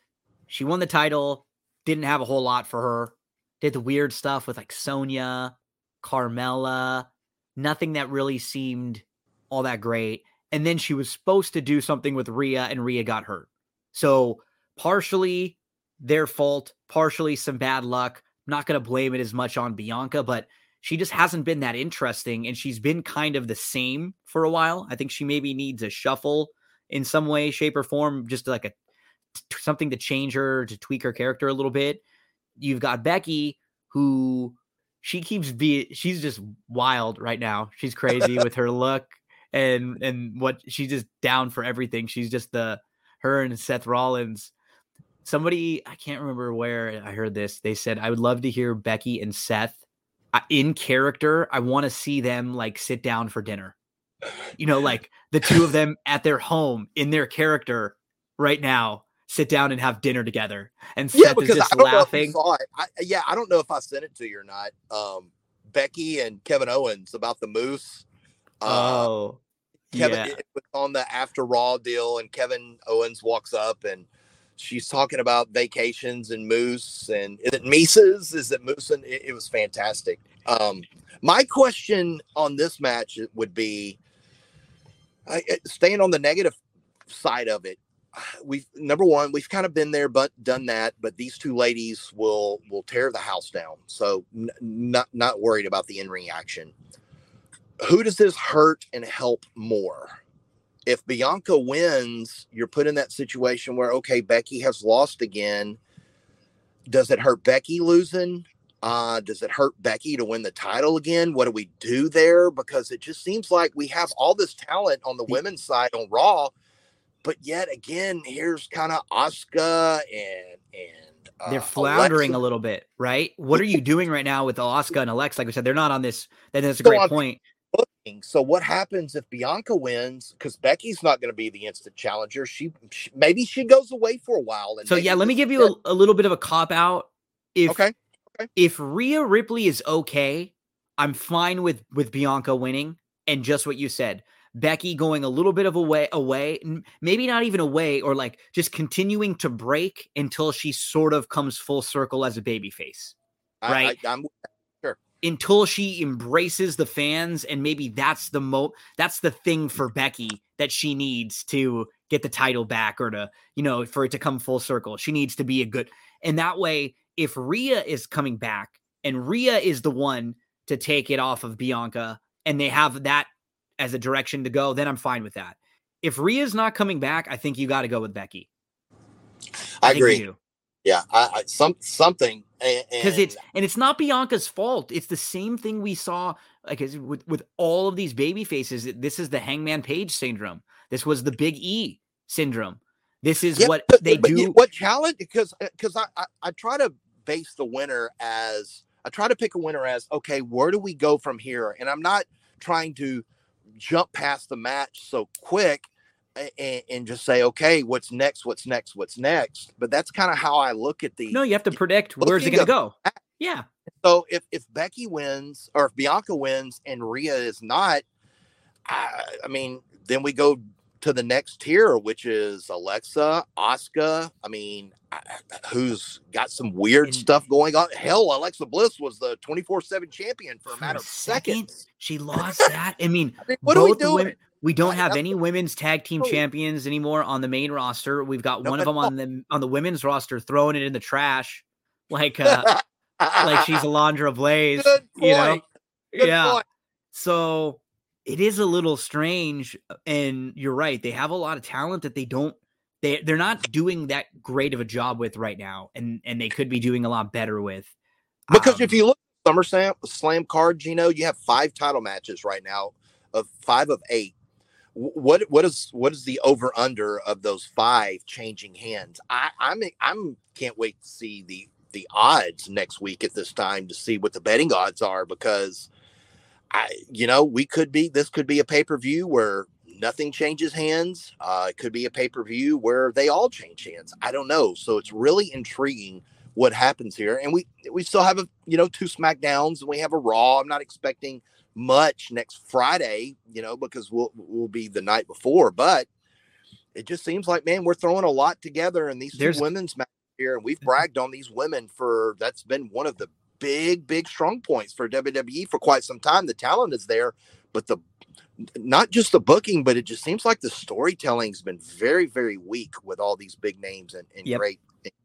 she won the title, didn't have a whole lot for her, did the weird stuff with like Sonya, Carmella, nothing that really seemed all that great. And then she was supposed to do something with Rhea, and Rhea got hurt. So, partially their fault, partially some bad luck. I'm not going to blame it as much on Bianca, but she just hasn't been that interesting. And she's been kind of the same for a while. I think she maybe needs a shuffle in some way, shape, or form, just like a something to change her to tweak her character a little bit. You've got Becky who she keeps be she's just wild right now. She's crazy with her look and and what she's just down for everything. She's just the her and Seth Rollins. Somebody I can't remember where I heard this. They said I would love to hear Becky and Seth uh, in character. I want to see them like sit down for dinner. You know, like the two of them at their home in their character right now sit down and have dinner together. And Seth yeah, because is just I laughing. Know if you saw it. I, yeah, I don't know if I sent it to you or not. Um, Becky and Kevin Owens about the moose. Uh, oh, Kevin yeah. it was on the after Raw deal, and Kevin Owens walks up and she's talking about vacations and moose and is it Mises? Is it moose? And it, it was fantastic. Um, my question on this match would be, uh, staying on the negative side of it we've number one we've kind of been there but done that but these two ladies will will tear the house down so n- not not worried about the in-ring action who does this hurt and help more if bianca wins you're put in that situation where okay becky has lost again does it hurt becky losing uh, does it hurt Becky to win the title again? What do we do there? Because it just seems like we have all this talent on the women's side on Raw, but yet again, here's kind of Asuka and and uh, they're floundering Alexa. a little bit, right? What are you doing right now with Asuka and Alex? Like we said, they're not on this. That is a so great point. So what happens if Bianca wins? Because Becky's not going to be the instant challenger. She, she, maybe she goes away for a while. so yeah, let me give you a, a, little bit of a cop out. If okay. okay, if Rhea Ripley is okay, I'm fine with with Bianca winning. And just what you said, Becky going a little bit of a way away, maybe not even away, or like just continuing to break until she sort of comes full circle as a baby face. Right. I, I. Until she embraces the fans, and maybe that's the mo that's the thing for Becky that she needs to get the title back or to, you know, for it to come full circle. She needs to be a good and that way, if Rhea is coming back and Rhea is the one to take it off of Bianca and they have that as a direction to go, then I'm fine with that. If Rhea's not coming back, I think you got to go with Becky. I, I agree. Yeah, I, I, some something because it's and it's not Bianca's fault. It's the same thing we saw like with with all of these baby faces. This is the Hangman Page syndrome. This was the Big E syndrome. This is yeah, what but, they but do. What challenge? Because because uh, I, I I try to base the winner as I try to pick a winner as okay. Where do we go from here? And I'm not trying to jump past the match so quick and, and, just say, okay, what's next? What's next? What's next? But that's kind of how I look at the. No, you have to predict where's it going to go. Yeah. So if if Becky wins or if Bianca wins and Rhea is not, I, I mean, then we go to the next tier, which is Alexa, Asuka. I mean, who's got some weird and, stuff going on. Hell, Alexa Bliss was the 24 7 champion for a matter of seconds. She lost that. I mean, I mean what are we doing? Women, we don't have any women's tag team champions anymore on the main roster. We've got one of them on the on the women's roster throwing it in the trash, like uh, like she's Alundra Blaze. You know, Good yeah. Point. So it is a little strange, uh, and you're right. They have a lot of talent that they don't. They they're not doing that great of a job with right now, and and they could be doing a lot better with. Because um, if you look at SummerSlam Slam card, Gino, you have five title matches right now, of five of eight. What what is what is the over under of those five changing hands? I I'm I'm can't wait to see the the odds next week at this time to see what the betting odds are because I, you know, we could be, this could be a pay per view where nothing changes hands. Uh, it could be a pay per view where they all change hands. I don't know. So it's really intriguing what happens here. And we, we still have a, you know, two SmackDowns and we have a Raw. I'm not expecting much next Friday, you know, because we'll, we'll be the night before, but it just seems like, man, we're throwing a lot together in these There's, two women's matches here. And we've mm-hmm. bragged on these women for, that's been one of the big, big strong points for WWE for quite some time. The talent is there, but the not just the booking, but it just seems like the storytelling's been very, very weak with all these big names and, and yep. great.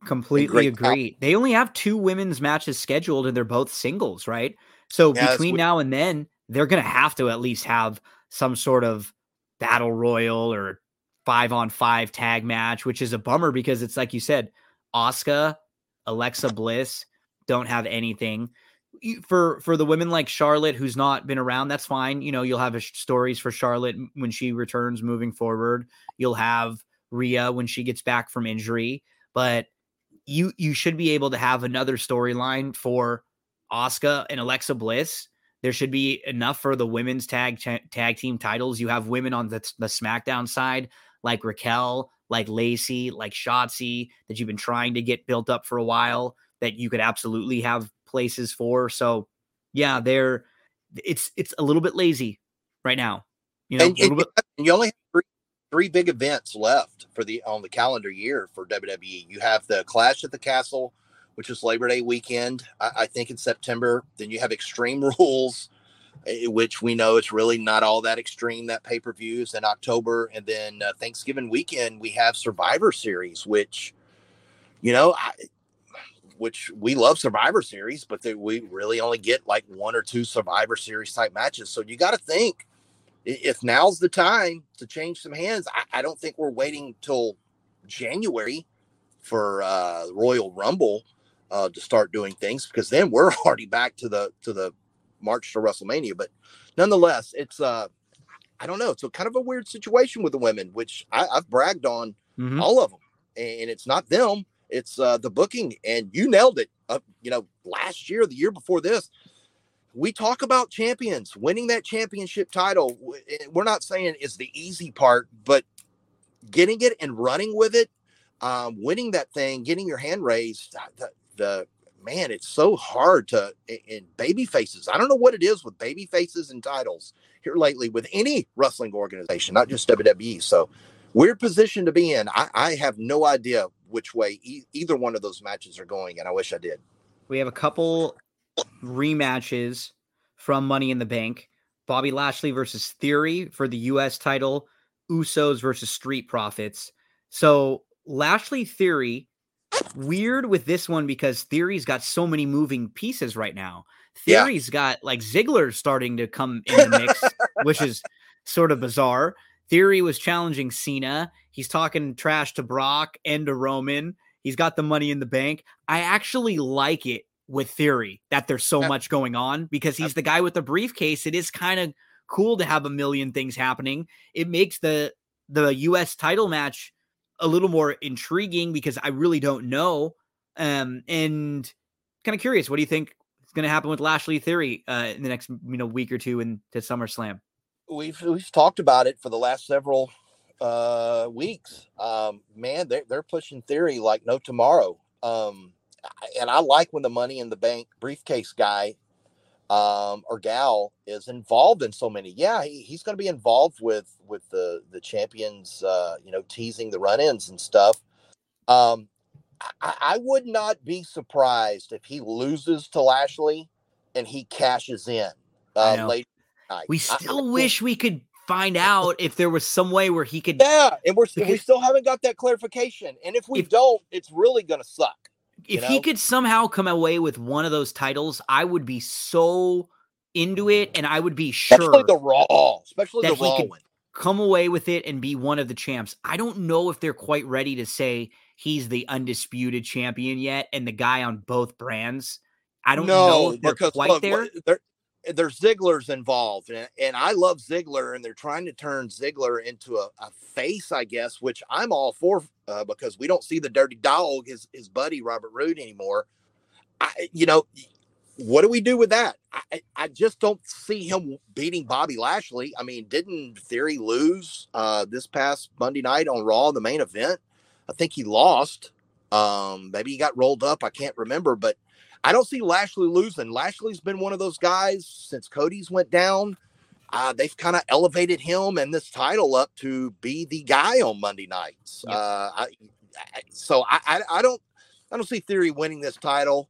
Completely and great agree. Talent. They only have two women's matches scheduled, and they're both singles, right? So yeah, between now and then, they're going to have to at least have some sort of battle royal or five on five tag match, which is a bummer because it's like you said, Asuka, Alexa Bliss, don't have anything. For for the women like Charlotte who's not been around that's fine. You know you'll have stories for Charlotte when she returns moving forward. You'll have Rhea when she gets back from injury but you you should be able to have another storyline for Asuka and Alexa Bliss there should be enough for the women's tag tag team titles you have women on the, the SmackDown side like Raquel like Lacey like Shotzi that you've been trying to get built up for a while that you could absolutely have places for. So yeah, they're it's it's a little bit lazy right now. You know, and, and, bit- and you only have three, three big events left for the on the calendar year for WWE. You have the Clash at the Castle, which is Labor Day weekend, I, I think in September. Then you have Extreme Rules, eh, which we know it's really not all that extreme. That pay per views in October, and then uh, Thanksgiving weekend we have Survivor Series, which you know I, which we love Survivor Series, but they, we really only get like one or two Survivor Series type matches. So you got to think if now's the time to change some hands. I, I don't think we're waiting till January for uh, Royal Rumble uh, to start doing things because then we're already back to the to the march to WrestleMania. But nonetheless, it's uh, I don't know. It's a kind of a weird situation with the women, which I, have bragged on mm-hmm. all of them, and it's not them it's uh, the booking, and you nailed it. Uh, you know, last year, the year before this, we talk about champions winning that championship title. We're not saying it's the easy part, but getting it and running with it, um, winning that thing, getting your hand raised. The, the man, it's so hard to in baby faces. I don't know what it is with baby faces and titles here lately with any wrestling organization, not just WWE. So weird position to be in. I, I have no idea which way e- either one of those matches are going, and I wish I did. We have a couple rematches from Money in the Bank. Bobby Lashley versus Theory for the U.S. title. Usos versus Street Profits. So Lashley Theory, weird with this one because Theory's got so many moving pieces right now. Theory's yeah. got like Ziggler starting to come in the mix, which is sort of bizarre. Theory was challenging Cena. He's talking trash to Brock and to Roman. He's got the money in the bank. I actually like it with Theory that there's so much going on because he's the guy with the briefcase. It is kind of cool to have a million things happening. It makes the the US title match a little more intriguing because I really don't know. Um and kind of curious, what do you think is going to happen with Lashley Theory uh, in the next you know week or two into SummerSlam? we've we've talked about it for the last several uh, weeks. Um, man, they're they're pushing theory like no tomorrow. Um, and I like when the money in the bank briefcase guy um, or gal is involved in so many. Yeah, he, he's going to be involved with with the the champions, uh, you know, teasing the run-ins and stuff. Um, I, I would not be surprised if he loses to Lashley and he cashes in uh, late night. We still I, wish we could find out if there was some way where he could. Yeah, and we're because, we still haven't got that clarification. And if we if, don't, it's really going to suck. If know? he could somehow come away with one of those titles, I would be so into it, and I would be sure, especially the Raw, especially the Raw one. Come away with it and be one of the champs. I don't know if they're quite ready to say he's the undisputed champion yet, and the guy on both brands. I don't no, know if they're because, quite look, there. They're, there's Ziggler's involved, and, and I love Ziggler, and they're trying to turn Ziggler into a, a face, I guess, which I'm all for uh, because we don't see the dirty dog, his his buddy Robert Roode anymore. I, you know, what do we do with that? I, I just don't see him beating Bobby Lashley. I mean, didn't Theory lose uh, this past Monday night on Raw, the main event? I think he lost. Um, maybe he got rolled up. I can't remember, but I don't see Lashley losing. Lashley's been one of those guys since Cody's went down. Uh, they've kind of elevated him and this title up to be the guy on Monday nights. Yep. Uh, I, I, so I, I, I, don't I don't see Theory winning this title.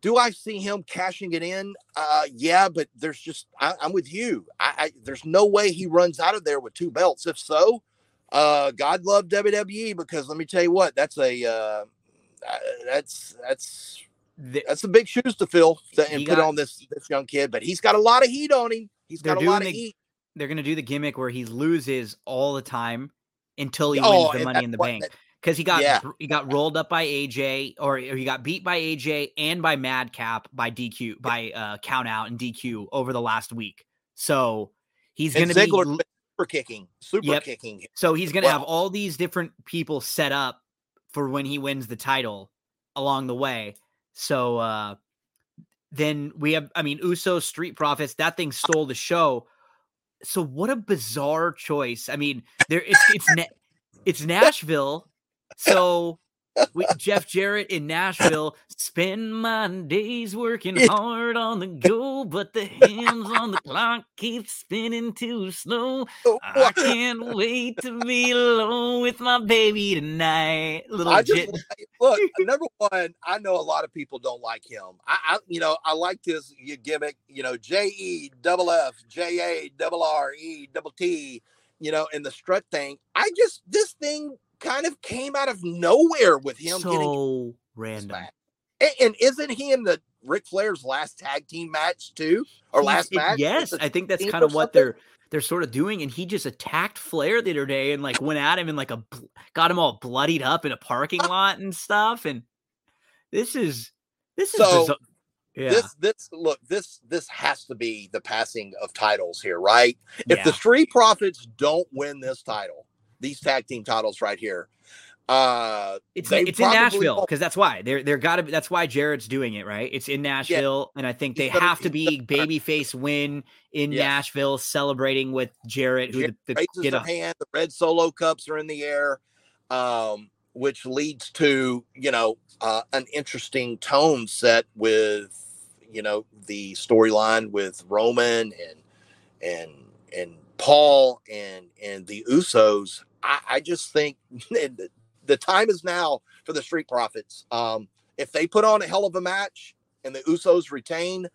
Do I see him cashing it in? Uh, yeah, but there's just I, am with you. I, there's no way he runs out of there with two belts. If so, uh, God love WWE because let me tell you what, that's a uh, uh that's that's the, that's the big shoes to fill to, and put got, on this this young kid. But he's got a lot of heat on him. He's got a lot the, of heat. They're gonna do the gimmick where he loses all the time until he oh, wins the Money in the Bank. Because he got yeah. he got rolled up by AJ, or, or, he got beat by AJ and by Madcap by DQ by uh, count out and DQ over the last week. So he's going to be super kicking, super yep. kicking. So he's going to well. have all these different people set up for when he wins the title along the way. So uh then we have, I mean, Uso Street Profits. That thing stole the show. So what a bizarre choice. I mean, there it's it's it's Nashville. So with Jeff Jarrett in Nashville. Spend my days working hard on the go, but the hands on the clock keep spinning too slow. Oh, I can't wait to be alone with my baby tonight. Little I just, look, number one, I know a lot of people don't like him. I, I you know, I like this gimmick. You know, J E double F J A double R E double T. You know, and the strut thing. I just this thing kind of came out of nowhere with him so getting random. And, and, isn't he in the Ric Flair's last tag team match too, or last match? Yes, I think that's kind of what they're they're sort of doing. And he just attacked Flair the other day and like went at him and like a got him all bloodied up in a parking lot and stuff. And this is this is so. Yeah. This this look this this has to be the passing of titles here, right? If yeah. the Street Profits don't win this title, these tag team titles right here. Uh, it's it's in Nashville because that's why they're they're got to be. That's why Jarrett's doing it, right? It's in Nashville, yeah. and I think they have to be babyface win in yes. Nashville, celebrating with Jarrett, who Jarrett the, the, raises a hand. The red solo cups are in the air, um, which leads to you know uh, an interesting tone set with you know the storyline with Roman and and and Paul and and the Usos I, I just think the time is now for the Street Profits. Um, if they put on a hell of a match and the Usos retain,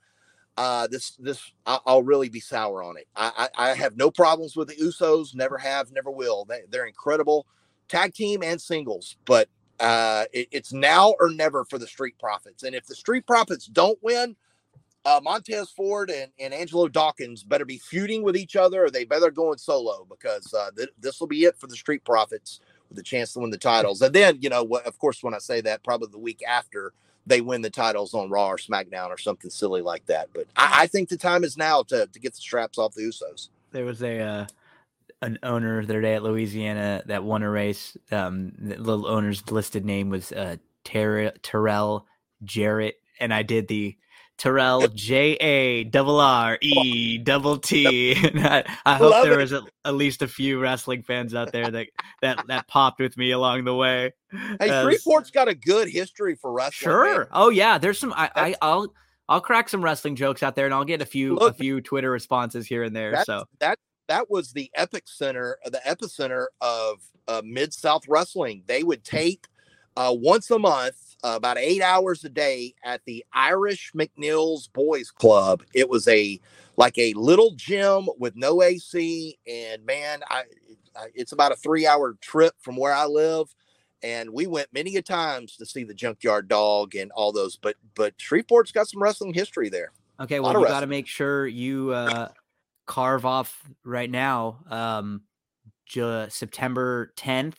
uh, this this I'll really be sour on it. I, I, I have no problems with the Usos. Never have, never will. They, they're incredible tag team and singles, but uh, it, it's now or never for the Street Profits. And if the Street Profits don't win, uh, Montez Ford and, and Angelo Dawkins better be feuding with each other or they better going solo because uh, th- this will be it for the Street Profits with a chance to win the titles. And then, you know, of course, when I say that, probably the week after they win the titles on Raw or SmackDown or something silly like that. But I, I think the time is now to, to get the straps off the Usos. There was a uh, an owner the other day at Louisiana that won a race. Um, the little owner's listed name was uh, Ter- Terrell Jarrett, and I did the Terrell J A double R E double T. I, I hope Love there it. was at, at, least a few wrestling fans out there that that that popped with me along the way. Hey, Shreveport's got a good history for wrestling. Sure. Man. Oh yeah, there's some. I, I will I'll crack some wrestling jokes out there, and I'll get a few Look, a few Twitter responses here and there. So that that was the epic center, the epicenter of uh, Mid South Wrestling. They would tape uh, once a month, uh, about eight hours a day, at the Irish McNeil's Boys Club. It was a like a little gym with no AC, and man, I, I it's about a three hour trip from where I live and we went many a times to see the junkyard dog and all those but but shreveport's got some wrestling history there okay well you got to make sure you uh carve off right now um ju- september 10th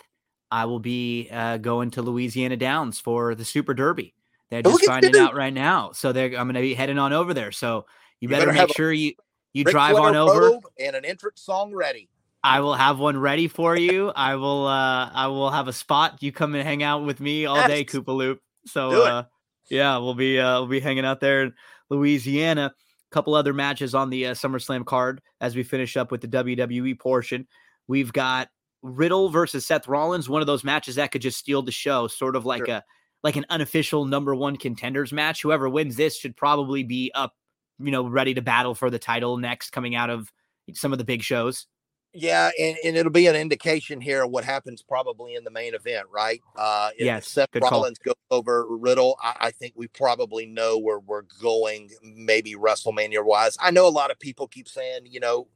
i will be uh going to louisiana downs for the super derby they're just finding out right now so they're i'm gonna be heading on over there so you, you better, better, make sure a- you you Rick drive on over and an entrance song ready I will have one ready for you. I will uh I will have a spot. You come and hang out with me all day, Koopa Loop. So uh yeah, we'll be uh we'll be hanging out there in Louisiana. A couple other matches on the uh, SummerSlam card as we finish up with the WWE portion. We've got Riddle versus Seth Rollins, one of those matches that could just steal the show, sort of like sure. a like an unofficial number one contenders match. Whoever wins this should probably be up, you know, ready to battle for the title next coming out of some of the big shows. Yeah, and, and it'll be an indication here of what happens probably in the main event, right? Uh, if yes, Seth Rollins call. goes over Riddle, I, I, think we probably know where we're going, maybe WrestleMania wise. I know a lot of people keep saying, you know,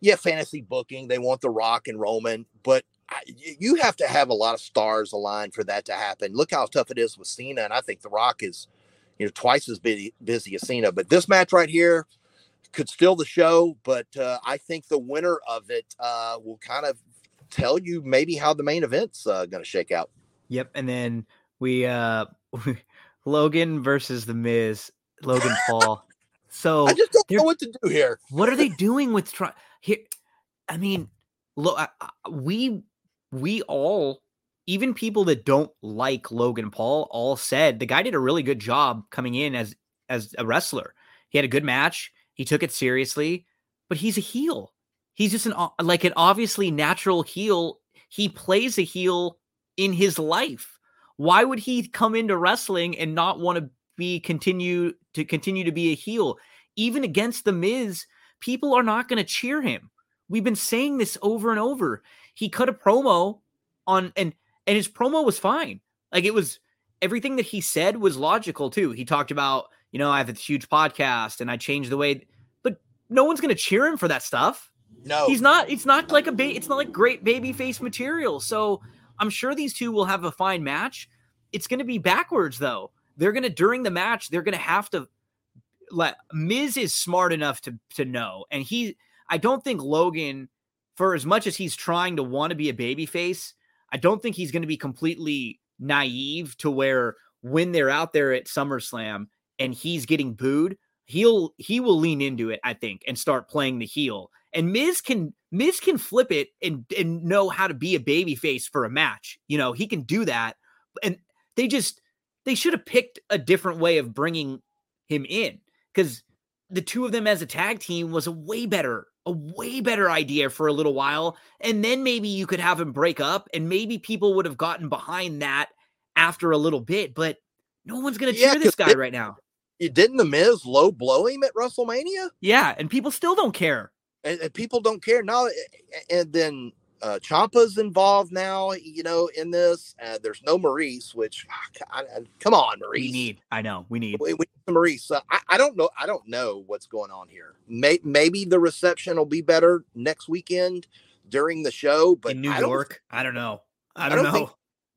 yeah, fantasy booking, they want The Rock and Roman, but I, you have to have a lot of stars aligned for that to happen. Look how tough it is with Cena, and I think The Rock is, you know, twice as busy, busy as Cena. But this match right here, could steal the show, but uh, I think the winner of it uh, will kind of tell you maybe how the main event's uh, going to shake out. Yep, and then we uh Logan versus the Miz, Logan Paul. So I just don't know what to do here. What are they doing with try here? I mean, look, we we all, even people that don't like Logan Paul, all said the guy did a really good job coming in as as a wrestler. He had a good match. He took it seriously, but he's a heel. He's just an uh, like an obviously natural heel. He plays a heel in his life. Why would he come into wrestling and not want to be continue to continue to be a heel? Even against the Miz, people are not going to cheer him. We've been saying this over and over. He cut a promo on and and his promo was fine. Like it was everything that he said was logical too. He talked about you know, I have this huge podcast and I changed the way, but no one's going to cheer him for that stuff. No, he's not. It's not like a ba- It's not like great baby face material. So I'm sure these two will have a fine match. It's going to be backwards though. They're going to during the match. They're going to have to let Miz is smart enough to to know, and he. I don't think Logan, for as much as he's trying to want to be a baby face, I don't think he's going to be completely naive to where when they're out there at SummerSlam, and he's getting booed, he'll he will lean into it, I think, and start playing the heel. And Miz can Miz can flip it and and know how to be a baby face for a match. You know, he can do that. And they just they should have picked a different way of bringing him in because the two of them as a tag team was a way better a way better idea for a little while and then maybe you could have them break up and maybe people would have gotten behind that after a little bit but no one's going to cheer yeah, this guy it, right now You didn't the Miz low blow him at WrestleMania? Yeah, and people still don't care. And, and people don't care now. And then uh, Ciampa's involved now. You know, in this, uh, there's no Maryse, Which, I, I, come on, Maryse. We need. I know we need. We, we need Maryse. Uh, I, I, don't know. I don't know what's going on here. May, maybe the reception will be better next weekend during the show. But in New I York, I don't know. I don't, don't know.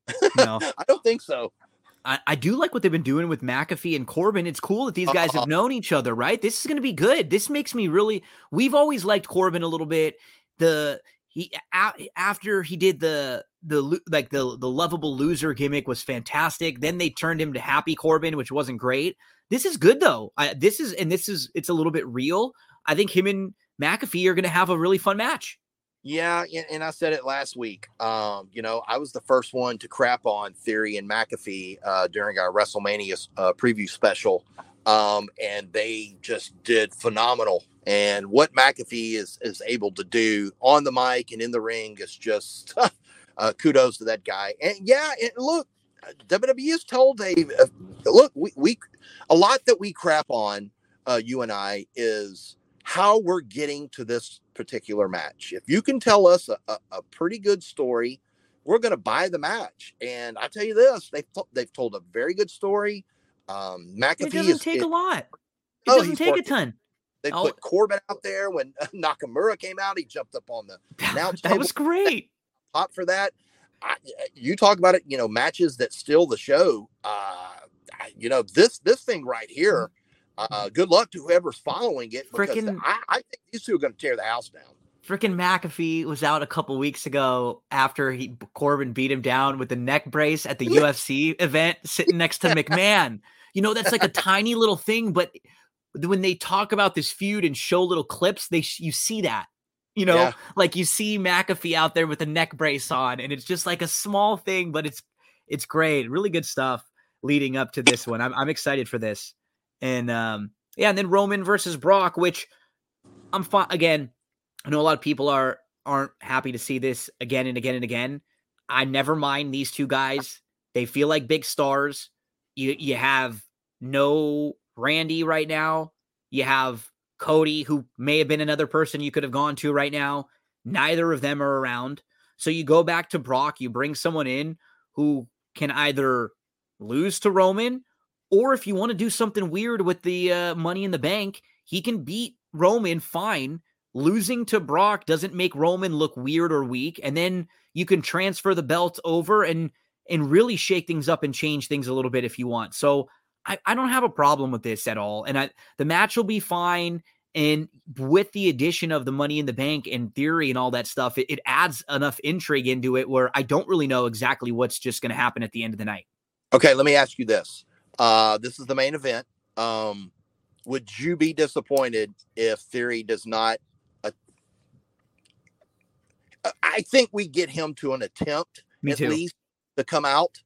Think, no, I don't think so. I, I, do like what they've been doing with McAfee and Corbin. It's cool that these guys have uh-huh. known each other, right? This is going to be good. This makes me really. We've always liked Corbin a little bit. The he after he did the the like the the lovable loser gimmick was fantastic. Then they turned him to Happy Corbin, which wasn't great. This is good though. I, this is and this is it's a little bit real. I think him and McAfee are going to have a really fun match. Yeah, and I said it last week. Um, you know, I was the first one to crap on Theory and McAfee uh, during our WrestleMania uh, preview special, um, and they just did phenomenal. And what McAfee is is able to do on the mic and in the ring is just uh, kudos to that guy. And yeah, look, WWE has told a uh, look. We, we a lot that we crap on uh, you and I is how we're getting to this particular match. If you can tell us a, a, a pretty good story, we're going to buy the match. And I tell you this, they've they've told a very good story. Um, McAfee it doesn't take a lot. It oh, doesn't take working. a ton. They oh. put Corbin out there when Nakamura came out. He jumped up on the announce that was great. Pop for that. I, you talk about it. You know, matches that steal the show. Uh, you know this this thing right here. Uh, good luck to whoever's following it. Freaking, I, I think these two are going to tear the house down. Freaking McAfee was out a couple weeks ago after he Corbin beat him down with the neck brace at the UFC event, sitting next to McMahon. You know, that's like a tiny little thing, but when they talk about this feud and show little clips, they you see that. You know, yeah. like you see McAfee out there with a neck brace on, and it's just like a small thing, but it's it's great. Really good stuff leading up to this one. I'm I'm excited for this. And um yeah, and then Roman versus Brock, which I'm fine again. I know a lot of people are aren't happy to see this again and again and again. I never mind these two guys. They feel like big stars. You you have no Randy right now. You have Cody, who may have been another person you could have gone to right now. Neither of them are around. So you go back to Brock, you bring someone in who can either lose to Roman, or if you want to do something weird with the uh, money in the bank, he can beat Roman fine. Losing to Brock doesn't make Roman look weird or weak. And then you can transfer the belt over and and really shake things up and change things a little bit if you want. So I, I don't have a problem with this at all. And I, the match will be fine. And with the addition of the money in the bank and theory and all that stuff, it, it adds enough intrigue into it where I don't really know exactly what's just going to happen at the end of the night. Okay, let me ask you this. Uh, this is the main event. Um, would you be disappointed if Theory does not? Uh, I think we get him to an attempt Me at too. least to come out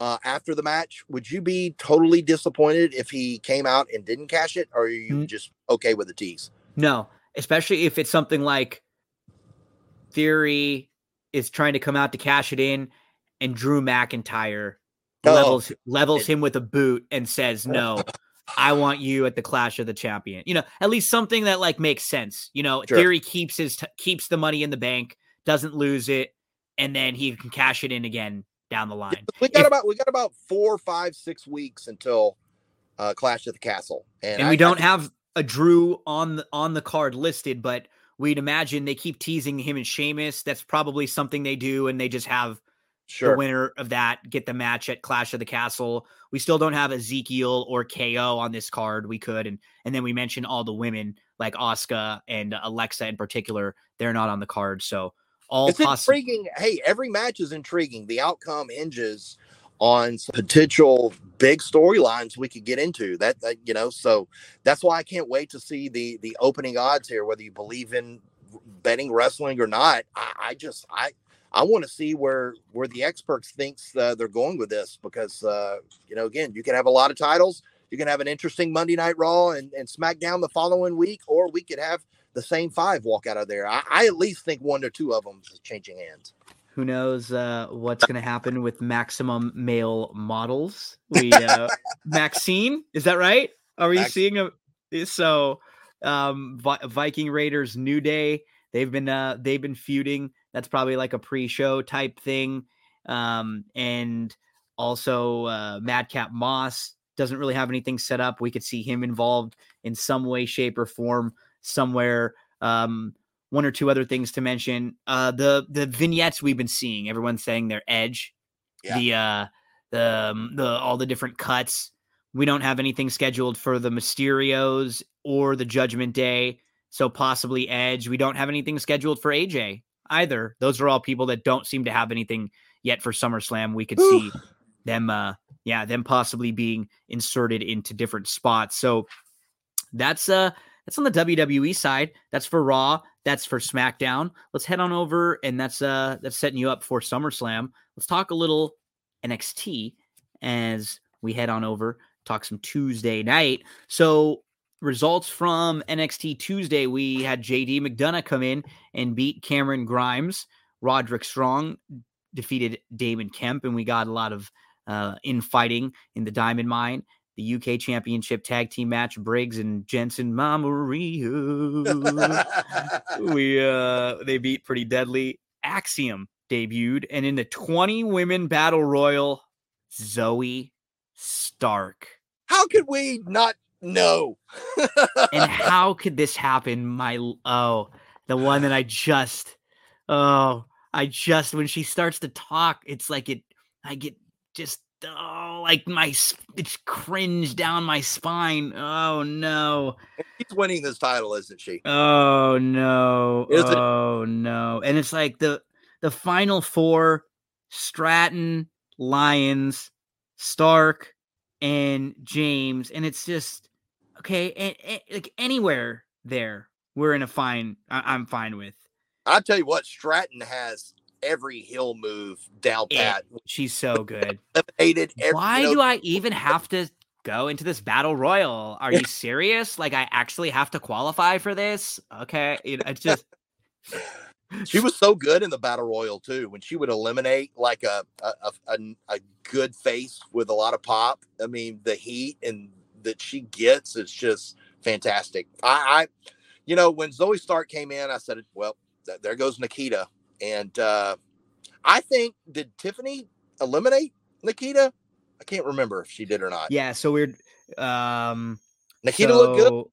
uh, after the match, would you be totally disappointed if he came out and didn't cash it, or are you mm-hmm. just okay with the tease? No, especially if it's something like Theory is trying to come out to cash it in, and Drew McIntyre oh. levels levels him with a boot and says, "No, I want you at the Clash of the Champion." You know, at least something that like makes sense. You know, sure. Theory keeps his t- keeps the money in the bank, doesn't lose it, and then he can cash it in again down the line. We got if, about we got about four, five, six weeks until uh, Clash of the Castle, and, and I, we don't I, have a Drew on the on the card listed, but we'd imagine they keep teasing him and Sheamus. That's probably something they do, and they just have sure. the winner of that get the match at Clash of the Castle. We still don't have Ezekiel or KO on this card. We could, and and then we mentioned all the women like Asuka and Alexa in particular. They're not on the card, so all it's intriguing. Hey, every match is intriguing. The outcome hinges on potential big storylines we could get into. That, that you know, so that's why I can't wait to see the the opening odds here. Whether you believe in betting wrestling or not, I, I just I I want to see where where the experts thinks uh, they're going with this because uh, you know again you can have a lot of titles. You can have an interesting Monday Night Raw and, and SmackDown the following week, or we could have the same five walk out of there. I, I at least think one or two of them is changing hands. Who knows uh, what's going to happen with maximum male models? We uh, Maxine, is that right? Are we Max- seeing a so um, Vi- Viking Raiders New Day? They've been uh, they've been feuding. That's probably like a pre-show type thing. Um, and also uh, Madcap Moss doesn't really have anything set up. We could see him involved in some way, shape, or form somewhere. Um, one or two other things to mention. Uh, the the vignettes we've been seeing, everyone's saying their edge, yeah. the uh, the um, the all the different cuts. We don't have anything scheduled for the Mysterios or the Judgment Day, so possibly Edge. We don't have anything scheduled for AJ either. Those are all people that don't seem to have anything yet for SummerSlam. We could Ooh. see them, uh, yeah, them possibly being inserted into different spots. So that's uh that's on the WWE side. That's for Raw. That's for SmackDown. Let's head on over, and that's uh that's setting you up for SummerSlam. Let's talk a little NXT as we head on over. Talk some Tuesday night. So results from NXT Tuesday, we had JD McDonagh come in and beat Cameron Grimes. Roderick Strong defeated Damon Kemp, and we got a lot of uh, in fighting in the Diamond Mine. The UK Championship Tag Team match, Briggs and Jensen Maria. we uh, they beat Pretty Deadly. Axiom debuted, and in the 20 women battle royal, Zoey Stark. How could we not know? and how could this happen? My oh, the one that I just oh, I just when she starts to talk, it's like it I get just oh like my it's cringe down my spine. Oh no. She's winning this title, isn't she? Oh no. Is oh it? no. And it's like the the final four Stratton, Lyons, Stark, and James, and it's just okay. And, and, like anywhere there, we're in a fine. I, am fine with. I'll tell you what, Stratton has every heel move down pat. She's so good. Eliminated. Why do I even have to go into this battle royal? Are you serious? Like I actually have to qualify for this? Okay, you it's just. she was so good in the battle royal too when she would eliminate like a a, a a, good face with a lot of pop i mean the heat and that she gets is just fantastic i i you know when zoey stark came in i said well there goes nikita and uh i think did tiffany eliminate nikita i can't remember if she did or not yeah so weird um nikita so... looked good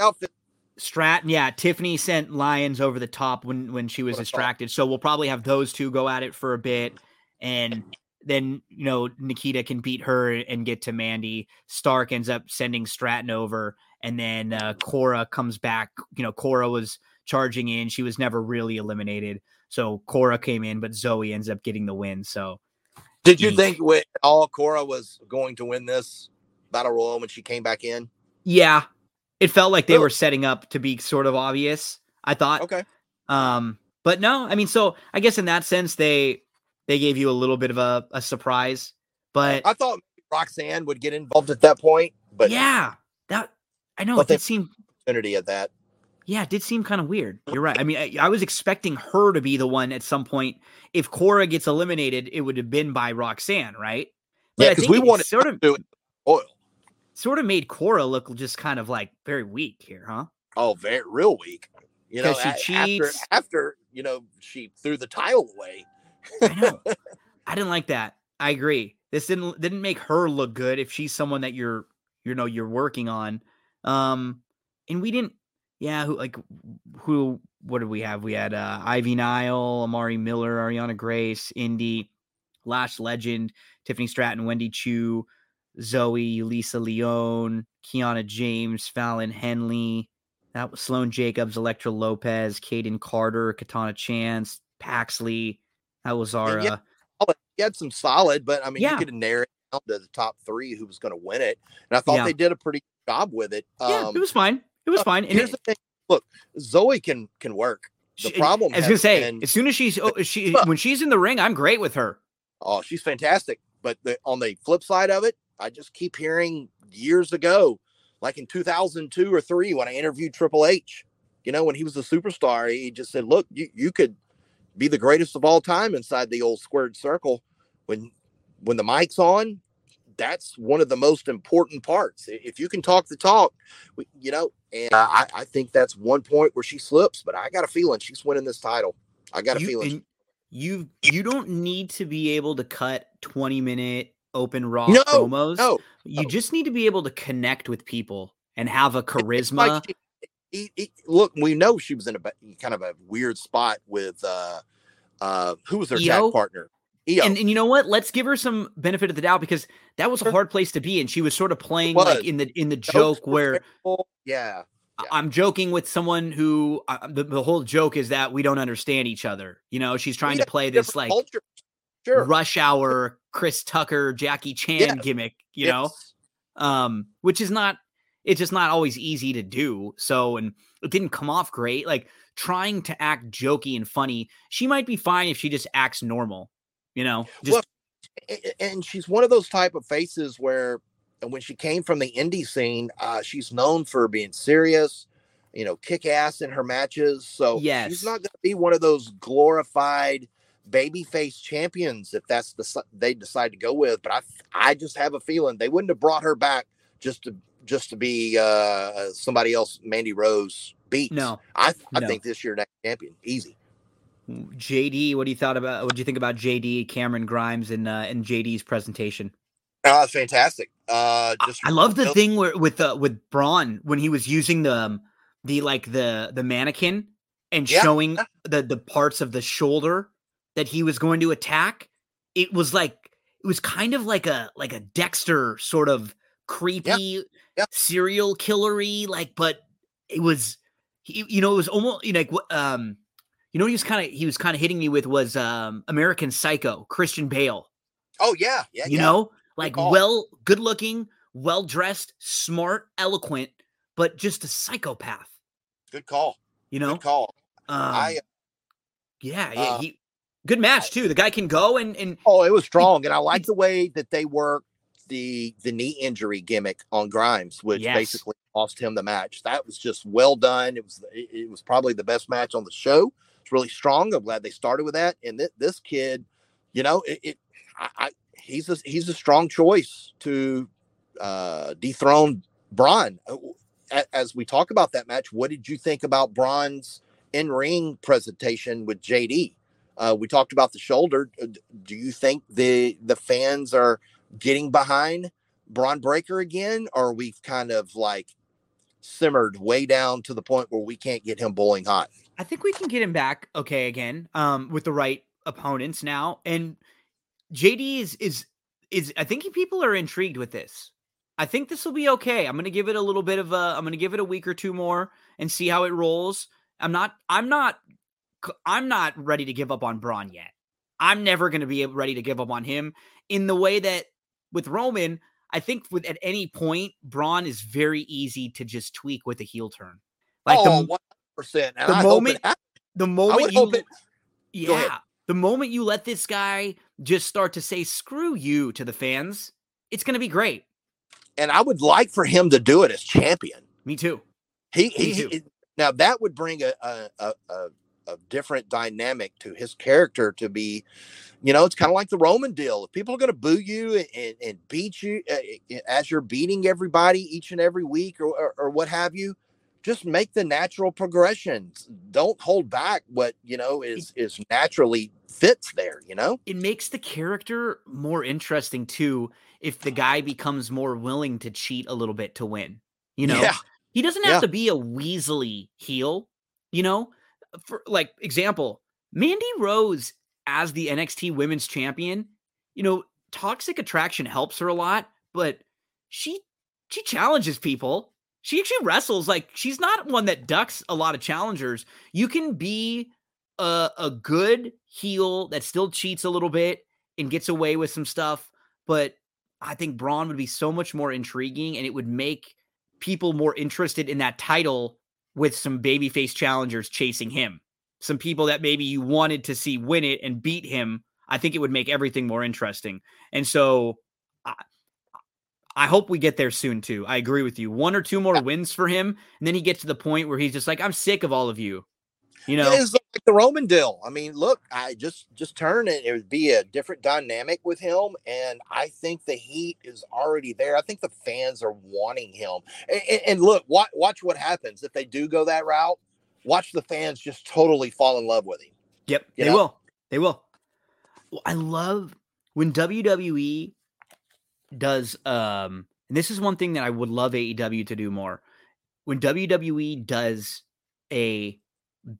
outfit Stratton, yeah, Tiffany sent Lyons over the top when when she was distracted. So we'll probably have those two go at it for a bit, and then you know Nikita can beat her and get to Mandy. Stark ends up sending Stratton over, and then uh, Cora comes back. You know, Cora was charging in; she was never really eliminated. So Cora came in, but Zoe ends up getting the win. So, did you think with all Cora was going to win this battle royal when she came back in? Yeah, it felt like they were setting up to be sort of obvious. I thought. Okay. Um, but no, I mean, so I guess in that sense, they they gave you a little bit of a, a surprise. But I thought Roxanne would get involved at that point. But yeah, that I know it did seem opportunity at that. Yeah, it did seem kind of weird. You're right. I mean, I, I, was expecting her to be the one at some point. If Cora gets eliminated, it would have been by Roxanne, right? But yeah, because we wanted sort of oil sort of made Cora look just kind of like very weak here, huh? Oh, very real weak. You know, she cheats. After, after you know she threw the tile away. I know. I didn't like that. I agree. This didn't didn't make her look good if she's someone that you're you know you're working on. Um, and we didn't. Yeah, who like who? What did we have? We had uh, Ivy Nile, Amari Miller, Arianna Grace, Indi, Lash Legend, Tiffany Stratton, Wendy Choo, Zoey, Lisa Leone, Kiana James, Fallon Henley. That was Sloane Jacobs, Elektra Lopez, Kayden Carter, Katana Chance, Paxley. That was our. Yeah, uh, he had some solid, but I mean, yeah. you could narrow it down to the top three who was going to win it, and I thought yeah. they did a pretty job with it. Yeah, um, it was fine. It was uh, fine. And here's it, the thing: look, Zoey can can work. The she, problem, I was gonna say, been, as soon as she's oh, she when she's in the ring, I'm great with her. Oh, she's fantastic. But the, on the flip side of it, I just keep hearing years ago, like in 2002 or three, when I interviewed Triple H, you know, when he was a superstar, he just said, look, you, you could be the greatest of all time inside the old squared circle. When, when the mic's on, that's one of the most important parts. If you can talk the talk, you know, and I, I think that's one point where she slips, but I got a feeling she's winning this title. I got a you, feeling. You you don't need to be able to cut 20 minute open raw no, promos. No, you no. just need to be able to connect with people and have a charisma. Like look, we know she was in a kind of a weird spot with uh uh who was her Io? tag partner. And, and you know what? Let's give her some benefit of the doubt because that was a hard place to be, and she was sort of playing like in the in the joke where, yeah, yeah. I'm joking with someone who uh, the, the whole joke is that we don't understand each other. You know, she's trying to play this like sure. rush hour Chris Tucker, Jackie Chan yes. gimmick, you yes. know, um, which is not, it's just not always easy to do. So, and it didn't come off great. Like trying to act jokey and funny, she might be fine if she just acts normal, you know, just. Well, and she's one of those type of faces where, when she came from the indie scene, uh, she's known for being serious, you know, kick ass in her matches. So yes. she's not going to be one of those glorified babyface champions if that's the they decide to go with. But I I just have a feeling they wouldn't have brought her back just to just to be uh, somebody else. Mandy Rose beat. No, I I no. think this year next champion easy. JD, what do you thought about? What do you think about JD Cameron Grimes and uh, and JD's presentation? Oh, fantastic! Uh, just I love the thing where with uh, with Braun when he was using the um, the like the the mannequin and yeah. showing the the parts of the shoulder that he was going to attack. It was like it was kind of like a like a Dexter sort of creepy serial killery like, but it was he, you know it was almost you know like um you know he was kind of he was kind of hitting me with was um American Psycho Christian Bale. Oh yeah, yeah. You yeah. know, like well, good looking, well dressed, smart, eloquent, but just a psychopath. Good call. You know, good call. Um, I yeah, yeah. Uh, he good match too. The guy can go and and oh, it was strong, and I like the way that they worked the the knee injury gimmick on Grimes, which yes. basically cost him the match. That was just well done. It was it was probably the best match on the show. Really strong. I'm glad they started with that. And th- this kid, you know, it, it I, I, he's a he's a strong choice to uh, dethrone Bron. Uh, as we talk about that match, what did you think about Bron's in ring presentation with JD? Uh, we talked about the shoulder. Uh, do you think the the fans are getting behind Bron Breakker again, or we've kind of like simmered way down to the point where we can't get him bowling hot? I think we can get him back okay again um, with the right opponents now. And JD is is is I think people are intrigued with this. I think this will be okay. I'm going to give it a little bit of a I'm going to give it a week or two more and see how it rolls. I'm not I'm not I'm not ready to give up on Bron yet. I'm never going to be ready to give up on him in the way that with Roman, I think with at any point Bron is very easy to just tweak with a heel turn. Like oh, the, 100%. The I moment the moment you it, yeah, the moment you let this guy just start to say screw you to the fans, it's going to be great. And I would like for him to do it as champion. Me too. He, he, too. he now that would bring a, a, a, a different dynamic to his character to be, you know, it's kind of like the Roman deal. If people are going to boo you and, and beat you uh, as you're beating everybody each and every week or, or, or what have you, just make the natural progression. Don't hold back what you know is is naturally fits there. You know, it makes the character more interesting too. If the guy becomes more willing to cheat a little bit to win, you know, yeah. he doesn't have yeah. to be a weaselly heel. You know, for like example, Mandy Rose as the NXT Women's Champion. You know, Toxic Attraction helps her a lot, but she she challenges people she actually wrestles like she's not one that ducks a lot of challengers. You can be a, a good heel that still cheats a little bit and gets away with some stuff, but I think Bron would be so much more intriguing and it would make people more interested in that title with some babyface challengers chasing him. Some people that maybe you wanted to see win it and beat him. I think it would make everything more interesting. And so hope we get there soon too. I agree with you. One or two more wins for him, and then he gets to the point where he's just like, "I'm sick of all of you." You know, it's like the Roman deal. I mean, look, I just just turn it. It would be a different dynamic with him, and I think the heat is already there. I think the fans are wanting him. And, and look, watch, watch what happens if they do go that route. Watch the fans just totally fall in love with him. Yep, you they know? will. They will. I love when WWE does um and this is one thing that I would love AEW to do more. When WWE does a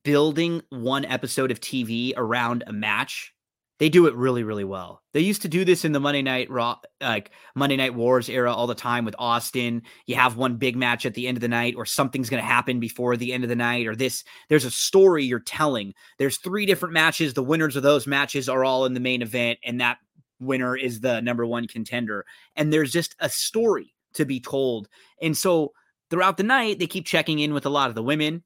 building one episode of TV around a match, they do it really really well. They used to do this in the Monday Night Raw like Monday Night Wars era all the time with Austin. You have one big match at the end of the night or something's going to happen before the end of the night or this there's a story you're telling. There's three different matches, the winners of those matches are all in the main event and that winner is the number one contender. And there's just a story to be told. And so throughout the night, they keep checking in with a lot of the women,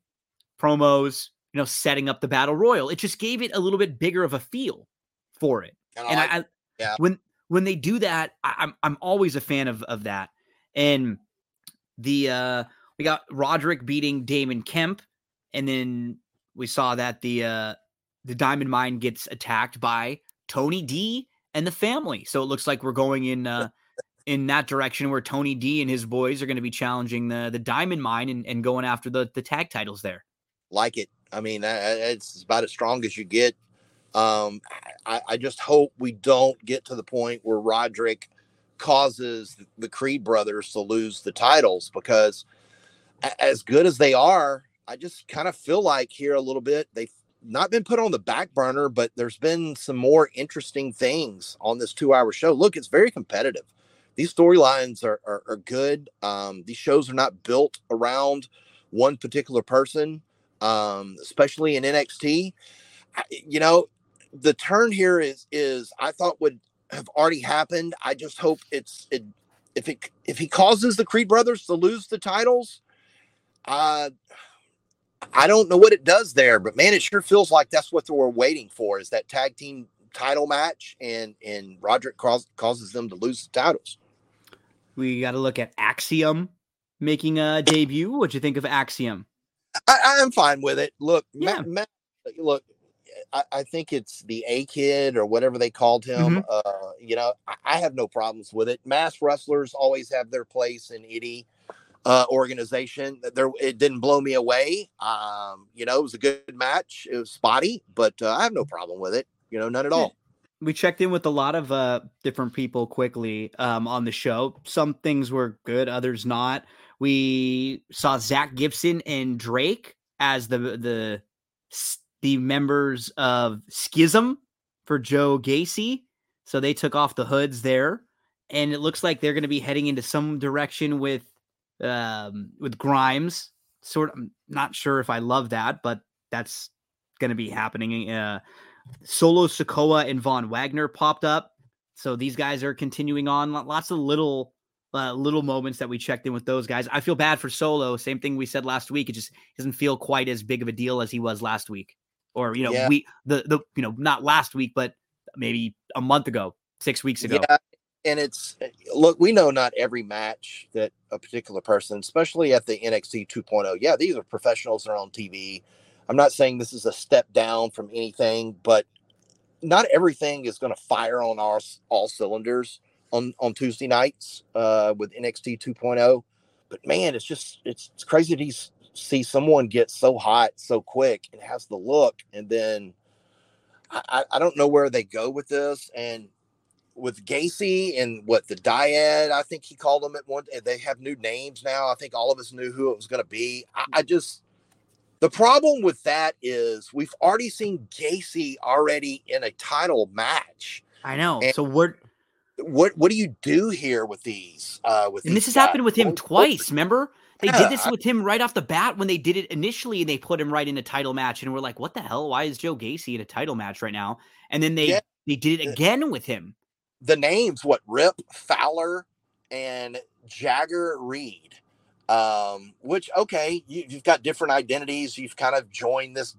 promos, you know, setting up the battle royal. It just gave it a little bit bigger of a feel for it. And, and I, I, yeah. when when they do that, I, I'm I'm always a fan of of that. And the uh we got Roderick beating Damon Kemp, and then we saw that the uh the Diamond Mine gets attacked by Tony D and the family. So it looks like we're going in uh, in that direction where Tony D and his boys are going to be challenging the the Diamond Mine and, and going after the the tag titles there. Like it. I mean, it's about as strong as you get. Um, I, I just hope we don't get to the point where Roderick causes the Creed brothers to lose the titles because as good as they are, I just kind of feel like here a little bit they've not been put on the back burner, but there's been some more interesting things on this two hour show. Look, it's very competitive. These storylines are, are, are, good. Um, these shows are not built around one particular person, um, especially in NXT. I, you know, the turn here is is I thought would have already happened. I just hope it's it if it if he causes the Creed brothers to lose the titles, uh I don't know what it does there, but man, it sure feels like that's what we're waiting for is that tag team title match and and Roderick cause, causes them to lose the titles. We got to look at Axiom making a debut. What'd you think of Axiom? I, am fine with it. Look, yeah. Matt, Matt, look, I, I, think it's the A kid or whatever they called him. Mm-hmm. Uh, you know, I, I, have no problems with it. Mass wrestlers always have their place in any uh, organization. There, it didn't blow me away. Um, you know, it was a good match. It was spotty, but uh, I have no problem with it. You know, none at all. We checked in with a lot of uh, different people quickly um, on the show. Some things were good, others not. We saw Zach Gibson and Drake as the the the members of Schism for Joe Gacy. So they took off the hoods there. And it looks like they're going to be heading into some direction with um, with Grimes. Sort of, I'm not sure if I love that, but that's going to be happening. Uh, Solo Sikoa and Von Wagner popped up. So these guys are continuing on. Lots of little uh, little moments that we checked in with those guys. I feel bad for Solo. Same thing we said last week. It just doesn't feel quite as big of a deal as he was last week or you know yeah. we the the you know not last week but maybe a month ago six weeks ago yeah and it's look we know not every match that a particular person especially at the nxt 2.0 yeah these are professionals that are on tv i'm not saying this is a step down from anything but not everything is going to fire on our all cylinders on on tuesday nights uh with nxt 2.0 but man it's just it's, it's crazy to see someone get so hot so quick and has the look and then I, I don't know where they go with this and with Gacy and what the dyad I think he called them at one they have new names now I think all of us knew who it was going to be I, I just the problem with that is we've already seen Gacy already in a title match I know and so what what what do you do here with these uh with and this has guys? happened with him twice remember they yeah, did this with him right off the bat when they did it initially, and they put him right in a title match, and we're like, "What the hell? Why is Joe Gacy in a title match right now?" And then they yeah. they did it again with him. The names, what Rip Fowler and Jagger Reed, um, which okay, you, have got different identities. You've kind of joined this,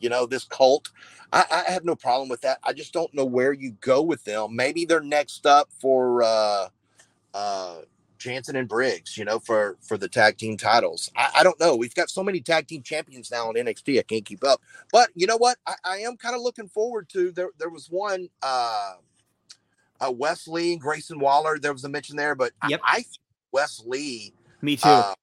you know, this cult. I, I have no problem with that. I just don't know where you go with them. Maybe they're next up for. uh uh Jensen and Briggs, you know, for for the tag team titles. I, I, don't know. We've got so many tag team champions now in NXT. I can't keep up. But you know what? I, I am kind of looking forward to. There there was one. Uh, uh, Wes Lee, Grayson Waller. There was a mention there, but yep. I, I Wes Lee. Me too. Uh,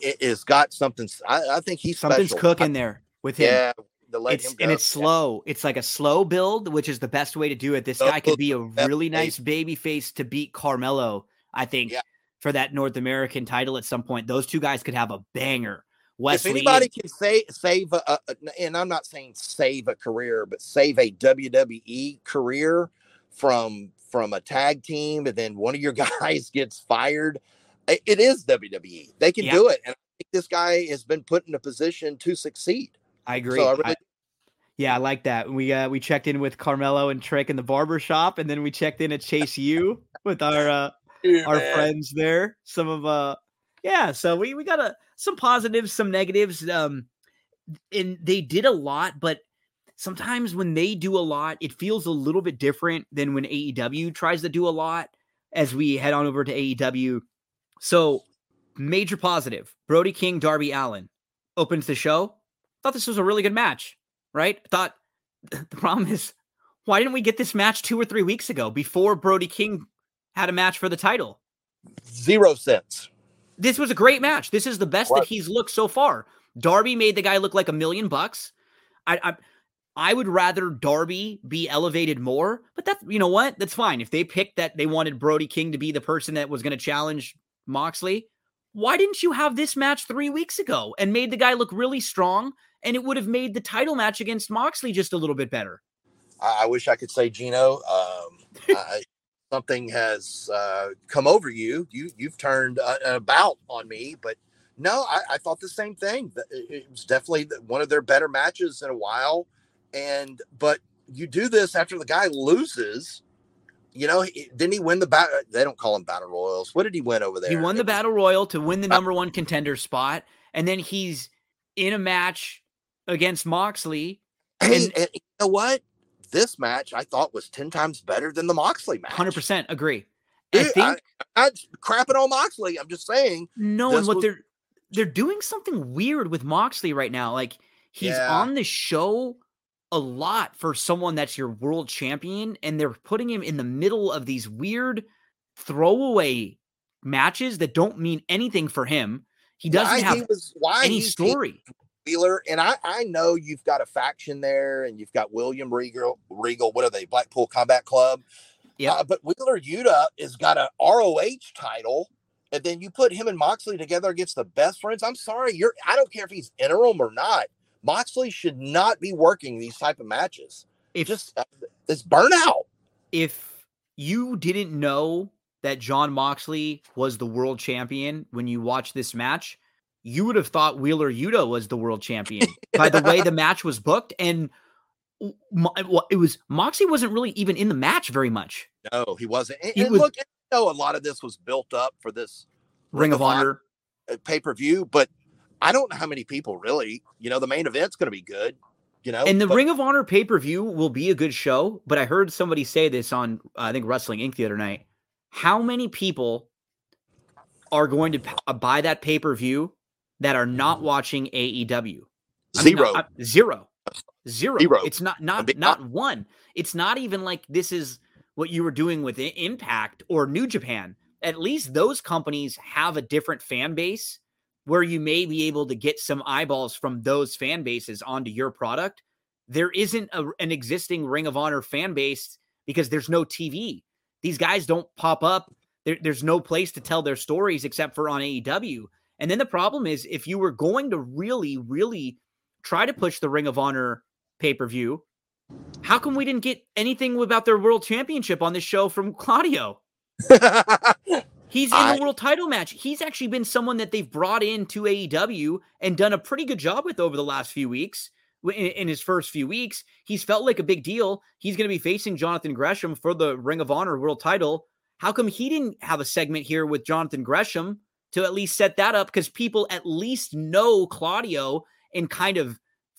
it, has got something. I, I think he's something's special. cooking there with him. Yeah, it's, and it's slow. It's like a slow build, which is the best way to do it. This guy could be a really nice baby face to beat Carmelo. I think yeah for that North American title at some point. Those two guys could have a banger. Wes Lee if anybody and- can say, save, a, a, and I'm not saying save a career, but save a WWE career from from a tag team, and then one of your guys gets fired, it is WWE. They can do it, and I think this guy has been put in a position to succeed. I agree. So I really- I, yeah, I like that. We uh, we checked in with Carmelo and Trick in the barber shop, and then we checked in at Chase U with our uh, our man. friends there. Some of uh yeah, so we we got a some positives, some negatives. Um and they did a lot, but sometimes when they do a lot, it feels a little bit different than when AEW tries to do a lot as we head on over to AEW. So major positive. Brody King, Darby Allin opens the show. Thought this was a really good match, right? Thought the problem is, why didn't we get this match two or three weeks ago before Brody King had a match for the title? Zero sense. This was a great match. This is the best what? that he's looked so far. Darby made the guy look like a million bucks. I, I I would rather Darby be elevated more, but that's you know what? That's fine. If they picked that they wanted Brody King to be the person that was going to challenge Moxley, why didn't you have this match three weeks ago and made the guy look really strong? And it would have made the title match against Moxley just a little bit better. I, I wish I could say, Gino, um, I, something has uh, come over you. You you've turned uh, about on me, but no, I, I, thought the same thing. It was definitely one of their better matches in a while. And but you do this after the guy loses you know, didn't he win the battle? They don't call him battle royals. What did he win over there? He won the battle royal to win the number one contender spot, and then he's in a match against Moxley. And, and, and you know what? This match I thought was ten times better than the Moxley match. Hundred percent agree. Dude, I think I, am crapping on Moxley. I'm just saying. No, and what was, they're they're doing something weird with Moxley right now. Like he's yeah. on the show a lot for someone that's your world champion, and they're putting him in the middle of these weird throwaway matches that don't mean anything for him. He doesn't why have he was, why any story. Wheeler, and I, I know you've got a faction there, and you've got William Regal. Regal, what are they? Blackpool Combat Club. Yeah, uh, but Wheeler Yuta has got a ROH title, and then you put him and Moxley together against the best friends. I'm sorry, you're. I don't care if he's interim or not. Moxley should not be working these type of matches. If just uh, it's burnout. If you didn't know that Jon Moxley was the world champion when you watched this match, you would have thought Wheeler Yuta was the world champion by the way the match was booked. And it was Moxley wasn't really even in the match very much. No, he wasn't. And, he and was, look, you know, a lot of this was built up for this Ring, Ring of, of Honor uh, pay per view, but I don't know how many people really, you know, the main event's going to be good, you know. And the but- Ring of Honor pay per view will be a good show, but I heard somebody say this on, uh, I think, Wrestling Inc. the other night. How many people are going to p- uh, buy that pay per view that are not watching AEW? Zero. I mean, uh, zero. Zero. Zero. It's not not not one. It's not even like this is what you were doing with Impact or New Japan. At least those companies have a different fan base where you may be able to get some eyeballs from those fan bases onto your product. There isn't a, an existing Ring of Honor fan base because there's no TV. These guys don't pop up. There, there's no place to tell their stories except for on AEW. And then the problem is if you were going to really, really try to push the Ring of Honor pay per view, how come we didn't get anything about their world championship on this show from Claudio? He's in I, the world title match. He's actually been someone that they've brought in to AEW and done a pretty good job with over the last few weeks. In, in his first few weeks, he's felt like a big deal. He's going to be facing Jonathan Gresham for the Ring of Honor world title. How come he didn't have a segment here with Jonathan Gresham to at least set that up? Because people at least know Claudio and kind of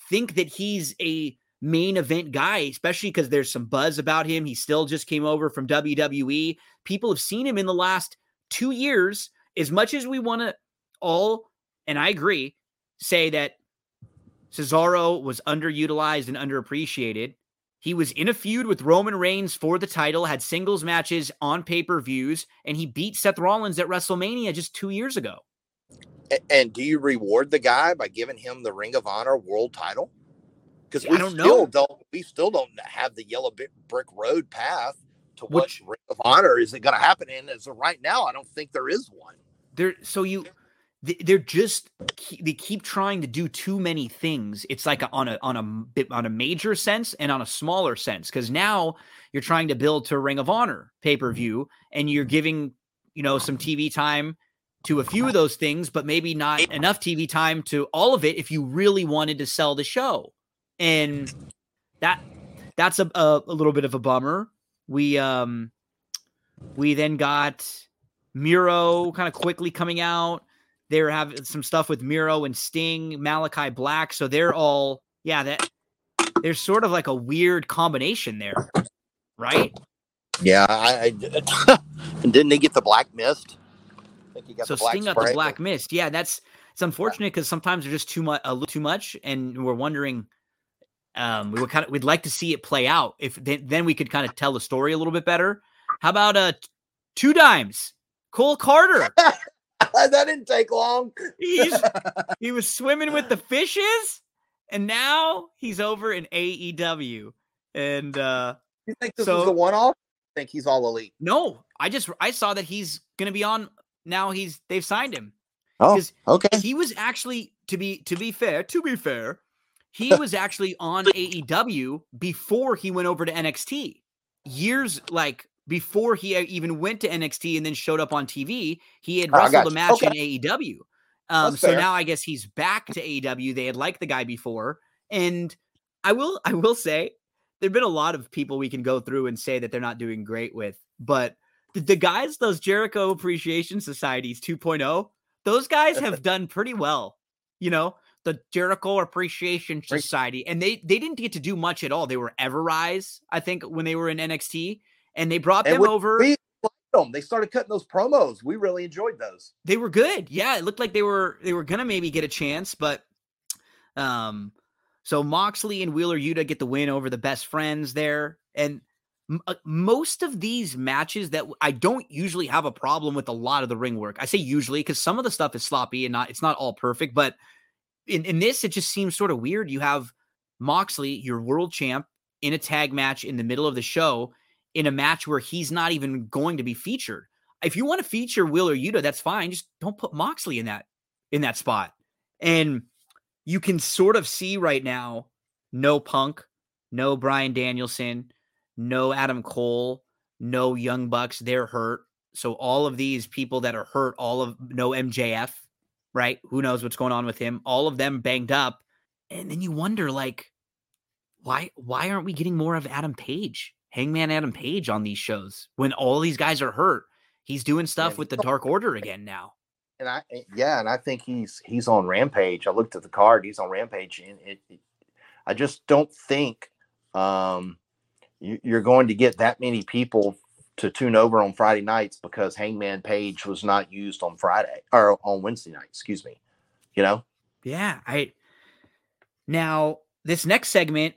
think that he's a main event guy, especially because there's some buzz about him. He still just came over from WWE. People have seen him in the last two years, as much as we want to all, and I agree, say that Cesaro was underutilized and underappreciated. He was in a feud with Roman Reigns for the title, had singles matches on pay per views, and he beat Seth Rollins at WrestleMania just two years ago. And do you reward the guy by giving him the Ring of Honor world title? Because we don't still know. don't we still don't have the yellow brick road path to Which, what Ring of Honor is it going to happen in. As of right now, I don't think there is one. There, so you, they're just they keep trying to do too many things. It's like a, on a on a on a major sense and on a smaller sense because now you're trying to build to Ring of Honor pay per view and you're giving you know some TV time to a few of those things, but maybe not enough TV time to all of it if you really wanted to sell the show. And that that's a, a, a little bit of a bummer. We um we then got Miro kind of quickly coming out. They're having some stuff with Miro and Sting, Malachi Black. So they're all yeah, that there's sort of like a weird combination there, right? Yeah, I, I and didn't they get the black mist? i so Sting got the black mist. Yeah, that's it's unfortunate because sometimes they're just too much, a little too much, and we're wondering Um, we would kind of we'd like to see it play out. If then, then we could kind of tell the story a little bit better. How about uh two dimes? Cole Karter. that didn't take long. He's he was swimming with the fishes, and now he's over in AEW. And uh you think this so, was a one off? Think he's all elite? No, I just I saw that he's gonna be on now. He's they've signed him. Oh, okay. He was actually to be to be fair, to be fair, he was actually on AEW before he went over to NXT. Years like before he even went to NXT and then showed up on TV, he had wrestled a match okay. in AEW. Um, so now I guess he's back to AEW. They had liked the guy before, and I will I will say there've been a lot of people we can go through and say that they're not doing great with, but the, the guys, those Jericho Appreciation Societies 2.0, those guys have done pretty well. You know, the Jericho Appreciation Society, and they they didn't get to do much at all. They were Everrise, I think, when they were in NXT, and they brought them over. We them. They started cutting those promos. We really enjoyed those. They were good. Yeah, it looked like they were they were gonna maybe get a chance, but um, so Moxley and Wheeler Yuta get the win over the best friends there, and uh, most of these matches that I don't usually have a problem with a lot of the ring work. I say usually because some of the stuff is sloppy and not it's not all perfect, but in, in this, it just seems sort of weird. You have Moxley, your world champ, in a tag match in the middle of the show, in a match where he's not even going to be featured. If you want to feature Wheeler Yuta, that's fine. Just don't put Moxley in that in that spot. And you can sort of see right now, no Punk, no Bryan Danielson, no Adam Cole, no Young Bucks. They're hurt. So all of these people that are hurt, all of no MJF, right? Who knows what's going on with him? All of them banged up. And then you wonder, like, why why aren't we getting more of Adam Page, Hangman Adam Page on these shows when all these guys are hurt? He's doing stuff with the Dark Order again now. And I eh, yeah, and I think he's he's on Rampage. I looked at the card; he's on Rampage, and it, it I just don't think um, you, you're going to get that many people to tune over on Friday nights because Hangman Page was not used on Friday or on Wednesday night, excuse me. You know? Yeah, I now this next segment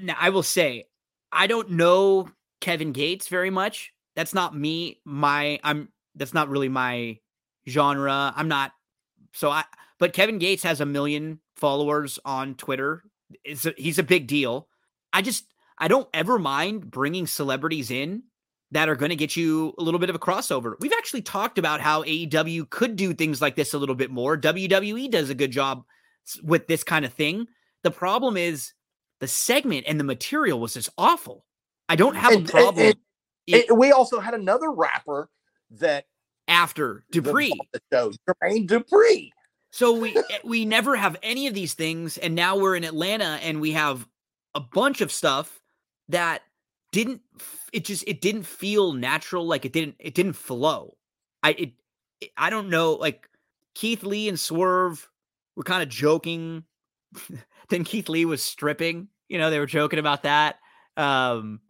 now I will say I don't know Kevin Gates very much. That's not me. My I'm that's not really my genre. I'm not so I but Kevin Gates has a million followers on Twitter. It's a, he's a big deal. I just I don't ever mind bringing celebrities in that are going to get you a little bit of a crossover. We've actually talked about how AEW could do things like this a little bit more. WWE does a good job with this kind of thing. The problem is the segment and the material was just awful. I don't have and, a problem. And, and, it, we also had another rapper that after Dupri, the show, Jermaine Dupri. So we eh, we never have any of these things, and now we're in Atlanta and we have a bunch of stuff that didn't it just it didn't feel natural like it didn't it didn't flow. I it, it i don't know like keith lee and swerve were kind of joking. Then keith lee was stripping you know they were joking about that um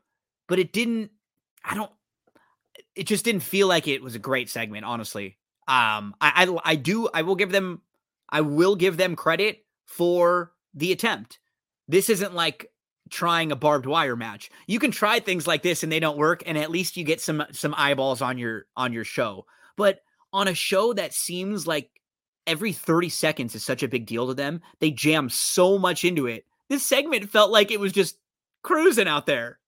but it didn't i don't it just didn't feel like it was a great segment honestly. Um i i, I do i will give them i will give them credit for the attempt. This isn't like trying a barbed wire match. You can try things like this and they don't work and at least you get some some eyeballs on your on your show. But on a show that seems like every 30 seconds is such a big deal to them, they jam so much into it. This segment felt like it was just cruising out there.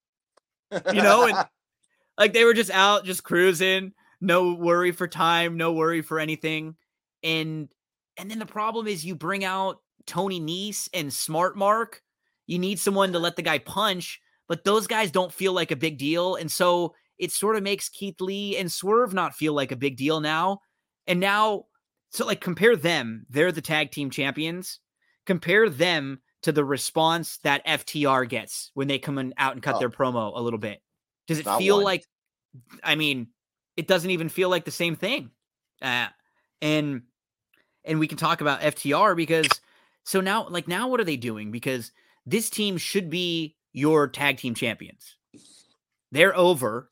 You know, and like they were just out just cruising, no worry for time, no worry for anything. And and then the problem is you bring out Tony Nese and Smart Mark you need someone to let the guy punch, but those guys don't feel like a big deal. And so it sort of makes Keith Lee and Swerve not feel like a big deal now. And now, so like compare them, they're the tag team champions. Compare them to the response that FTR gets when they come in, out and cut oh. their promo a little bit. Does it not feel one. like, I mean, it doesn't even feel like the same thing. Uh, and, and we can talk about FTR because so now, like, now what are they doing? Because this team should be your tag team champions. They're over.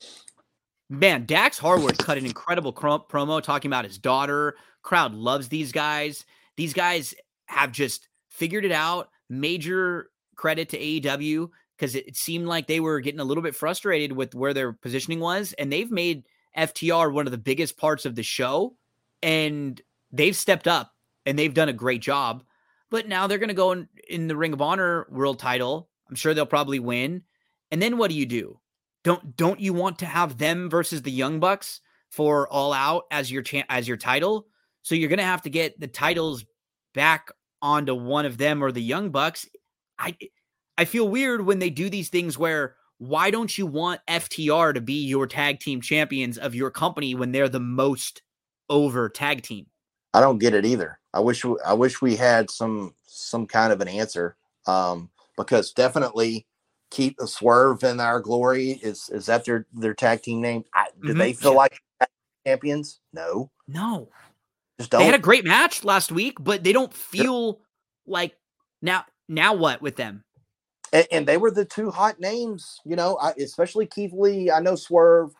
Man, Dax Harwood cut an incredible promo talking about his daughter. Crowd loves these guys. These guys have just figured it out. Major credit to AEW because it, it seemed like they were getting a little bit frustrated with where their positioning was, and they've made FTR one of the biggest parts of the show, and they've stepped up and they've done a great job. But now they're going to go in, in the Ring of Honor world title. I'm sure they'll probably win. And then what do you do? Don't don't you want to have them versus the Young Bucks for All Out as your cha- as your title? So you're going to have to get the titles back onto one of them or the Young Bucks. I I feel weird when they do these things where why don't you want FTR to be your tag team champions of your company when they're the most over tag team? I don't get it either. I wish I wish we had some some kind of an answer um, because definitely keep the swerve in our glory is is that their their tag team name? I, do mm-hmm. they feel yeah. like champions? No, no. Just don't. They had a great match last week, but they don't feel like now. Now what with them? And, and they were the two hot names, you know, I, especially Keith Lee. I know Swerve,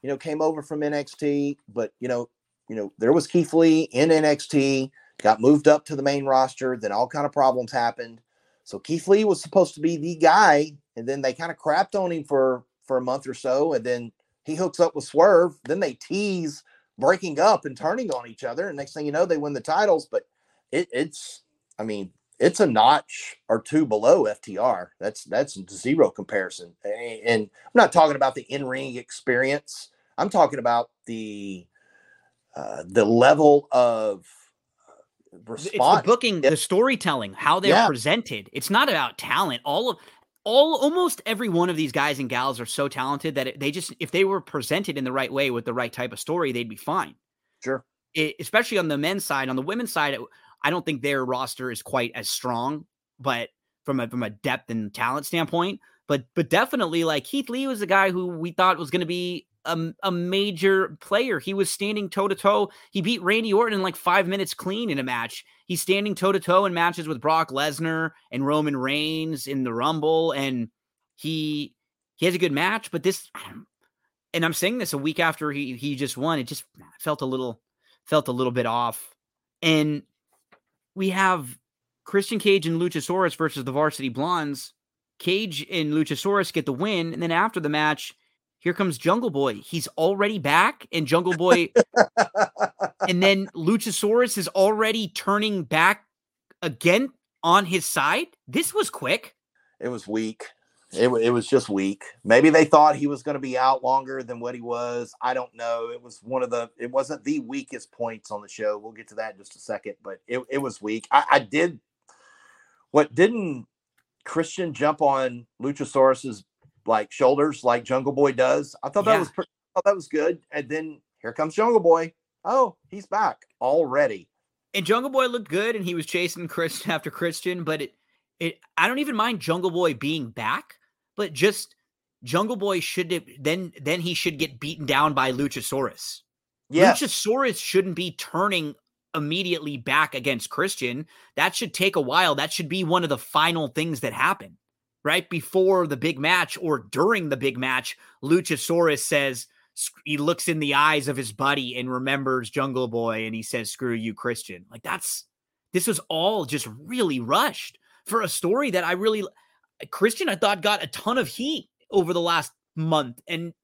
you know, came over from NXT, but you know, you know, there was Keith Lee in NXT, got moved up to the main roster, then all kind of problems happened. So Keith Lee was supposed to be the guy, and then they kind of crapped on him for for a month or so, and then he hooks up with Swerve. Then they tease breaking up and turning on each other, and next thing you know, they win the titles. But it, it's, I mean, it's a notch or two below FTR. That's that's zero comparison. And I'm not talking about the in ring experience. I'm talking about the uh, the level of response. It's the booking, the storytelling, how they're yeah. presented. It's not about talent. All of all almost every one of these guys and gals are so talented that they just if they were presented in the right way with the right type of story, they'd be fine. Sure. It, especially on the men's side, on the women's side, I don't think their roster is quite as strong, but from a from a depth and talent standpoint, but but definitely like Keith Lee was a guy who we thought was going to be a, a major player. He was standing toe to toe. He beat Randy Orton in like five minutes clean in a match. He's standing toe to toe in matches with Brock Lesnar and Roman Reigns in the Rumble, and he he has a good match. But this, and I'm saying this a week after he he just won, it just felt a little felt a little bit off. And we have Christian Cage and Luchasaurus versus the Varsity Blondes. Cage and Luchasaurus get the win, and then after the match, here comes Jungle Boy. He's already back, and Jungle Boy, and then Luchasaurus is already turning back again on his side. This was quick. It was weak. It, it was just weak. Maybe they thought he was going to be out longer than what he was. I don't know. It was one of the. It wasn't the weakest points on the show. We'll get to that in just a second, but it, it was weak. I, I did. What didn't Christian jump on Luchasaurus's like shoulders like Jungle Boy does. I thought yeah. that was pretty, I thought that was good. And then here comes Jungle Boy. Oh, he's back already. And Jungle Boy looked good, and he was chasing Christian after Christian. But it, it, I don't even mind Jungle Boy being back, but just Jungle Boy should have then then he should get beaten down by Luchasaurus. Yeah, Luchasaurus shouldn't be turning immediately back against Christian. That should take a while. That should be one of the final things that happen right before the big match or during the big match, Luchasaurus says, he looks in the eyes of his buddy and remembers Jungle Boy and he says, screw you, Christian. Like that's, this was all just really rushed for a story that I really, Christian, I thought got a ton of heat over the last month. And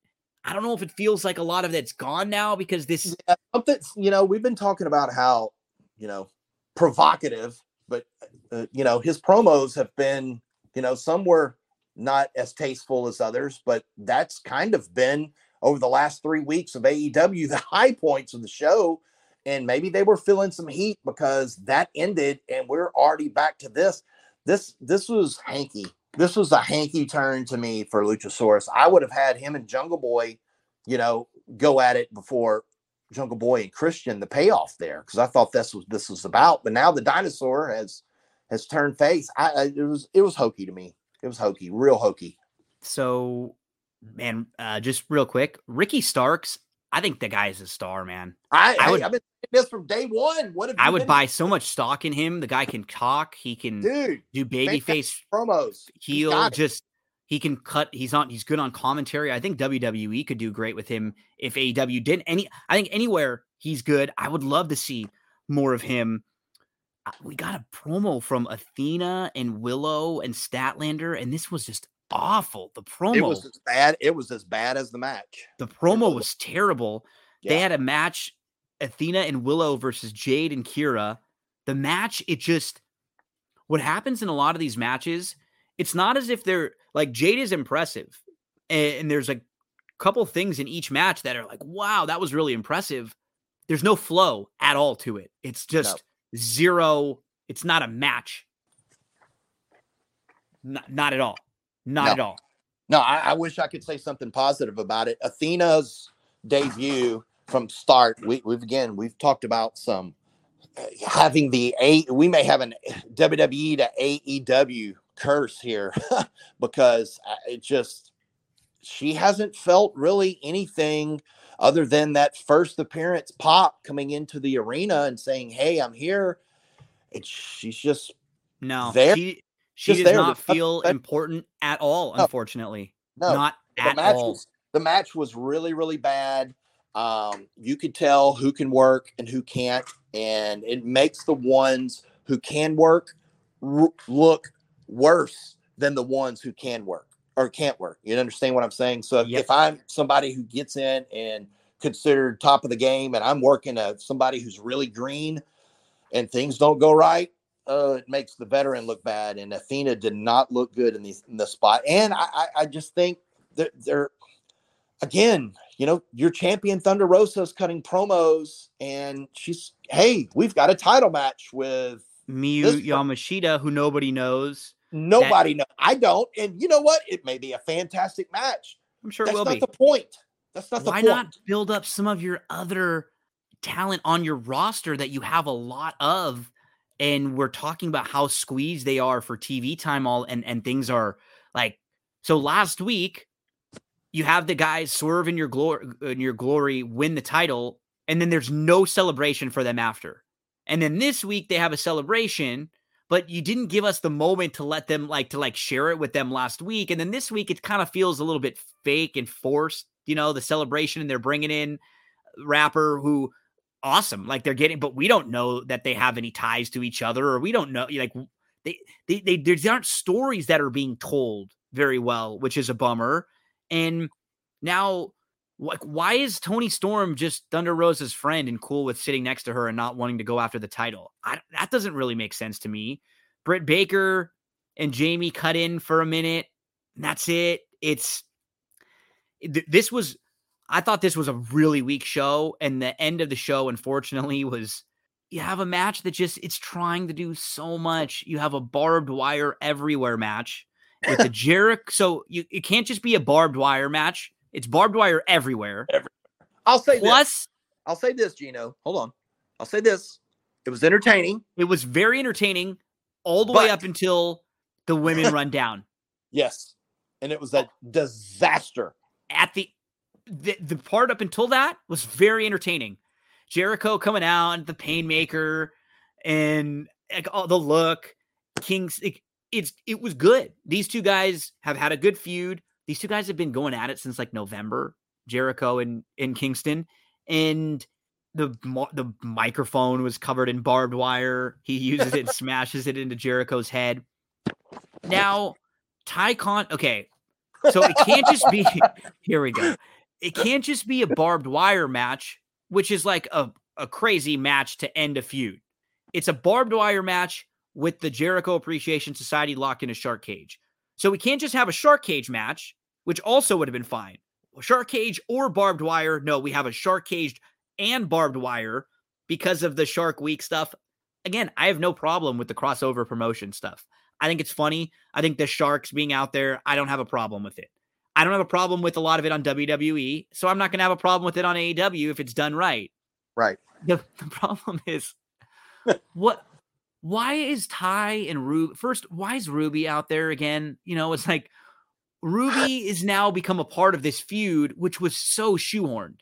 I don't know if it feels like a lot of that's gone now because this, yeah, you know, we've been talking about how, you know, provocative, but, uh, you know, his promos have been you know, some were not as tasteful as others, but that's kind of been over the last three weeks of AEW the high points of the show. And maybe they were feeling some heat because that ended and we're already back to this. This this was hanky. This was a hanky turn to me for Luchasaurus. I would have had him and Jungle Boy, you know, go at it before Jungle Boy and Christian, the payoff there, because I thought this was this was about. But now the dinosaur has has turned face. I, I, it was it was hokey to me. It was hokey, real hokey. So, man, uh, just real quick, Ricky Starks. I think the guy is a star, man. I, I would, I've been this from day one. What I would buy so much stock in him. The guy can talk. He can Dude, do baby face promos. He'll just he can cut. He's on. He's good on commentary. I think WWE could do great with him if AEW didn't. Any, I think anywhere he's good. I would love to see more of him. We got a promo from Athena and Willow and Statlander, and this was just awful. The promo it was as bad. It was as bad as the match. The promo was terrible. Yeah. They had a match, Athena and Willow versus Jade and Kiera. The match, it just what happens in a lot of these matches, it's not as if they're like Jade is impressive. And, and there's a couple things in each match that are like, wow, that was really impressive. There's no flow at all to it. It's just no. Zero. It's not a match. Not, not at all. Not no. at all. No, I, I, wish I could say something positive about it. Athena's debut from start, we, have again we've talked about some uh, having the a we may have an WWE to AEW curse here because uh, it just she hasn't felt really anything other than that first appearance pop coming into the arena and saying, "Hey, I'm here." It's she's just no there. She, she does there. not feel important at all, unfortunately. No, not the at match all. Was, the match was really, really bad. Um, you could tell who can work and who can't, and it makes the ones who can work r- look worse than the ones who can work or can't work. You understand what I'm saying? So yep. if I'm somebody who gets in and considered top of the game, and I'm working a somebody who's really green, and things don't go right, uh, it makes the veteran look bad. And Athena did not look good in the in the spot. And I, I, I just think that they're again, you know, your champion Thunder Rosa is cutting promos, and she's hey, we've got a title match with Miyu Yamashita, who nobody knows. Nobody that, know. I don't. And you know what? It may be a fantastic match. I'm sure That's it will be. That's not be. the point. That's not Why the point. Why not build up some of your other talent on your roster that you have a lot of and we're talking about how squeezed they are for TV time all and and things are like so last week you have the guys swerve in your glory in your glory win the title and then there's no celebration for them after. And then this week they have a celebration but you didn't give us the moment to let them like to like share it with them last week and then this week it kind of feels a little bit fake and forced you know the celebration and they're bringing in rapper who awesome. Like they're getting, but we don't know that they have any ties to each other, or we don't know. Like they, they, they, there aren't stories that are being told very well, which is a bummer. And now, like, why is Toni Storm just Thunder Rosa's friend and cool with sitting next to her and not wanting to go after the title? I, that doesn't really make sense to me. Britt Baker and Jamie cut in for a minute. And that's it. It's this was I thought this was a really weak show, and the end of the show, unfortunately, was you have a match that just it's trying to do so much. You have a barbed wire everywhere match with the Jericho. So you it can't just be a barbed wire match. It's barbed wire everywhere. everywhere. I'll say Plus, this. I'll say this, Gino. Hold on. I'll say this. It was entertaining. It was very entertaining all the but, way up until the women run down. Yes. And it was a disaster. At the the, the part up until that was very entertaining. Jericho coming out, the Painmaker, and like all the look, Kings. It, it's it was good. These two guys have had a good feud. These two guys have been going at it since like November. Jericho and in Kingston, and the the microphone was covered in barbed wire. He uses it and smashes it into Jericho's head. Now, Ty Con. Okay, so it can't just be. Here we go it can't just be a barbed wire match, which is like a, a crazy match to end a feud. It's a barbed wire match with the Jericho Appreciation Society locked in a shark cage. So we can't just have a shark cage match, which also would have been fine. Shark cage or barbed wire. No, we have a shark caged and barbed wire because of the Shark Week stuff. Again, I have no problem with the crossover promotion stuff. I think it's funny. I think the Sharks being out there, I don't have a problem with it. I don't have a problem with a lot of it on WWE, so I'm not going to have a problem with it on AEW if it's done right. Right. The, the problem is what why is Ty and Ruby first, why is Ruby out there again? You know, it's like Ruby is now become a part of this feud, which was so shoehorned.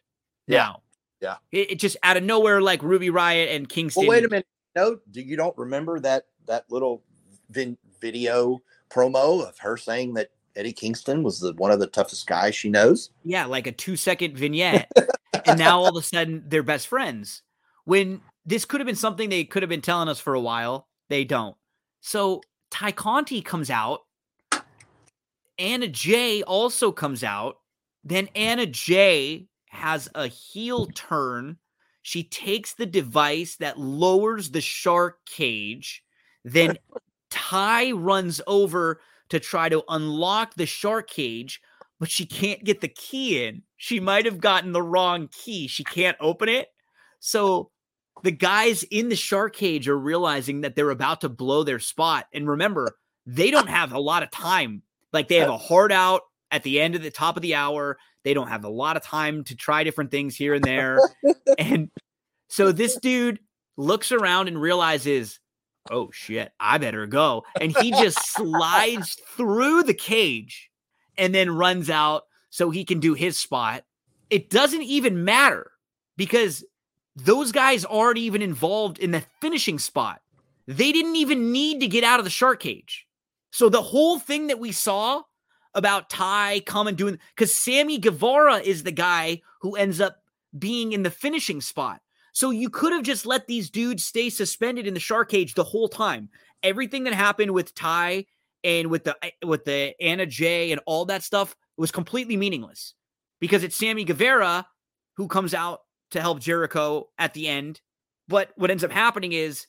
Yeah. Now. Yeah. It, it, just out of nowhere, like Ruby Riott and Kingston. Well, wait a minute. No, do you don't remember that that little vin- video promo of her saying that Eddie Kingston was the, one of the toughest guys she knows. Yeah, like a two second vignette. and now all of a sudden they're best friends. When this could have been something they could have been telling us for a while. They don't. So Tay Conti comes out. Anna Jay also comes out. Then Anna Jay has a heel turn. She takes the device that lowers the shark cage. Then Ty runs over to try to unlock the shark cage, but she can't get the key in. She might have gotten the wrong key. She can't open it. So the guys in the shark cage are realizing that they're about to blow their spot. And remember, they don't have a lot of time. Like they have uh a hard out at the end of the top of the hour. They don't have a lot of time to try different things here and there. and so this dude looks around and realizes, oh shit, I better go. And he just slides through the cage and then runs out so he can do his spot. It doesn't even matter because those guys aren't even involved in the finishing spot. They didn't even need to get out of the shark cage. So the whole thing that we saw about Tay Conti doing because Sammy Guevara is the guy who ends up being in the finishing spot. So you could have just let these dudes stay suspended in the shark cage the whole time. Everything that happened with Ty and with the eh, with the Anna Jay and all that stuff was completely meaningless because it's Sammy Guevara who comes out to help Jericho at the end. But what ends up happening is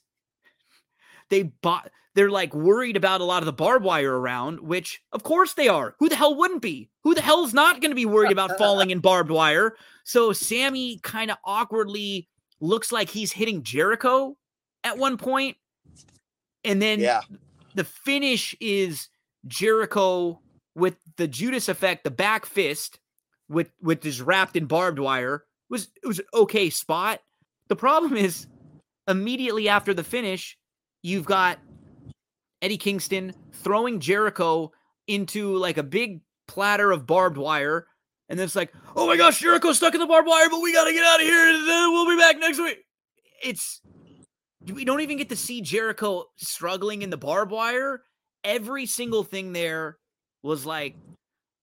they bought they're like worried about a lot of the barbed wire around, which of course they are. Who the hell wouldn't be? Who the hell's not going to be worried about falling in barbed wire? So Sammy kind of awkwardly looks like he's hitting Jericho at one point. And then yeah. the finish is Jericho with the Judas effect, the back fist with with his wrapped in barbed wire was it was an okay spot. The problem is immediately after the finish, you've got Eddie Kingston throwing Jericho into like a big platter of barbed wire. And then it's like, oh my gosh, Jericho's stuck in the barbed wire, but we got to get out of here. And then we'll be back next week. It's, we don't even get to see Jericho struggling in the barbed wire. Every single thing there was like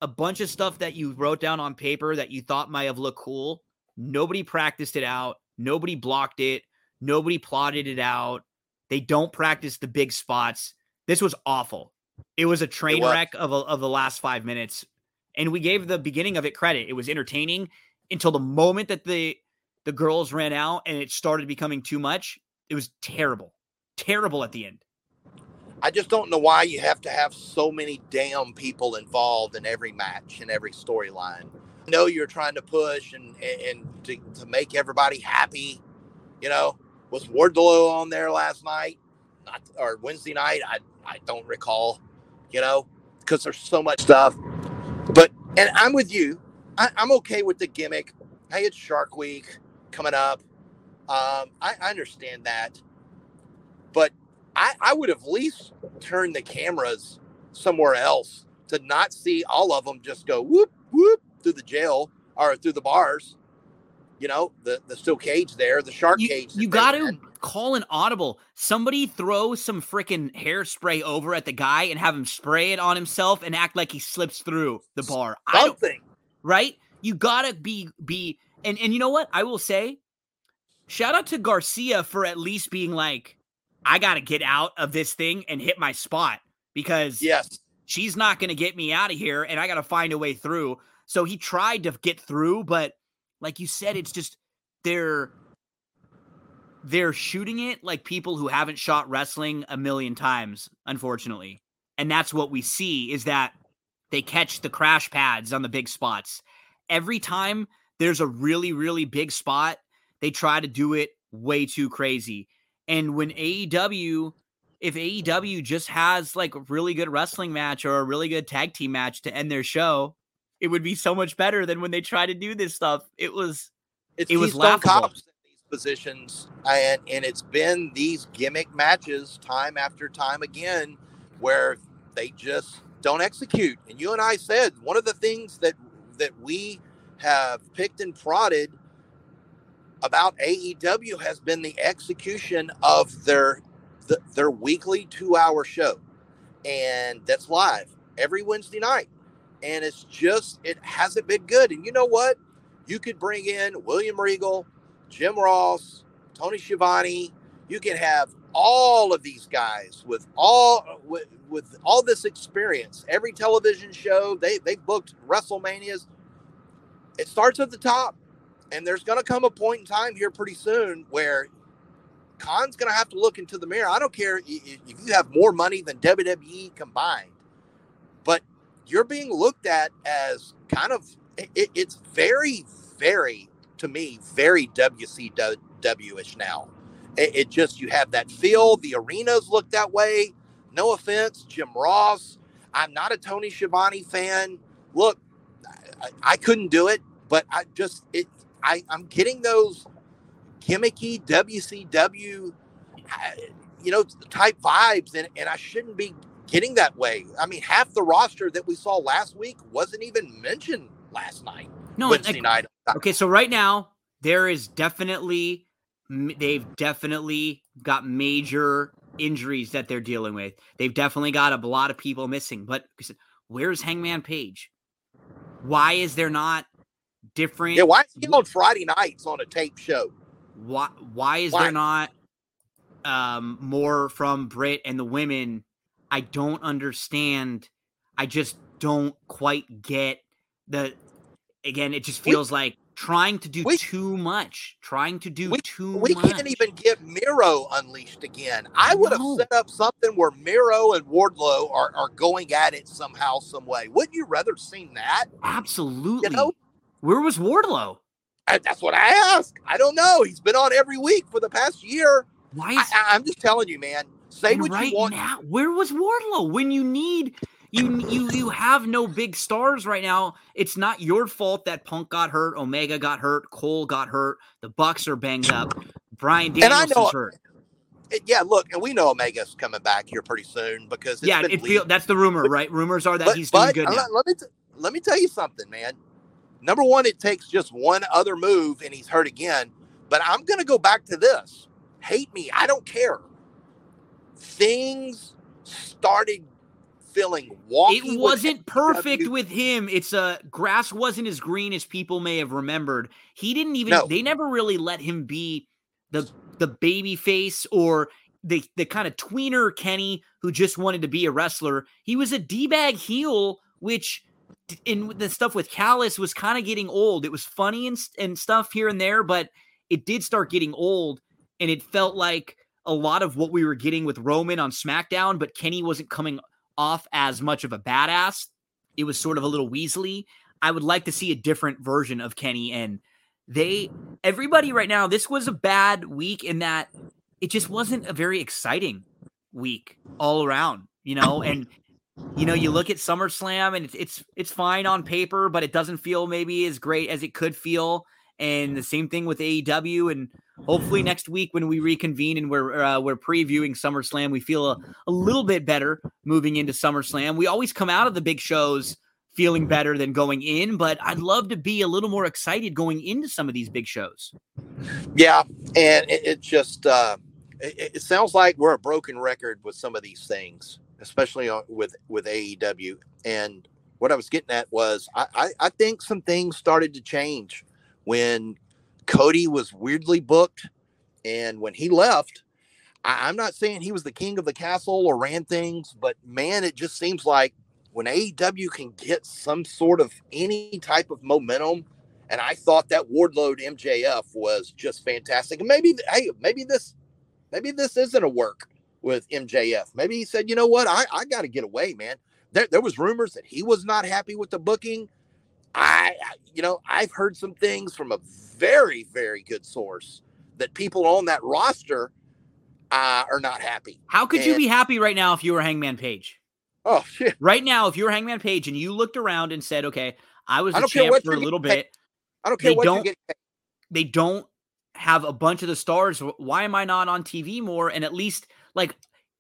a bunch of stuff that you wrote down on paper that you thought might have looked cool. Nobody practiced it out. Nobody blocked it. Nobody plotted it out. They don't practice the big spots. This was awful. It was a train wreck of, a, of the last five minutes. And we gave the beginning of it credit. It was entertaining until the moment that the the girls ran out and it started becoming too much. It was terrible. Terrible at the end. I just don't know why you have to have so many damn people involved in every match and every storyline I know you're trying to push and and to, to make everybody happy. You know, was Wardlow on there last night? Not or Wednesday night? I I don't recall. You know, because there's so much stuff. But and I'm with you. I, am okay with the gimmick. Hey, it's Shark Week coming up. Um, I, I understand that, but I, I would have at least turned the cameras somewhere else to not see all of them just go whoop whoop through the jail or through the bars. You know, the the steel cage there, the shark you, cage. You got to call an audible. Somebody throw some freaking hairspray over at the guy and have him spray it on himself and act like he slips through the bar. Something. right? You gotta be be and and you know what? I will say, shout out to Garcia for at least being like, I gotta get out of this thing and hit my spot because yes, she's not gonna get me out of here, and I gotta find a way through. So he tried to get through, but like you said, it's just they're they're shooting it like people who haven't shot wrestling a million times, unfortunately. And that's what we see is that they catch the crash pads on the big spots. Every time there's a really, really big spot, they try to do it way too crazy. And when AEW, if AEW just has like a really good wrestling match or a really good tag team match to end their show, it would be so much better than when they try to do this stuff. It was it's it was laughable. Cops in these positions, and and it's been these gimmick matches time after time again where they just don't execute. And you and I said one of the things that that we have picked and prodded about AEW has been the execution of their the, their weekly two hour show, and that's live every Wednesday night and it's just it hasn't been good. And you know what? You could bring in William Regal, Jim Ross, Tony Schiavone. You can have all of these guys with all with, with all this experience. Every television show they they booked WrestleManias. It starts at the top, and there's going to come a point in time here pretty soon where Khan's going to have to look into the mirror. I don't care if you have more money than WWE combined, you're being looked at as kind of it, it's very, very to me very WCW ish now. It, it, just you have that feel. The arenas look that way. No offense, Jim Ross. I'm not a Tony Schiavone fan. Look, I, I couldn't do it, but I just it. I, I'm getting those gimmicky WCW, you know, type vibes, and, and I shouldn't be getting that way. I mean, half the roster that we saw last week wasn't even mentioned last night. No, Wednesday like, night. Okay, so right now there is definitely they've definitely got major injuries that they're dealing with. They've definitely got a lot of people missing. But where's Hangman Page? Why is there not different? Yeah, why is he on Friday nights on a tape show? Why why is why? there not um more from Britt and the women? I don't understand. I just don't quite get the again, it just feels we, like trying to do we, too much, trying to do we, too we much. Can't even get Miro unleashed again. I would no. have set up something where Miro and Wardlow are, are going at it somehow, some way. Wouldn't you rather seen that? Absolutely. You know? Where was Wardlow? I, that's what I ask. I don't know. He's been on every week for the past year. Why? Is, I, am just telling you, man. Say what right you want. Now, where was Wardlow when you need you you you have no big stars right now. It's not your fault that Punk got hurt, Omega got hurt, Cole got hurt, the Bucks are banged up, Bryan Daniels is hurt. It, yeah, look, and we know Omega's coming back here pretty soon because yeah, it feel, that's the rumor, right? Rumors are that but, he's doing good. Let, let me t- let me tell you something, man. Number one, it takes just one other move and he's hurt again. But I'm going to go back to this. Hate me, I don't care. Things started feeling wonky. It wasn't perfect with him. It's a uh, grass wasn't as green as people may have remembered. He didn't even. No. They never really let him be the the baby face or the the kind of tweener Kenny who just wanted to be a wrestler. He was a d bag heel, which in the stuff with Callis was kind of getting old. It was funny and and stuff here and there, but it did start getting old, and it felt like a lot of what we were getting with Roman on SmackDown, but Kenny wasn't coming off as much of a badass. It was sort of a little Weasley. I would like to see a different version of Kenny. And they, everybody right now, this was a bad week in that it just wasn't a very exciting week all around, you know? And, you know, you look at SummerSlam and it's, it's, it's fine on paper, but it doesn't feel maybe as great as it could feel. And the same thing with AEW. And hopefully next week when we reconvene and we're uh, we're previewing SummerSlam, we feel a, a little bit better moving into SummerSlam. We always come out of the big shows feeling better than going in, but I'd love to be a little more excited going into some of these big shows. Yeah, and it, it just uh, it, it, sounds like we're a broken record with some of these things, especially with with AEW. And what I was getting at was I, I, I think some things started to change when Cody was weirdly booked, and when he left, I, am not saying he was the king of the castle or ran things, but man, it just seems like when AEW can get some sort of any type of momentum, and I thought that Wardlow MJF was just fantastic. And maybe, hey, maybe this, maybe this isn't a work with MJF. Maybe he said, you know what, I, I got to get away, man. There, there was rumors that he was not happy with the booking. I, you know, I've heard some things from a very, very good source that people on that roster uh, are not happy. How could and, you be happy right now if you were Hangman Page? Oh shit! Right now, if you were Hangman Page and you looked around and said, "Okay, I was a champ for a little bit," I don't care they what don't, They don't have a bunch of the stars. Why am I not on TV more? And at least like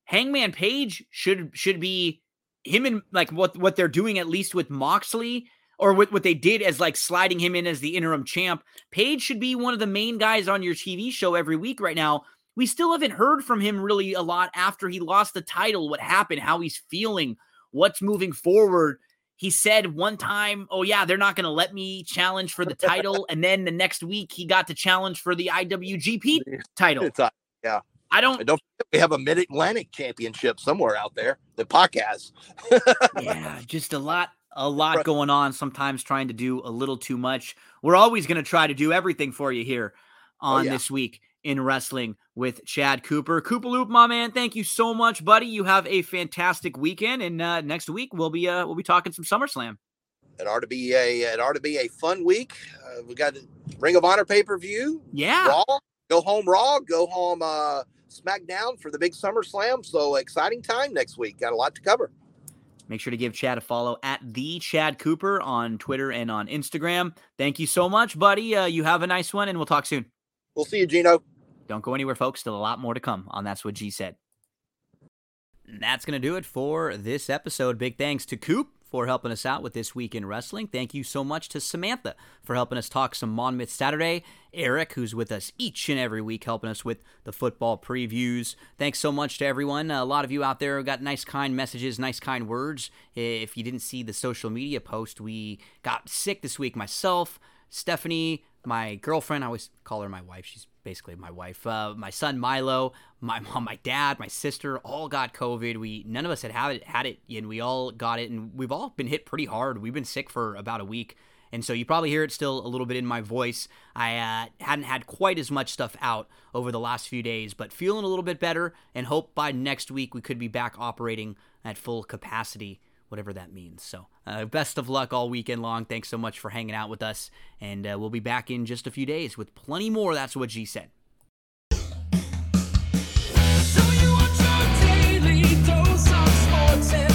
Hangman Page should should be him and like what what they're doing at least with Moxley or what, what they did as like sliding him in as the interim champ. Page should be one of the main guys on your TV show every week right now. We still haven't heard from him really a lot after he lost the title, what happened, how he's feeling, what's moving forward. he said one time, "Oh yeah, they're not going to let me challenge for the title," and then the next week he got to challenge for the IWGP title. A, uh, yeah, I don't. And don't we have a Mid Atlantic Championship somewhere out there that podcast. yeah, just a lot, a lot right. going on. Sometimes trying to do a little too much. We're always going to try to do everything for you here oh, on oh, yeah. this week in wrestling with Chad Cooper. Cooper Loop, my man, thank you so much, buddy. You have a fantastic weekend, and uh, next week we'll be uh, we'll be talking some SummerSlam. It ought to be a it ought to be a fun week. Uh, we got Ring of Honor pay per view. Yeah, Raw, go home Raw, go home uh, SmackDown for the big SummerSlam. So exciting time next week. Got a lot to cover. Make sure to give Chad a follow at the Chad Cooper on Twitter and on Instagram. Thank you so much, buddy. Uh, you have a nice one, and we'll talk soon. We'll see you, Gino. Don't go anywhere, folks. Still a lot more to come on That's What G Said. And that's going to do it for this episode. Big thanks to Coop for helping us out with this week in wrestling. Thank you so much to Samantha for helping us talk some Monmouth Saturday. Eric, who's with us each and every week, helping us with the football previews. Thanks so much to everyone. A lot of you out there got nice, kind messages, nice, kind words. If you didn't see the social media post, we got sick this week. Myself, Stephanie, my girlfriend, I always call her my wife. She's basically my wife. Uh, my son Milo, my mom, my dad, my sister, all got COVID. We none of us had had it, had it, and we all got it, and we've all been hit pretty hard. We've been sick for about a week, and so you probably hear it still a little bit in my voice. I uh, hadn't had quite as much stuff out over the last few days, but feeling a little bit better, and hope by next week we could be back operating at full capacity whatever that means. So, uh, best of luck all weekend long. Thanks so much for hanging out with us, and uh, we'll be back in just a few days with plenty more. That's what G said. So